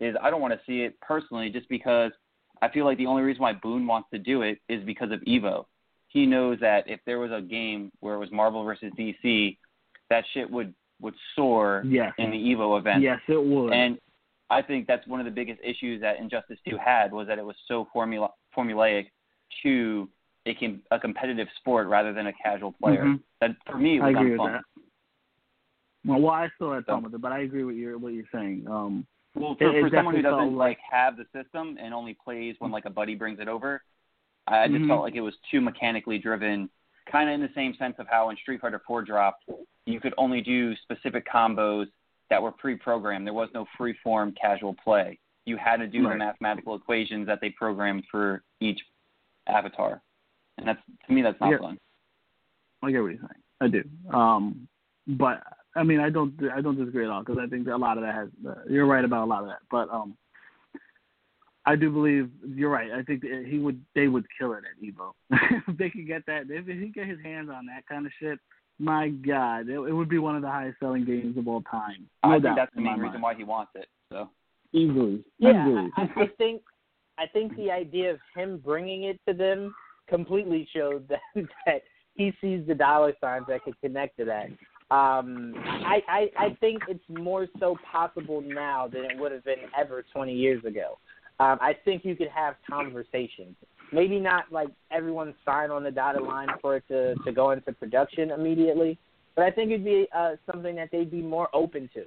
is I don't want to see it personally just because I feel like the only reason why Boon wants to do it is because of Evo. He knows that if there was a game where it was Marvel versus DC, that shit would would soar Yes. in the Evo event. Yes, it would. And I think that's one of the biggest issues that Injustice 2 had was that it was so formula formulaic to a, com- a competitive sport rather than a casual player. Mhm. That for me I was agree with that. Well, well, I still had So- fun with it, but I agree with your what you're saying. Um, Well, for, It- it someone who doesn't like have the system and only plays when like a buddy brings it over, I just Mhm. felt like it was too mechanically driven. Kind of in the same sense of how in Street Fighter 4 dropped, you could only do specific combos that were pre-programmed. There was no free-form casual play. You had to do the mathematical equations that they programmed for each avatar, and that's to me that's not Yeah. fun. I get what you're saying. I do. Um, but I mean, I don't I don't disagree at all because I think a lot of that has. Uh, you're right about a lot of that, but um, I do believe you're right. I think he would they would kill it at Evo if they could get that. If he get his hands on that kind of shit, my God, it, it would be one of the highest selling games of all time. No I doubt, think that's the main reason mind. why he wants it. So Easily, Yeah, easily. I, I think I think the idea of him bringing it to them completely showed that that he sees the dollar signs that could connect to that. Um, I, I I think it's more so possible now than it would have been ever 20 years ago. Um, I think you could have conversations. Maybe not like everyone sign on the dotted line for it to to go into production immediately, but I think it'd be uh, something that they'd be more open to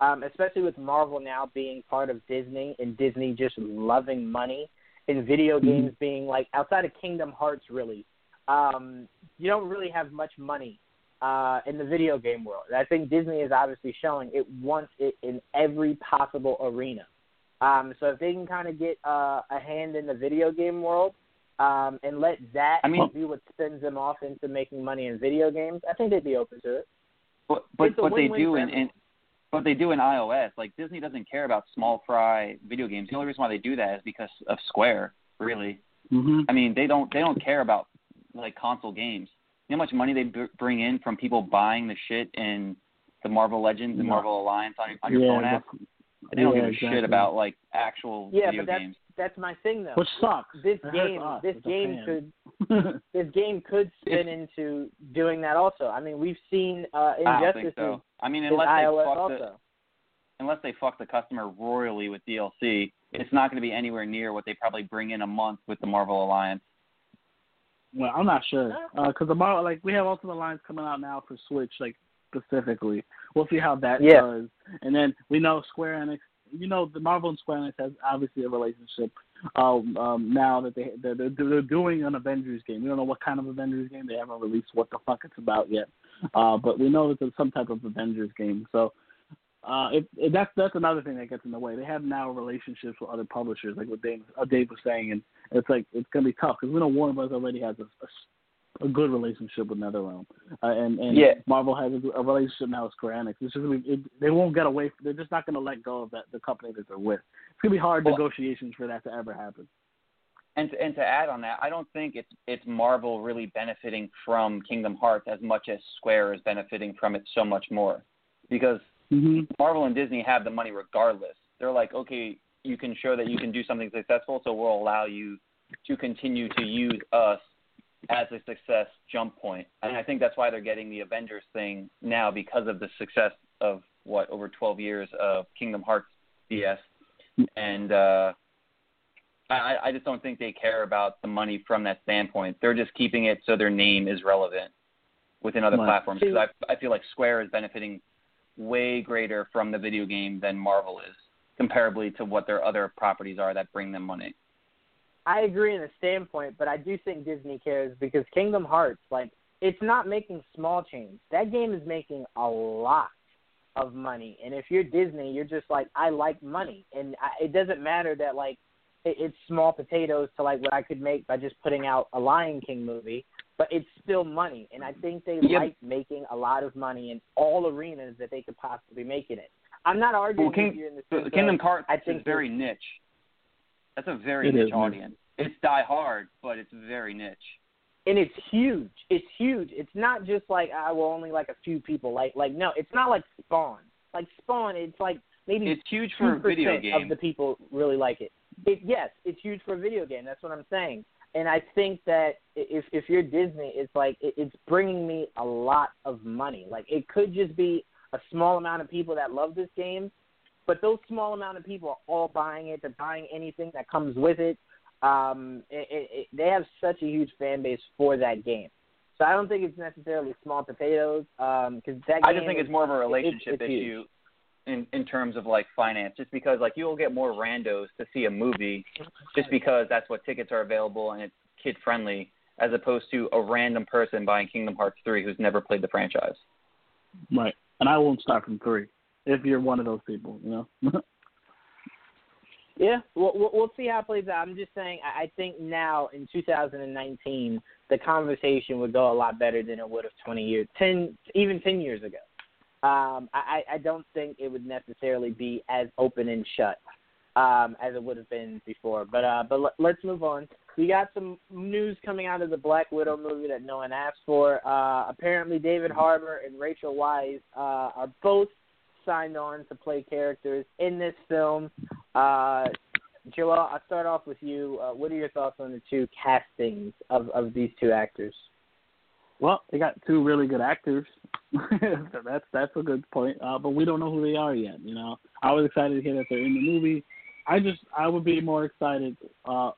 um, especially with Marvel now being part of Disney and Disney just loving money and video Mm-hmm. games being like outside of Kingdom Hearts really, um, you don't really have much money uh, in the video game world. I think Disney is obviously showing it wants it in every possible arena. Um, so if they can kind of get uh, a hand in the video game world um, and let that I mean- be what spins them off into making money in video games, I think they'd be open to it. But but It's a what they do for in, in everyone. what they do in iOS, like Disney doesn't care about small fry video games. The only reason why they do that is because of Square, really. hmm I mean, they don't they don't care about like console games. You know how much money they b- bring in from people buying the shit in the Marvel Legends and No. Marvel Alliance on your, on your yeah, phone app. But- They don't yeah, give a exactly. shit about like actual Yeah, video but that's games. that's my thing though. which sucks. this It hurts game us this game could this game could spin into doing that also. I mean, we've seen uh I don't Injustice think so. I mean, in unless they iOS fuck the, also. unless they fuck the customer royally with DLC, it's not going to be anywhere near what they probably bring in a month with the Marvel Alliance. Well, I'm not sure because the Marvel, like we have Ultimate Alliance coming out now for Switch, like specifically. We'll see how that Yeah. does, and then we know Square Enix. You know, the Marvel and Square Enix has obviously a relationship. Um, um, now that they they're, they're, they're doing an Avengers game, we don't know what kind of Avengers game. They haven't released what the fuck it's about yet, uh, but we know that there's some type of Avengers game. So. Uh, it, it, that's that's another thing that gets in the way. They have now relationships with other publishers, like what Dave, uh, Dave was saying, and it's like it's gonna be tough because we know Warner Bros. already has a, a, a good relationship with NetherRealm, uh, and and Yeah. Marvel has a, a relationship now with Square Enix. It's just gonna be, it, they won't get away. They're just not gonna let go of that the company that they're with. It's gonna be hard Well- negotiations for that to ever happen. And to, and to add on that, I don't think it's it's Marvel really benefiting from Kingdom Hearts as much as Square is benefiting from it so much more, because Mm-hmm. Marvel and Disney have the money regardless. They're like, okay, you can show that you can do something successful, so we'll allow you to continue to use us as a success jump point. And I think that's why they're getting the Avengers thing now because of the success of what over 12 years of Kingdom Hearts BS. And uh, I, I just don't think they care about the money from that standpoint. They're just keeping it so their name is relevant within other Right. platforms. Because I, I feel like Square is benefiting way greater from the video game than Marvel is, comparably to what their other properties are that bring them money. I agree in a standpoint, but I do think Disney cares because Kingdom Hearts, like, it's not making small change. That game is making a lot of money, and if you're Disney, you're just like, I like money, and I, it doesn't matter that like it, it's small potatoes to like what I could make by just putting out a Lion King movie, but it's still money, and I think they Yeah. like making a lot of money in all arenas that they could possibly make it in. I'm not arguing Well, King- with you in the uh, So sense Kingdom Hearts I think is very niche. That's a very It niche is, man. audience. It's die hard, but it's very niche. and it's huge. It's huge. It's not just like ah, I will only like a few people. Like like no, it's not like Spawn. Like Spawn, it's like maybe It's huge for a video percent game. of the people really like it. it. Yes, it's huge for a video game. That's what I'm saying. And I think that if if you're Disney, it's like it, it's bringing me a lot of money. Like it could just be a small amount of people that love this game, but those small amount of people are all buying it. They're buying anything that comes with it. Um, it, it, it, they have such a huge fan base for that game. So I don't think it's necessarily small potatoes. Um, because that I just think is- it's more of a relationship it's issue huge. in in terms of like finance. Just because like you'll get more randos to see a movie, just because that's what tickets are available and it's kid friendly, as opposed to a random person buying Kingdom Hearts three who's never played the franchise. Right, and I won't start from three if you're one of those people. You know. Yeah, we'll, we'll see how it plays out. I'm just saying, I I think now in 2019, the conversation would go a lot better than it would have 20 years, 10, even 10 years ago. Um, I, I don't think it would necessarily be as open and shut um, as it would have been before. But uh, but l- let's move on. We got some news coming out of the Black Widow movie that no one asked for. Uh, apparently, David Harbour and Rachel Weisz uh, are both signed on to play characters in this film. Uh, Joel, I'll start off with you. Uh, what are your thoughts on the two castings of, of these two actors? Well, they got two really good actors. that's that's a good point. Uh, but we don't know who they are yet. You know, I was excited to hear that they're in the movie. I just I would be more excited uh,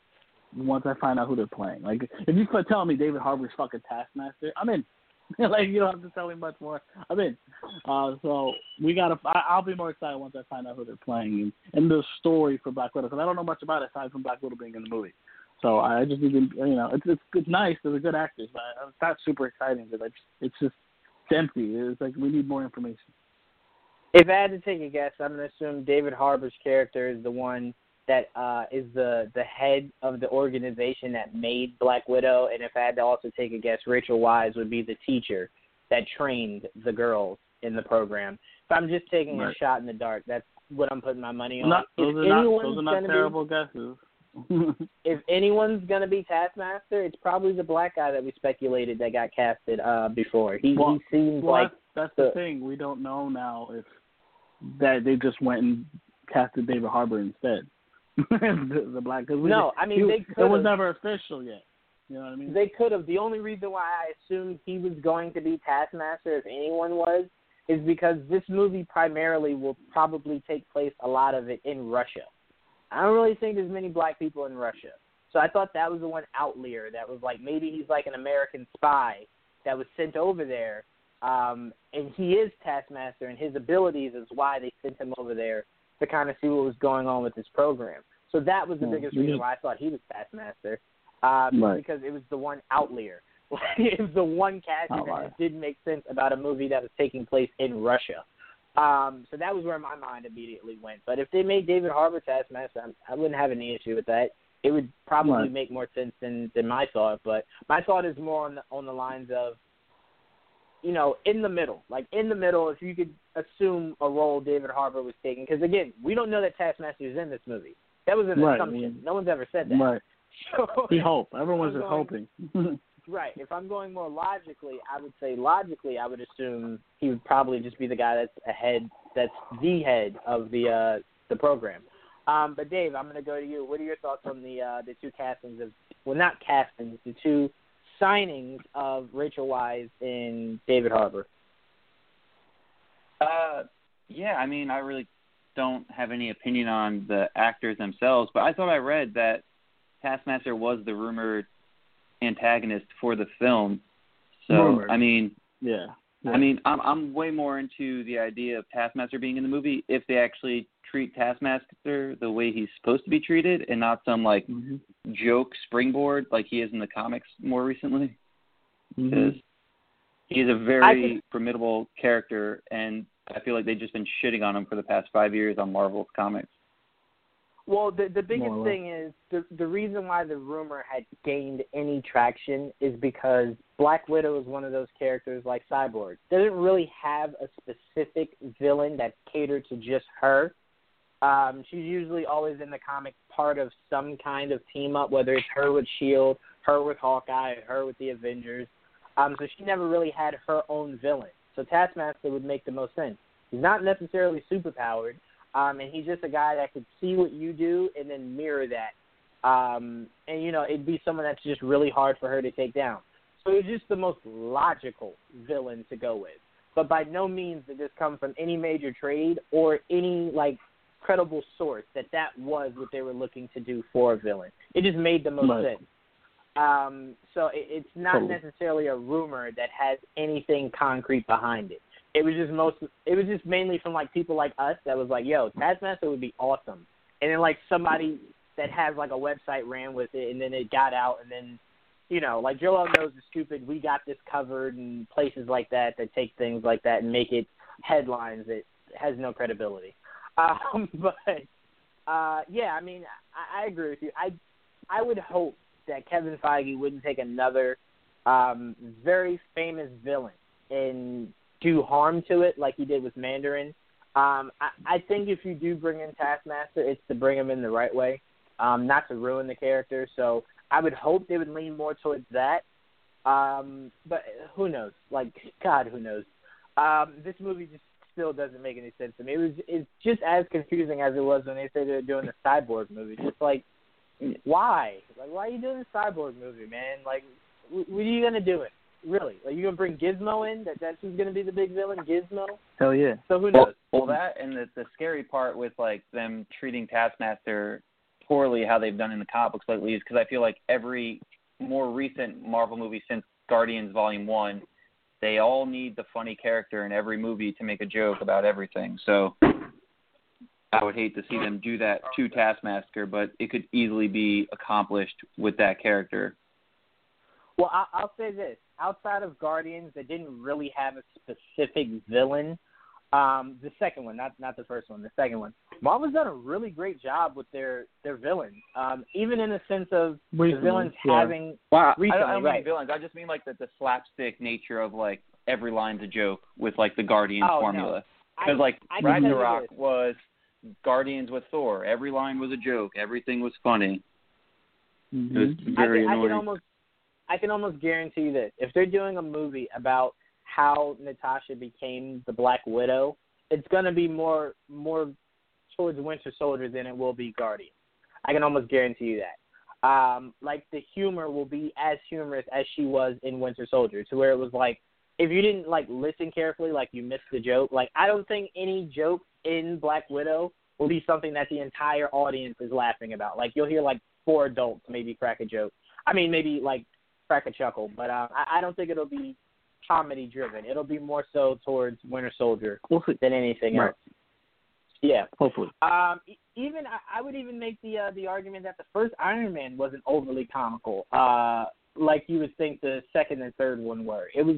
once I find out who they're playing. Like if you start telling me David Harbour's fucking Taskmaster, I'm in. like you don't have to tell me much more. I'm in. Uh, so we gotta. I, I'll be more excited once I find out who they're playing and, and the story for Black Widow because I don't know much about it aside from Black Widow being in the movie. So I just to, you know, it's it's it's nice. They're good actors, but it's not super exciting because it's it's just it's empty. It's like we need more information. If I had to take a guess, I'm to assume David Harbour's character is the one that uh, is the the head of the organization that made Black Widow, and if I had to also take a guess, Rachel Weisz would be the teacher that trained the girls in the program. If I'm just taking right. a shot in the dark, that's what I'm putting my money on. Not, those, if are not, those are not terrible be, guesses. if anyone's gonna be Taskmaster, it's probably the black guy that we speculated that got casted uh before. He well, he seems well, like that's, that's the, the thing. We don't know now if that they just went and casted David Harbour instead. The, the black because no, I mean he, they could. It was never official yet. You know what I mean? They could have. The only reason why I assumed he was going to be Taskmaster, if anyone was, is because this movie primarily will probably take place a lot of it in Russia. I don't really think there's many black people in Russia. So I thought that was the one outlier that was like maybe he's like an American spy that was sent over there, um, and he is Taskmaster, and his abilities is why they sent him over there to kind of see what was going on with this program. So that was the biggest reason why I thought he was Taskmaster, um, Right. because it was the one outlier. it was the one Outlier. that didn't make sense about a movie that was taking place in Russia. Um, so that was where my mind immediately went. But if they made David Harbour Taskmaster, I'm- I wouldn't have any issue with that. It would probably Right. make more sense than than my thought. But my thought is more on the on the lines of, you know, in the middle, like in the middle. If you could assume a role David Harbour was taking, because again, we don't know that Taskmaster is in this movie. That was an Right. assumption. No one's ever said that. Right. So, We hope. Everyone's just going- hoping. Right. If I'm going more logically, I would say logically, I would assume he would probably just be the guy that's ahead, that's the head of the uh, the program. Um, but Dave, I'm going to go to you. What are your thoughts on the uh, the two castings of well, not castings, the two signings of Rachel Weisz and David Harbour? Uh, yeah, I mean, I really don't have any opinion on the actors themselves, but I thought I read that Taskmaster was the rumored antagonist for the film. So, Rumored. I mean, yeah. Yeah. I mean, I'm I'm way more into the idea of Taskmaster being in the movie if they actually treat Taskmaster the way he's supposed to be treated, and not some like Mhm. joke springboard like he is in the comics more recently. Mhm. Because he's a very could- formidable character, and I feel like they've just been shitting on him for the past five years on Marvel's comics. Well, the the biggest More thing is the the reason why the rumor had gained any traction is because Black Widow is one of those characters like Cyborg. Doesn't really have a specific villain that catered to just her. Um, she's usually always in the comic part of some kind of team up, whether it's her with Shield, her with Hawkeye, her with the Avengers. Um, so she never really had her own villain. So Taskmaster would make the most sense. He's not necessarily superpowered, um, and he's just a guy that could see what you do and then mirror that. Um, and you know, it'd be someone that's just really hard for her to take down. So he's just the most logical villain to go with. But by no means did this come from any major trade or any like credible source that that was what they were looking to do for a villain. It just made the most Right. sense. Um, so it, it's not Totally. necessarily a rumor that has anything concrete behind it. It was just most. It was just mainly from like people like us that was like, "Yo, Taskmaster would be awesome," and then like somebody that has like a website ran with it, and then it got out, and then you know, like Joel knows is stupid. We got this covered, and places like that that take things like that and make it headlines that has no credibility. Um, but uh, yeah, I mean, I, I agree with you. I I would hope that Kevin Feige wouldn't take another um, very famous villain and do harm to it like he did with Mandarin. Um, I, I think if you do bring in Taskmaster, it's to bring him in the right way, um, not to ruin the character. So I would hope they would lean more towards that. Um, but who knows? Like God, who knows? Um, this movie just still doesn't make any sense to me. It was it's just as confusing as it was when they said they're doing the cyborg movie. Just like why? Like why are you doing the cyborg movie, man? Like what are you gonna do it? Really? Are you gonna bring Gizmo in? That that's who's gonna be the big villain, Gizmo? Hell yeah. So who Well, knows? well, that and the the scary part with like them treating Taskmaster poorly, how they've done in the comic books lately, is because I feel like every more recent Marvel movie since Guardians Volume One, they all need the funny character in every movie to make a joke about everything. So I would hate to see them do that to Taskmaster, but it could easily be accomplished with that character. Well, I, I'll say this: outside of Guardians, that didn't really have a specific villain. Um, the second one, not not the first one, the second one. Marvel's done a really great job with their their villains, um, even in the sense of the villains yeah. having. Well, I, Recently, I don't right. mean villains. I just mean like the, the slapstick nature of like every line's a joke with like the Guardians Oh, formula. I, Because like I can tell Ragnarok was Guardians with Thor. Every line was a joke. Everything was funny. It was Mhm. I very can, I annoying. can almost I can almost guarantee you this. If they're doing a movie about how Natasha became the Black Widow, it's gonna be more more towards Winter Soldier than it will be Guardian. I can almost guarantee you that. Um, like the humor will be as humorous as she was in Winter Soldier, to where it was like if you didn't like listen carefully, like you missed the joke. Like I don't think any joke in Black Widow will be something that the entire audience is laughing about. Like you'll hear like four adults maybe crack a joke. I mean maybe like crack a chuckle, but uh, I, I don't think it'll be comedy driven. It'll be more so towards Winter Soldier We'll than anything Right. else. Yeah. Hopefully. Um, even I, I would even make the uh, the argument that the first Iron Man wasn't overly comical, uh, like you would think the second and third one were. It was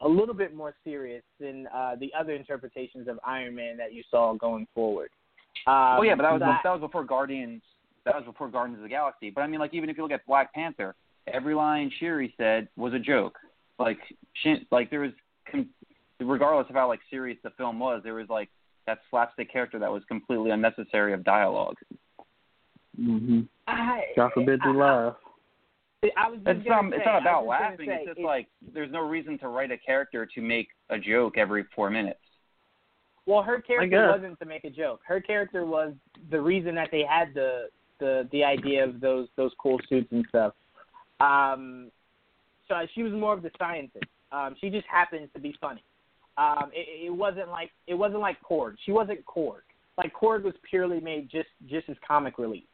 a little bit more serious than uh, the other interpretations of Iron Man that you saw going forward. Um, oh yeah, but that was so I- that was before Guardians. That was before Guardians of the Galaxy. But I mean, like even if you look at Black Panther, every line Shuri said was a joke. Like she, like there was, com- regardless of how like serious the film was, there was like that slapstick character that was completely unnecessary of dialogue. Mhm. I, God forbid you I- laugh. I was just It's gonna not. It's not about just laughing. say, It's just it- like there's no reason to write a character to make a joke every four minutes. Well, her character wasn't to make a joke. Her character was the reason that they had the the the idea of those those cool suits and stuff. Um, so she was more of the scientist. Um, she just happened to be funny. Um, it, it wasn't like it wasn't like Korg. She wasn't Korg. Like Korg was purely made just just as comic relief.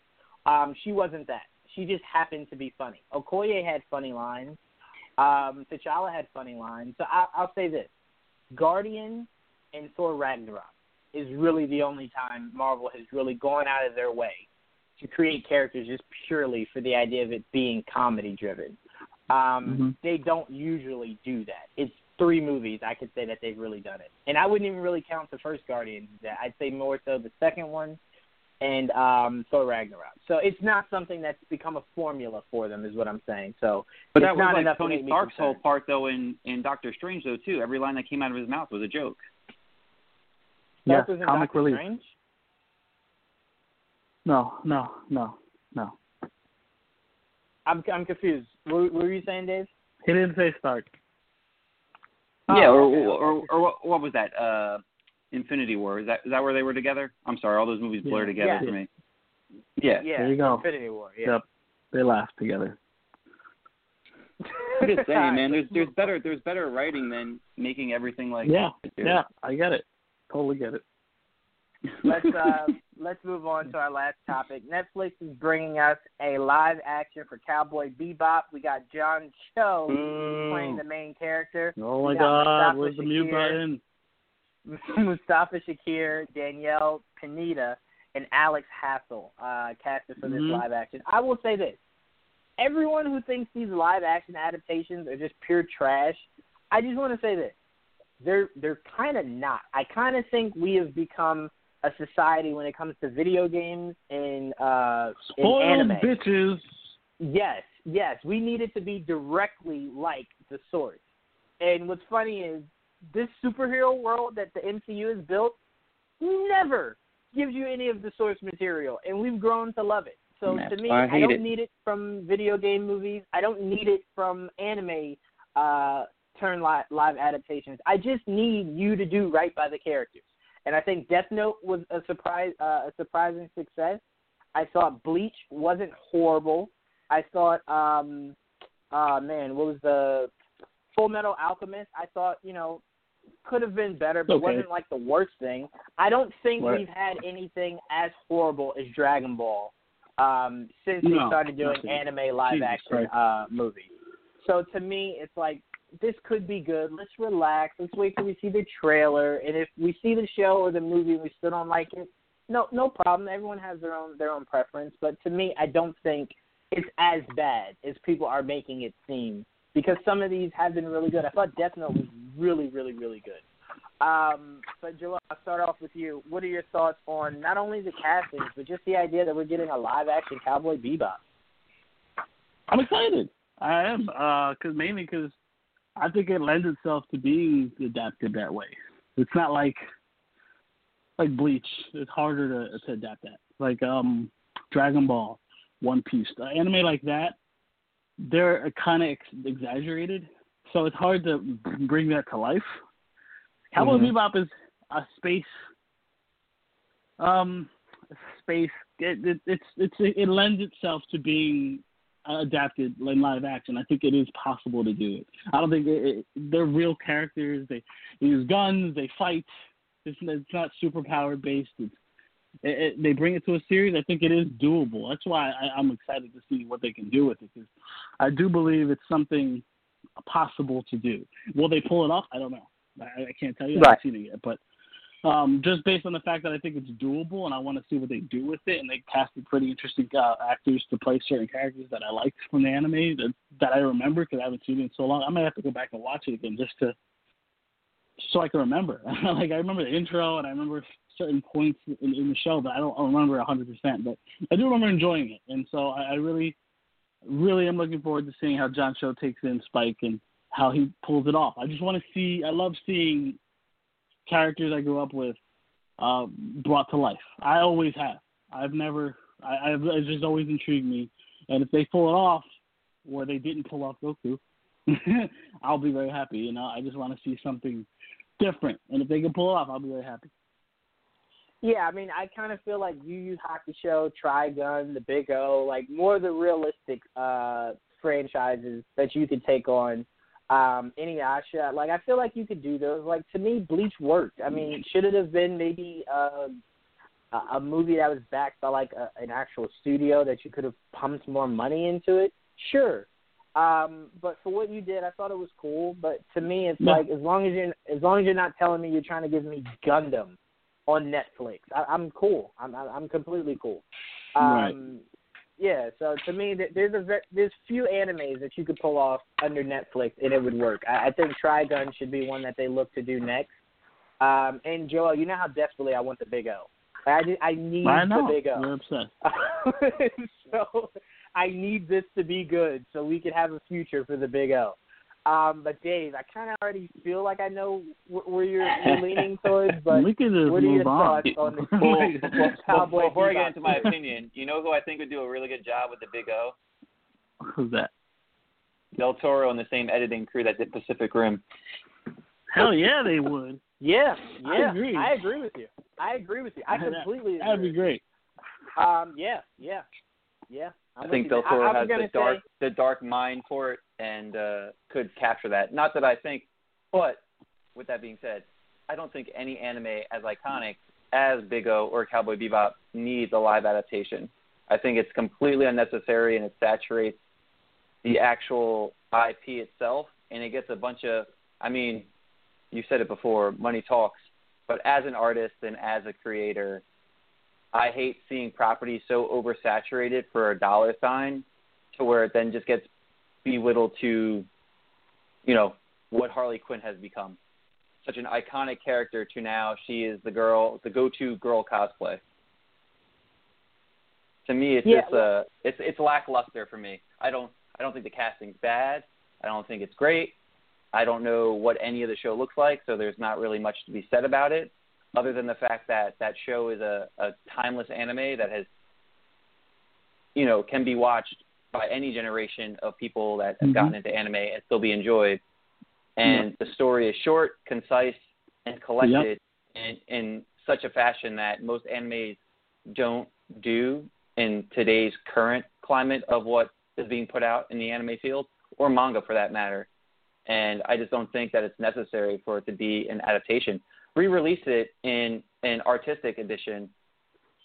Um, she wasn't that. She just happened to be funny. Okoye had funny lines. Um, T'Challa had funny lines. So I, I'll say this: Guardian and Thor Ragnarok is really the only time Marvel has really gone out of their way to create characters just purely for the idea of it being comedy driven. Um, Mhm. They don't usually do that. It's three movies I could say that they've really done it, and I wouldn't even really count the first Guardians. That I'd say more so the second one and um, Thor Ragnarok. So it's not something that's become a formula for them, is what I'm saying. So But it's that was not like enough to Tony Stark's whole part, though, in in Doctor Strange, though, too. Every line that came out of his mouth was a joke. Yeah, Stark was in comic Doctor relief. Strange? No, no, no, no. I'm I'm confused. What, what were you saying, Dave? He didn't say Stark. Oh, yeah, or, okay, or okay. or what, what was that? Uh, Infinity War. Is that is that where they were together? I'm sorry, all those movies blur Yeah. together Yeah. for me. Yeah. Yeah, There you go. Infinity War. Yeah. Yep. They laughed together. I'm just saying, man. There's there's better there's better writing than making everything like yeah, dude. yeah, I get it. Totally get it. let's uh let's move on to our last topic. Netflix is bringing us a live action for Cowboy Bebop. We got John Cho playing the main character. Oh my God, Mustafa where's the mute button? Mustafa Shakir, Danielle Pineda, and Alex Hassell uh, casted for this Mhm. live action. I will say this: everyone who thinks these live action adaptations are just pure trash, I just want to say this: they're they're kind of not. I kind of think we have become a society when it comes to video games and uh, and Spoiled anime. bitches. Yes, yes, we need it to be directly like the source. And what's funny is this superhero world that the MCU has built never gives you any of the source material, and we've grown to love it. So That's to me, I I, don't it. need it from video game movies. I don't need it from anime uh, turn live, live adaptations. I just need you to do right by the characters. And I think Death Note was a surprise, uh, a surprising success. I thought Bleach wasn't horrible. I thought, um, uh, man, what was the Fullmetal Alchemist? I thought, you know, could have been better, but Okay. wasn't like the worst thing. I don't think Right. we've had anything as horrible as Dragon Ball um, since we started doing nothing. anime live Jesus action Christ. uh, movies. So to me, it's like this could be good. Let's relax. Let's wait till we see the trailer, and if we see the show or the movie and we still don't like it, no, no problem. Everyone has their own their own preference, but to me, I don't think it's as bad as people are making it seem because some of these have been really good. I thought Death Note was really, really, really good. Um, but Joel, I'll start off with you. What are your thoughts on not only the castings, but just the idea that we're getting a live action Cowboy Bebop? I'm excited. I am, uh, cause mainly because I think it lends itself to being adapted that way. It's not like like Bleach. It's harder to to adapt that. Like um, Dragon Ball, One Piece, anime like that. They're kind of ex- exaggerated, so it's hard to bring that to life. Cowboy Mhm. Bebop is a space. Um, space. It, it, it's it's it lends itself to being adapted in live action. I think it is possible to do it. I don't think it, it, they're real characters. They, use guns. They fight. It's, it's not superpower based. It's, it, they bring it to a series. I think it is doable. That's why I, I'm excited to see what they can do with it because I do believe it's something possible to do. Will they pull it off? I don't know. I, I can't tell you. I haven't seen it yet, but um, just based on the fact that I think it's doable and I want to see what they do with it, and they casted pretty interesting uh, actors to play certain characters that I liked from the anime that that I remember because I haven't seen it in so long. I might have to go back and watch it again just to so I can remember. like I remember the intro and I remember certain points in, in the show, but I don't remember hundred percent. But I do remember enjoying it, and so I, I really, really am looking forward to seeing how John Cho takes in Spike and how he pulls it off. I just want to see. I love seeing characters I grew up with uh, brought to life. I always have. I've never. I, I've it's just always intrigued me, and if they pull it off, or they didn't pull off Goku, I'll be very happy. You know, I just want to see something different, and if they can pull it off, I'll be very happy. Yeah, I mean, I kind of feel like Yu Yu Hakusho, Trigun, The Big O, like more the realistic uh franchises that you could take on. Um, Inuyasha, like I feel like you could do those. Like to me, Bleach worked. I mean, should it have been maybe uh, a, a movie that was backed by like a, an actual studio that you could have pumped more money into it? Sure. Um, but for what you did, I thought it was cool. But to me, it's Yeah. like as long as you're as long as you're not telling me you're trying to give me Gundam on Netflix, I, I'm cool. I'm I'm I'm completely cool. Um, Right. Yeah. So to me, th- there's a there's few animes that you could pull off under Netflix and it would work. I, I think Trigun should be one that they look to do next. Um, and Joel, you know how desperately I want the Big O. I just, I need I know the Big O. you're obsessed. so I need this to be good so we can have a future for the Big O. Um, but Dave, I kind of already feel like I know where you're, you're leaning but we could just what are your move on. thoughts on this Well, whole well, Cowboy before I get into my opinion, you know who I think would do a really good job with the Big O? Who's that? Del Toro and the same editing crew that did Pacific Rim. Hell yeah, they would. Yeah, I yeah, agree. I agree with you. I agree with you. I That- completely That'd agree. be great. Um, yeah, yeah, yeah. I'm I think. Del Toro has the dark say- the dark mind for it and uh, could capture that. Not that I think, but with that being said, I don't think any anime as iconic as Big O or Cowboy Bebop needs a live adaptation. I think it's completely unnecessary and it saturates the actual IP itself, and it gets a bunch of. I mean, you said it before, money talks. But as an artist and as a creator, I hate seeing property so oversaturated for a dollar sign to where it then just gets belittled to, you know, what Harley Quinn has become. Such an iconic character to now she is the girl, the go-to girl cosplay. To me, it's Yeah, just uh, it's it's lackluster for me. I don't I don't think the casting's bad. I don't think it's great. I don't know what any of the show looks like, so there's not really much to be said about it, other than the fact that that show is a, a timeless anime that has, you know, can be watched by any generation of people that have Mhm. gotten into anime and still be enjoyed. And the story is short, concise, and collected in, in such a fashion that most animes don't do in today's current climate of what is being put out in the anime field or manga for that matter. And I just don't think that it's necessary for it to be an adaptation. Re-release it in an artistic edition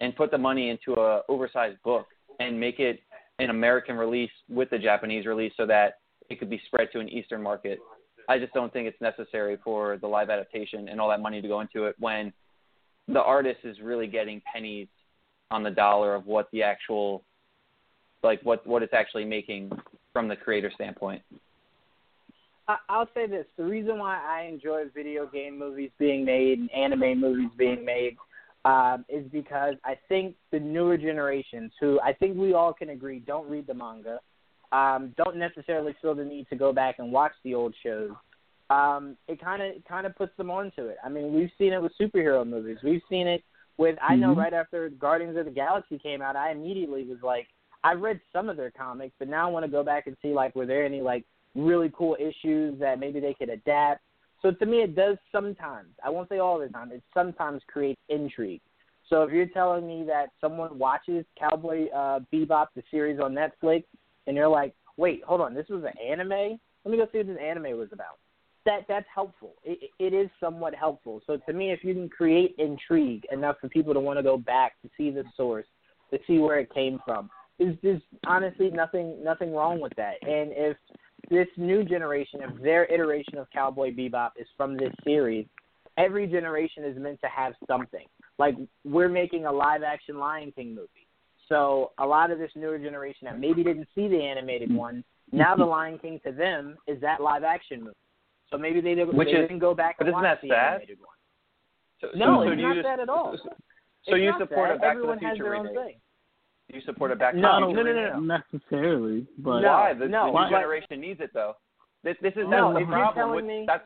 and put the money into a oversized book and make it an American release with the Japanese release so that it could be spread to an Eastern market. I just don't think it's necessary for the live adaptation and all that money to go into it when the artist is really getting pennies on the dollar of what the actual like what what it's actually making from the creator standpoint. I'll say this: the reason why I enjoy video game movies being made and anime movies being made um, is because I think the newer generations, who I think we all can agree don't read the manga, um, don't necessarily feel the need to go back and watch the old shows. Um, it kind of kind of puts them onto it. I mean, we've seen it with superhero movies. We've seen it with. I know Mhm. right after Guardians of the Galaxy came out, I immediately was like, I read some of their comics, but now I want to go back and see like were there any like really cool issues that maybe they could adapt. So to me, it does sometimes. I won't say all the time. It sometimes creates intrigue. So if you're telling me that someone watches Cowboy uh, Bebop, the series on Netflix, and you're like, wait, hold on, this was an anime. Let me go see what this anime was about. That that's helpful. It, it is somewhat helpful. So to me, if you can create intrigue enough for people to want to go back to see the source, to see where it came from, is there's honestly nothing nothing wrong with that. And if this new generation, if their iteration of Cowboy Bebop is from this series, every generation is meant to have something. Like we're making a live action Lion King movie. So a lot of this newer generation that maybe didn't see the animated one, now the Lion King to them is that live action movie. So maybe they didn't, Which they is- didn't go back but and isn't watch that the sad? animated one. So, No, so, so it's you not just, that at all. So, so It's you support that. a Back Everyone to the Future their remake? Do you support a Back to No, the no, Future no, no, remake? no. necessarily, but No. Why? The, no, the but- new generation needs it though. This, this is No, that's if the you're problem. With, me- that's,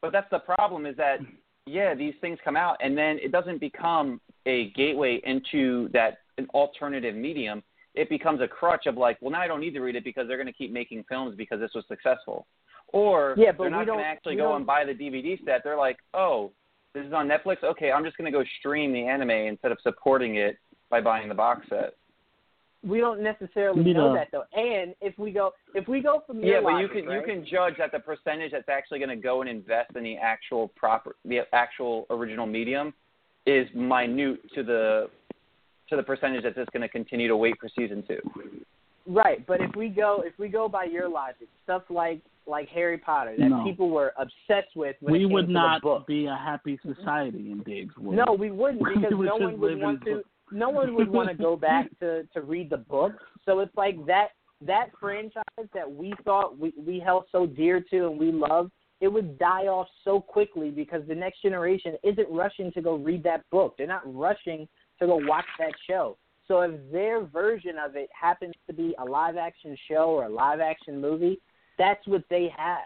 but that's the problem is that yeah, these things come out and then it doesn't become a gateway into that an alternative medium. It becomes a crutch of like, well, now I don't need to read it because they're going to keep making films because this was successful. Or Yeah, but they're not going don't- to actually go don't- and buy the DVD set. They're like, oh, this is on Netflix. Okay, I'm just going to go stream the anime instead of supporting it by buying the box set. We don't necessarily You know know. that though. And if we go if we go from your Yeah, but you can right? you can judge that the percentage that's actually going to go and invest in the actual proper the actual original medium is minute to the to the percentage that's just going to continue to wait for season two. Right, but if we go if we go by your logic, stuff like like Harry Potter that No. people were obsessed with when we it came would to not the book. be a happy society in Diggs. Would No, we? we wouldn't We because would no one would want to. book. No one would want to go back to to read the book. So it's like that that franchise that we thought we we held so dear to and we loved, it would die off so quickly because the next generation isn't rushing to go read that book. They're not rushing to go watch that show. So if their version of it happens to be a live action show or a live action movie, that's what they have.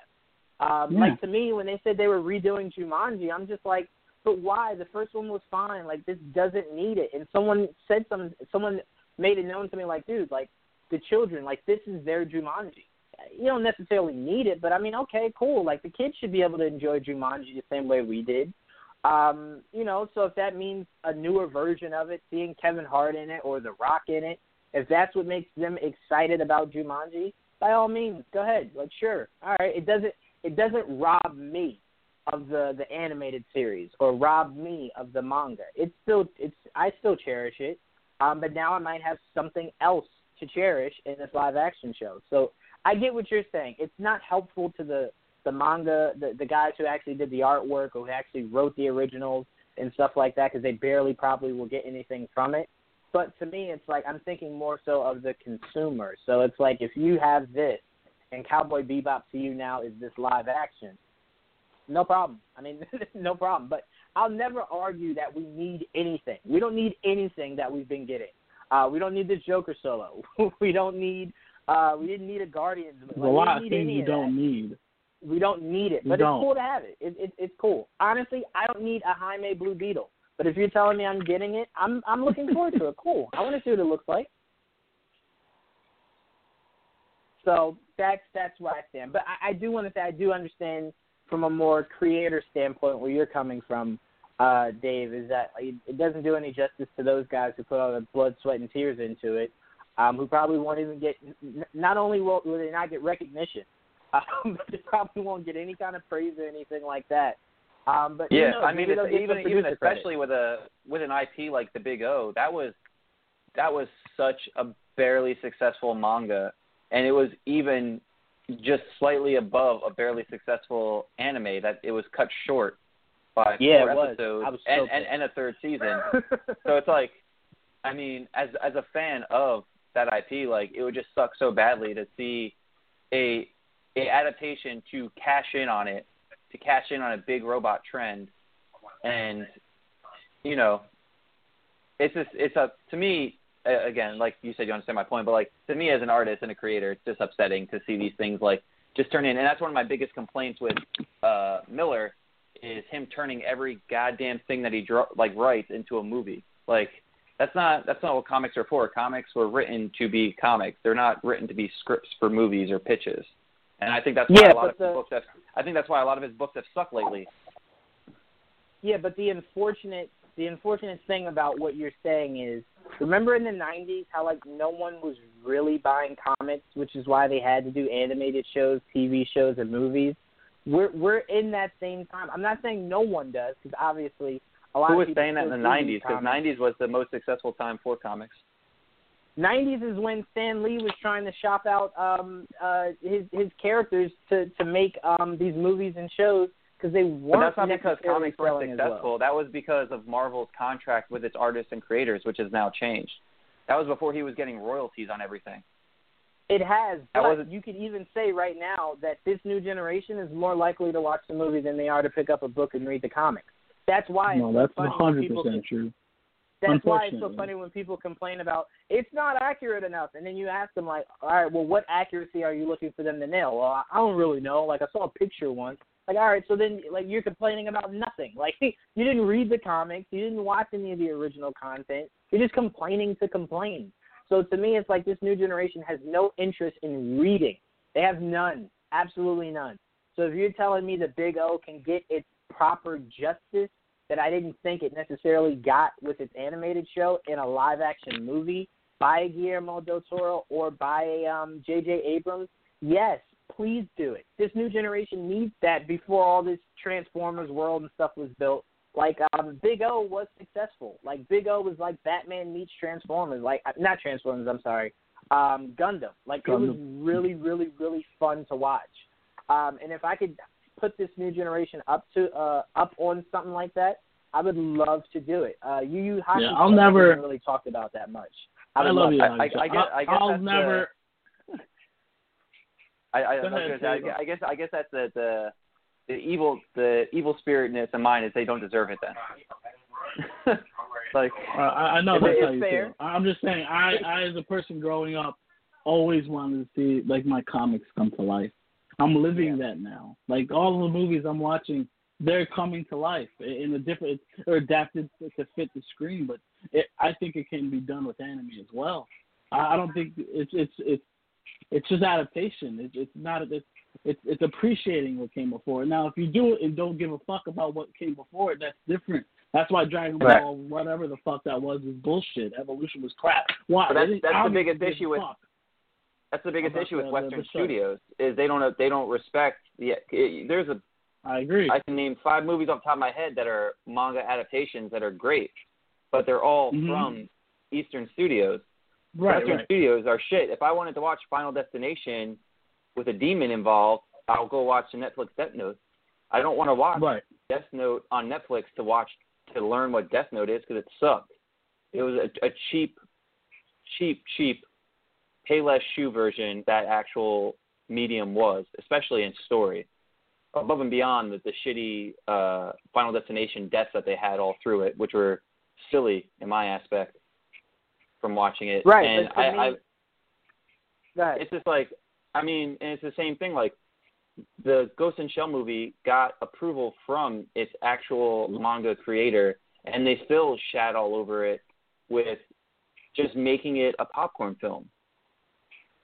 Um, Yeah. Like to me, when they said they were redoing Jumanji, I'm just like, but why? The first one was fine. Like this doesn't need it. And someone said some, someone made it known to me, like, dude, like the children, like this is their Jumanji. You don't necessarily need it, but I mean, okay, cool. Like the kids should be able to enjoy Jumanji the same way we did. Um, you know, so if that means a newer version of it, seeing Kevin Hart in it or The Rock in it, if that's what makes them excited about Jumanji, by all means, go ahead. Like, sure, all right. It doesn't it doesn't rob me of the the animated series or rob me of the manga. It's still it's I still cherish it, um, but now I might have something else to cherish in this live action show. So I get what you're saying. It's not helpful to the the manga, the the guys who actually did the artwork or who actually wrote the originals and stuff like that, because they barely probably will get anything from it. But to me, it's like I'm thinking more so of the consumer. So it's like if you have this, and Cowboy Bebop to you now is this live action, no problem. I mean, no problem. But I'll never argue that we need anything. We don't need anything that we've been getting. Uh, we don't need this Joker solo. we don't need Uh, we didn't need a Guardians. There's Like, a lot of things you don't need. We don't need it, but it's cool to have it. it, it. It's cool. Honestly, I don't need a Jaime Blue Beetle, but if you're telling me I'm getting it, I'm I'm looking forward to it. Cool. I want to see what it looks like. So that's that's where I stand. But I, I do want to say I do understand from a more creator standpoint where you're coming from, uh, Dave. Is that it doesn't do any justice to those guys who put all the blood, sweat, and tears into it, um, who probably won't even get. Not only will, will they not get recognition, um, they probably won't get any kind of praise or anything like that. Um, but Yeah, knows? I mean, it's, even even producer credit. especially with a with an IP like the Big O, that was that was such a barely successful manga, and it was even just slightly above a barely successful anime that it was cut short by Yeah, four episodes so and, and and a third season. so it's like, I mean, as as a fan of that IP, like it would just suck so badly to see a adaptation to cash in on it, to cash in on a big robot trend, and you know, it's just it's a to me again, like you said, you understand my point, but like to me as an artist and a creator, it's just upsetting to see these things like just turn in, and that's one of my biggest complaints with uh Millar is him turning every goddamn thing that he draw, like writes into a movie. Like that's not that's not what comics are for. Comics were written to be comics. They're not written to be scripts for movies or pitches. And I think that's why Yeah, a lot of the- his books have. I think that's why a lot of his books have sucked lately. Yeah, but the unfortunate the unfortunate thing about what you're saying is remember in the 90s how like no one was really buying comics, which is why they had to do animated shows, TV shows and movies. We're we're in that same time. I'm not saying no one does because obviously a lot Who of was saying that in the '90s? Because '90s was the most successful time for comics. 90s is when Stan Lee was trying to shop out um uh his his characters to to make um these movies and shows because they weren't But that's not because comics weren't selling as well. successful. That was because of Marvel's contract with its artists and creators, which has now changed. That was before he was getting royalties on everything. It has, but wasn't- you could even say right now that this new generation is more likely to watch the movie than they are to pick up a book and read the comics. That's why No, that's funny when hundred people percent true. That's why it's so funny when people complain about it's not accurate enough, and then you ask them like, all right, well, what accuracy are you looking for them to nail? Well, I I don't really know. Like I saw a picture once. Like, all right, so then like you're complaining about nothing. Like you didn't read the comics, you didn't watch any of the original content. You're just complaining to complain. So to me, it's like this new generation has no interest in reading. They have none, absolutely none. So if you're telling me the Big O can get its proper justice that I didn't think it necessarily got with its animated show in a live action movie by Guillermo del Toro or by um, J.J. Abrams, yes, please do it. This new generation needs that before all this Transformers world and stuff was built. Like um, Big O was successful. Like Big O was like Batman meets Transformers. Like uh, not Transformers, I'm sorry, um, Gundam. Like it was really, really, really fun to watch. Um, and if I could put this new generation up to uh, up on something like that, I would love to do it. Uh, Yu Hakusho Yeah, I'll never- really talked about that much. I, would love you. I- I- I guess- I guess I'll the- never. I, I, I, Go ahead, say, I, I guess I guess that's the the the evil the evil spiritness of mine is they don't deserve it then. like Uh, I, I know that's how you fair. feel. I'm just saying, I, I as a person growing up, always wanted to see like my comics come to life. I'm living that now. Like all the movies I'm watching, they're coming to life in a different or adapted to fit the screen. But it, I think it can be done with anime as well. I, I don't think it's it's it's it's just adaptation. It's it's not it's it's it's appreciating what came before. Now, if you do it and don't give a fuck about what came before it, that's different. That's why Dragon Right. Ball, whatever the fuck that was, is bullshit. Evolution was crap. Why? But that's- that's the biggest issue with- fuck. That's the biggest issue with the- Western the studios is they don't they don't respect the. It, there's a I agree. I can name five movies off the top of my head that are manga adaptations that are great, but they're all Mhm. from Eastern studios. right, Western right. studios are shit. If I wanted to watch Final Destination with a demon involved, I'll go watch the Netflix Death Note. I don't want to watch Right. Death Note on Netflix to watch to learn what Death Note is because it sucked. It was a, a cheap, cheap, cheap, pay less shoe version that actual medium was, especially in story. Above and beyond the, the shitty uh, Final Destination deaths that they had all through it, which were silly in my aspect from watching it. Right, and I, me- I Right. it's just like I mean, and it's the same thing. Like the Ghost in Shell movie got approval from its actual manga creator, and they still shat all over it with just making it a popcorn film.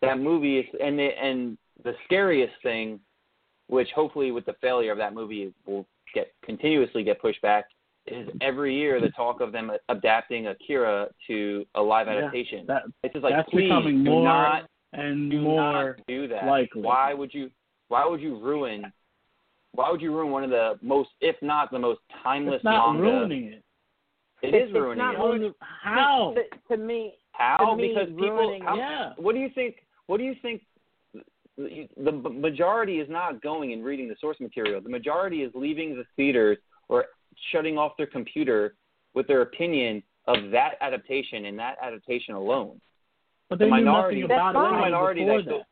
That movie is, and the, and the scariest thing, which hopefully with the failure of that movie will get continuously get pushed back, is every year the talk of them adapting Akira to a live Yeah, adaptation. that it's just like that's please becoming do more not and do more not do that. likely. Why would you? Why would you ruin? Why would you ruin one of the most, if not the most timeless It's not manga? ruining it. It It's- is it's ruining not it. ruining- How? To, to me, How? to me, because people. ruining- How, Yeah. What do you think? What do you think? The the majority is not going and reading the source material. The majority is leaving the theaters or shutting off their computer with their opinion of that adaptation and that adaptation alone. But the they knew minority- nothing about That's it fine. minority before that that.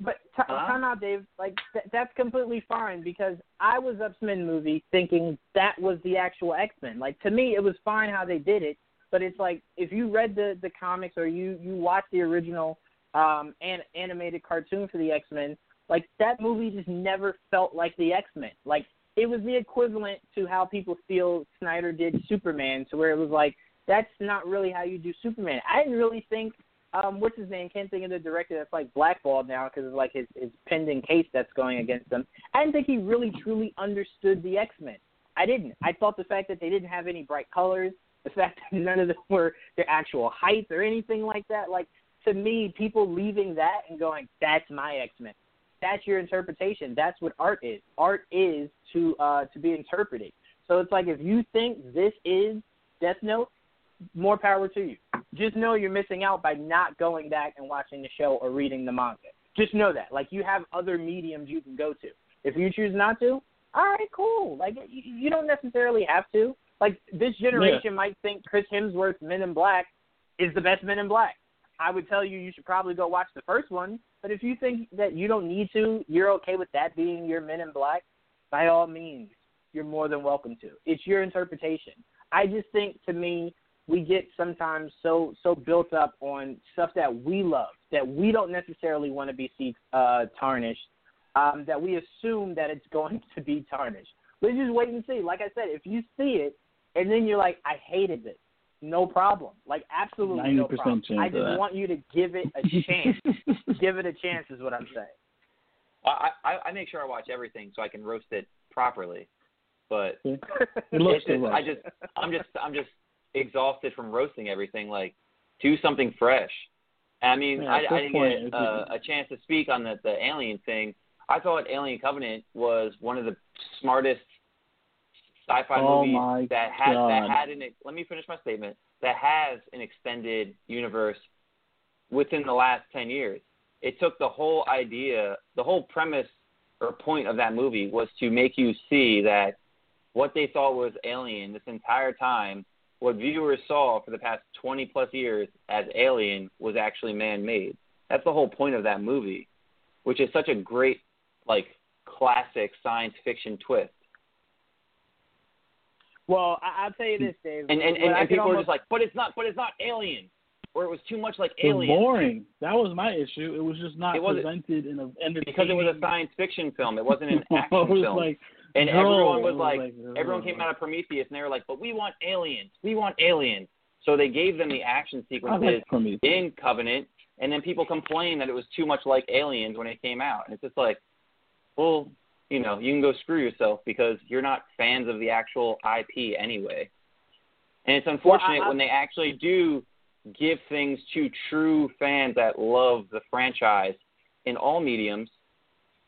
But t- Huh? time out, Dave. Like th- that's completely fine because I was X Men movie thinking that was the actual X Men. Like to me, it was fine how they did it. But it's like if you read the the comics or you you watch the original um an, animated cartoon for the X Men, like that movie just never felt like the X Men. Like it was the equivalent to how people feel Snyder did Superman, to where it was like that's not really how you do Superman. I didn't really think um, what's his name? Can't think of the director that's like blackballed now because of like his his pending case that's going against him. I didn't think he really truly understood the X Men. I didn't. I thought the fact that they didn't have any bright colors, the fact that none of them were their actual heights or anything like that, like to me, people leaving that and going, "That's my X Men." That's your interpretation. That's what art is. Art is to uh to be interpreted. So it's like if you think this is Death Note, more power to you. Just know you're missing out by not going back and watching the show or reading the manga. Just know that. Like you have other mediums you can go to. If you choose not to, all right, cool. Like you, you don't necessarily have to. Like this generation might think Chris Hemsworth's Men in Black is the best Men in Black. I would tell you you should probably go watch the first one. But if you think that you don't need to, you're okay with that being your Men in Black, by all means, you're more than welcome to. It's your interpretation. I just think to me we get sometimes so so built up on stuff that we love that we don't necessarily want to be see uh, tarnished. Um, that we assume that it's going to be tarnished. Let's just wait and see. Like I said, if you see it and then you're like, I hated this, no problem. Like absolutely no 90% problem. chance I just that. want you to give it a chance. give it a chance is what I'm saying. I, I I make sure I watch everything so I can roast it properly. But It looks just. I just I'm just I'm just exhausted from roasting everything. Like do something fresh. I mean, Yeah, I, I didn't point, get it's- uh, a chance to speak on the the alien thing. I thought Alien Covenant was one of the smartest sci-fi Oh movies my that had that God. had an let me finish my statement that has an extended universe within the last 10 years. It took the whole idea, the whole premise or point of that movie was to make you see that what they thought was alien this entire time, what viewers saw for the past 20 plus years as alien was actually man-made. That's the whole point of that movie, which is such a great like classic science fiction twist. Well, I, I'll tell you this, Dave. And and, and, I and could people were almost- just like, but it's not, but it's not alien, or it was too much like It was alien. boring. That was my issue. It was just not It wasn't- presented in a entertaining. because it was a science fiction film. It wasn't an it action was film. like and no, everyone it was was like, like, everyone came out of Prometheus, and they were like, but we want aliens. We want aliens. So they gave them the action sequences like in Covenant, and then people complained that it was too much like Aliens when it came out. And it's just like, well, you know, you can go screw yourself because you're not fans of the actual IP anyway. And it's unfortunate I- when they actually do give things to true fans that love the franchise in all mediums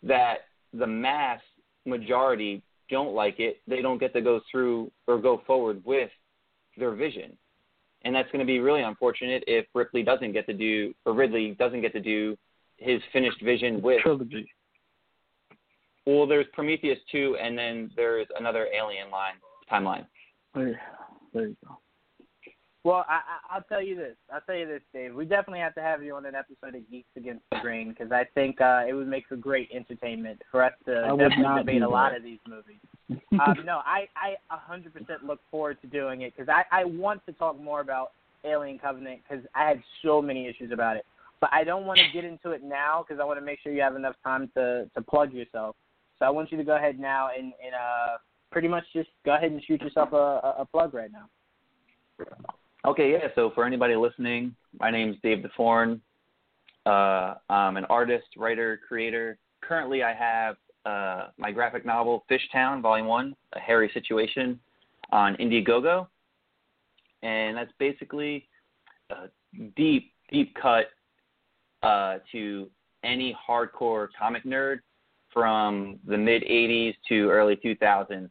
that the mass majority don't like it. They don't get to go through or go forward with their vision and that's going to be really unfortunate if Ripley doesn't get to do or Ridley doesn't get to do his finished vision with. trilogy. Well, there's Prometheus two, and then there's another Alien line timeline. There, there you go. Well, I, I, I'll tell you this. I'll tell you this, Dave. We definitely have to have you on an episode of Geeks Against the Grain because I think uh, it would make for great entertainment for us to I definitely debate a lot of these movies. um, no, I, I 100% look forward to doing it because I, I want to talk more about Alien Covenant because I had so many issues about it. but I don't want to get into it now because I want to make sure you have enough time to to plug yourself. So I want you to go ahead now and and uh pretty much just go ahead and shoot yourself a, a, plug right now. Okay, yeah. So for anybody listening, my name is Dave DeForn. Uh, I'm an artist, writer, creator. Currently, I have uh, my graphic novel Fishtown, Volume One, A Hairy Situation, on Indiegogo, and that's basically a deep, deep cut uh, to any hardcore comic nerd from the mid '80s to early 2000s.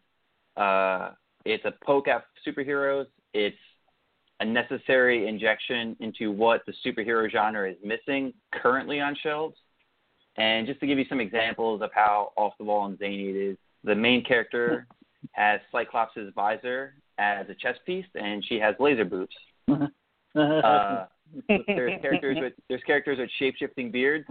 Uh, it's a poke at superheroes. It's a necessary injection into what the superhero genre is missing currently on shelves. And just to give you some examples of how off the wall and zany it is, the main character has Cyclops' visor as a chest piece, and she has laser boobs. uh, there's characters with there's characters with shape shifting beards.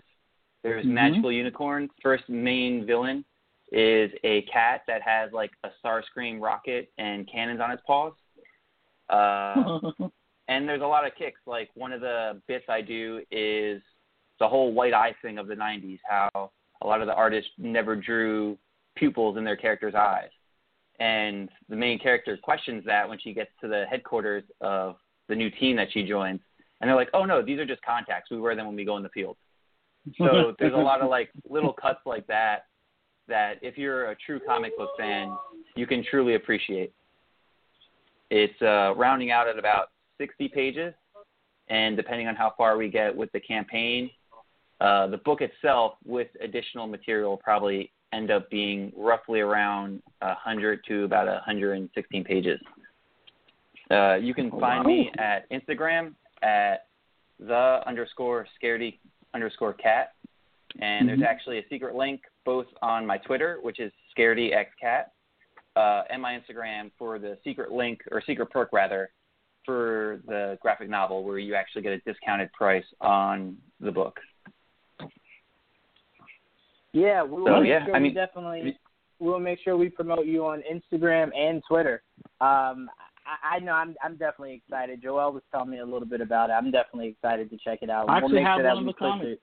There's Mhm. magical unicorns. First main villain is a cat that has like a Starscream rocket and cannons on its paws. Uh, and there's a lot of kicks. Like one of the bits I do is the whole white eye thing of the '90s. How a lot of the artists never drew pupils in their characters' eyes, and the main character questions that when she gets to the headquarters of the new team that she joins, and they're like, "Oh no, these are just contacts. We wear them when we go in the field." So there's a lot of like little cuts like that that if you're a true comic book fan, you can truly appreciate. It's uh, rounding out at about 60 pages, and depending on how far we get with the campaign, uh, the book itself with additional material probably end up being roughly around 100 to about 116 pages. Uh, you can find me at Instagram at the underscore scaredy underscore cat, and there's Mhm. actually a secret link both on my Twitter, which is scaredyxcat, uh, and my Instagram for the secret link or secret perk rather for the graphic novel, where you actually get a discounted price on the book. Yeah, we will So, make yeah, sure I we mean- definitely we'll make sure we promote you on Instagram and Twitter. Um, I, I know I'm I'm definitely excited. Joel was telling me a little bit about it. I'm definitely excited to check it out. I we'll actually have sure one of the comics. it.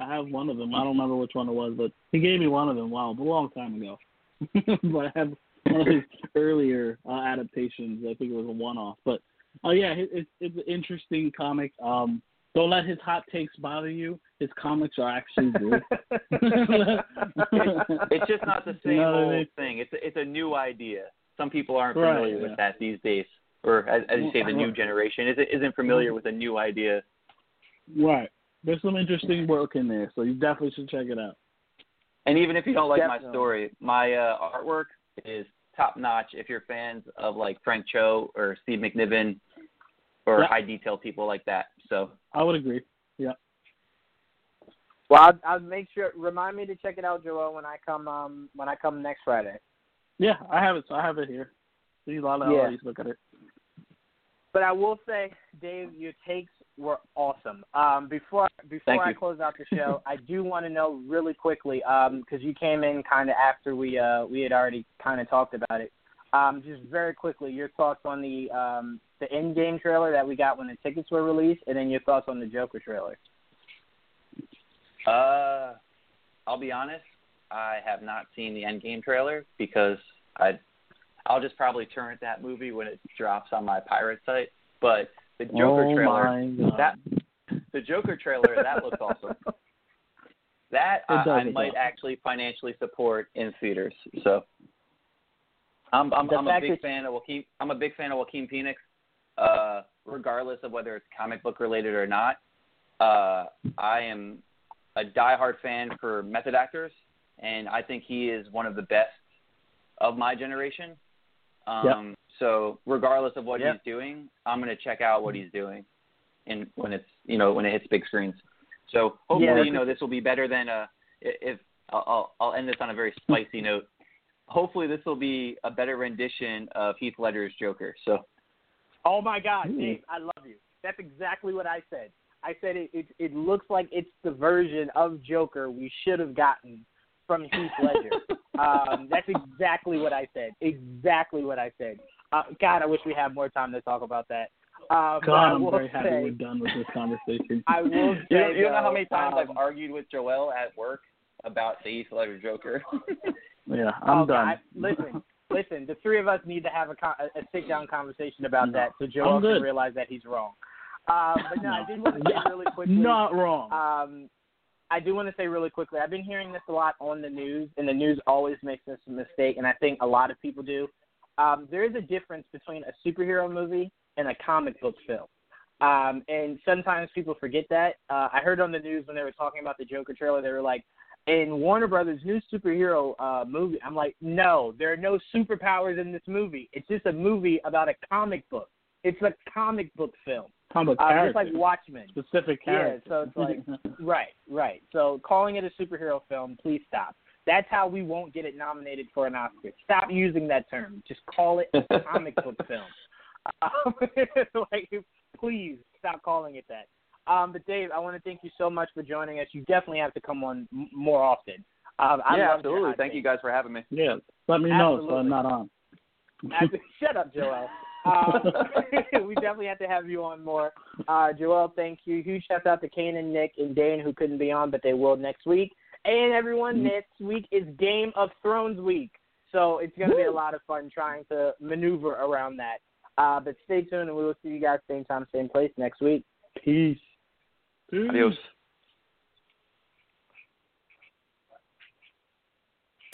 I have one of them. I don't remember which one it was, but he gave me one of them. Wow, a long time ago. but I have one of his earlier uh, adaptations. I think it was a one-off. But oh yeah, it, it's it's an interesting comic. Um, don't let his hot takes bother you. His comics are actually good. It's just not the same You know what I old mean? thing. It's a, it's a new idea. Some people aren't Right, familiar yeah. with that these days, or as, as you say, the new generation isn't isn't familiar with a new idea. Right. There's some interesting work in there, so you definitely should check it out. And even if you don't like my story, my uh, artwork is top notch. If you're fans of like Frank Cho or Steve McNiven or Yeah. high detail people like that, so I would agree. Yeah. Well, I'll, I'll make sure. Remind me to check it out, Joel, when I come um when I come next Friday. Yeah, I have it. So I have it here. See a lot of Yeah. look at it. But I will say, Dave, your takes were awesome. Um, before before Thank I you. close out the show, I do want to know really quickly because you came in kind of after we uh, we had already kind of talked about it. Um, just very quickly, your thoughts on the um, the Endgame trailer that we got when the tickets were released, and then your thoughts on the Joker trailer. Uh, I'll be honest. I have not seen the Endgame trailer because I, I'll just probably turn torrent that movie when it drops on my pirate site. But the Joker oh trailer, that the Joker trailer, that looks awesome. That I, I might awesome. actually financially support in theaters. So I'm I'm, I'm a big fan of Joaquin. I'm a big fan of Joaquin Phoenix, uh, regardless of whether it's comic book related or not. Uh, I am a diehard fan for method actors, and I think he is one of the best of my generation. Um, So regardless of what Yeah. he's doing, I'm going to check out what he's doing, and when it's you know when it hits big screens. So hopefully Yeah. you know this will be better than uh if I'll I'll- I'll end this on a very spicy note. Hopefully this will be a better rendition of Heath Ledger's Joker. So Oh my God, Ooh. Dave, I love you. That's exactly what I said. I said it, it. It looks like it's the version of Joker we should have gotten from Heath Ledger. um, that's exactly what I said. Exactly what I said. Uh, God, I wish we had more time to talk about that. Uh, God, I I'm will very happy we're done with this conversation. I will You, say, don't- you don't know how many times um, I've argued with Joel at work about the Heath Ledger Joker. yeah, I'm oh, done. God, listen, listen. The three of us need to have a, con- a sit down conversation about No. that, so Joel can realize that he's wrong. Um, but no, I did want to say really quickly. Not wrong. Um, I do want to say really quickly. I've been hearing this a lot on the news, and the news always makes this mistake, and I think a lot of people do. Um, there is a difference between a superhero movie and a comic book film. Um, and sometimes people forget that. Uh, I heard on the news when they were talking about the Joker trailer, they were like, in Warner Brothers' new superhero uh, movie, I'm like, no, there are no superpowers in this movie. It's just a movie about a comic book. It's a comic book film, Comic uh, just like Watchmen. specific characters. Yeah, so it's like right, right. So calling it a superhero film, please stop. That's how we won't get it nominated for an Oscar. Stop using that term. Just call it a comic book film. Um, like, please stop calling it that. Um, but Dave, I want to thank you so much for joining us. You definitely have to come on m- more often. Um, I yeah, loved absolutely. Thank you guys for having me. yeah, let me know so I'm not on. Absolutely. Shut up, Joel. Um, we definitely have to have you on more. Uh, Joel, thank you. Huge shout out to Kane and Nick and Dane who couldn't be on, but they will next week. And everyone, Mm-hmm. next week is Game of Thrones week. So it's going to be a lot of fun trying to maneuver around that. Uh, but stay tuned and we will see you guys same time, same place next week. Peace. Adios.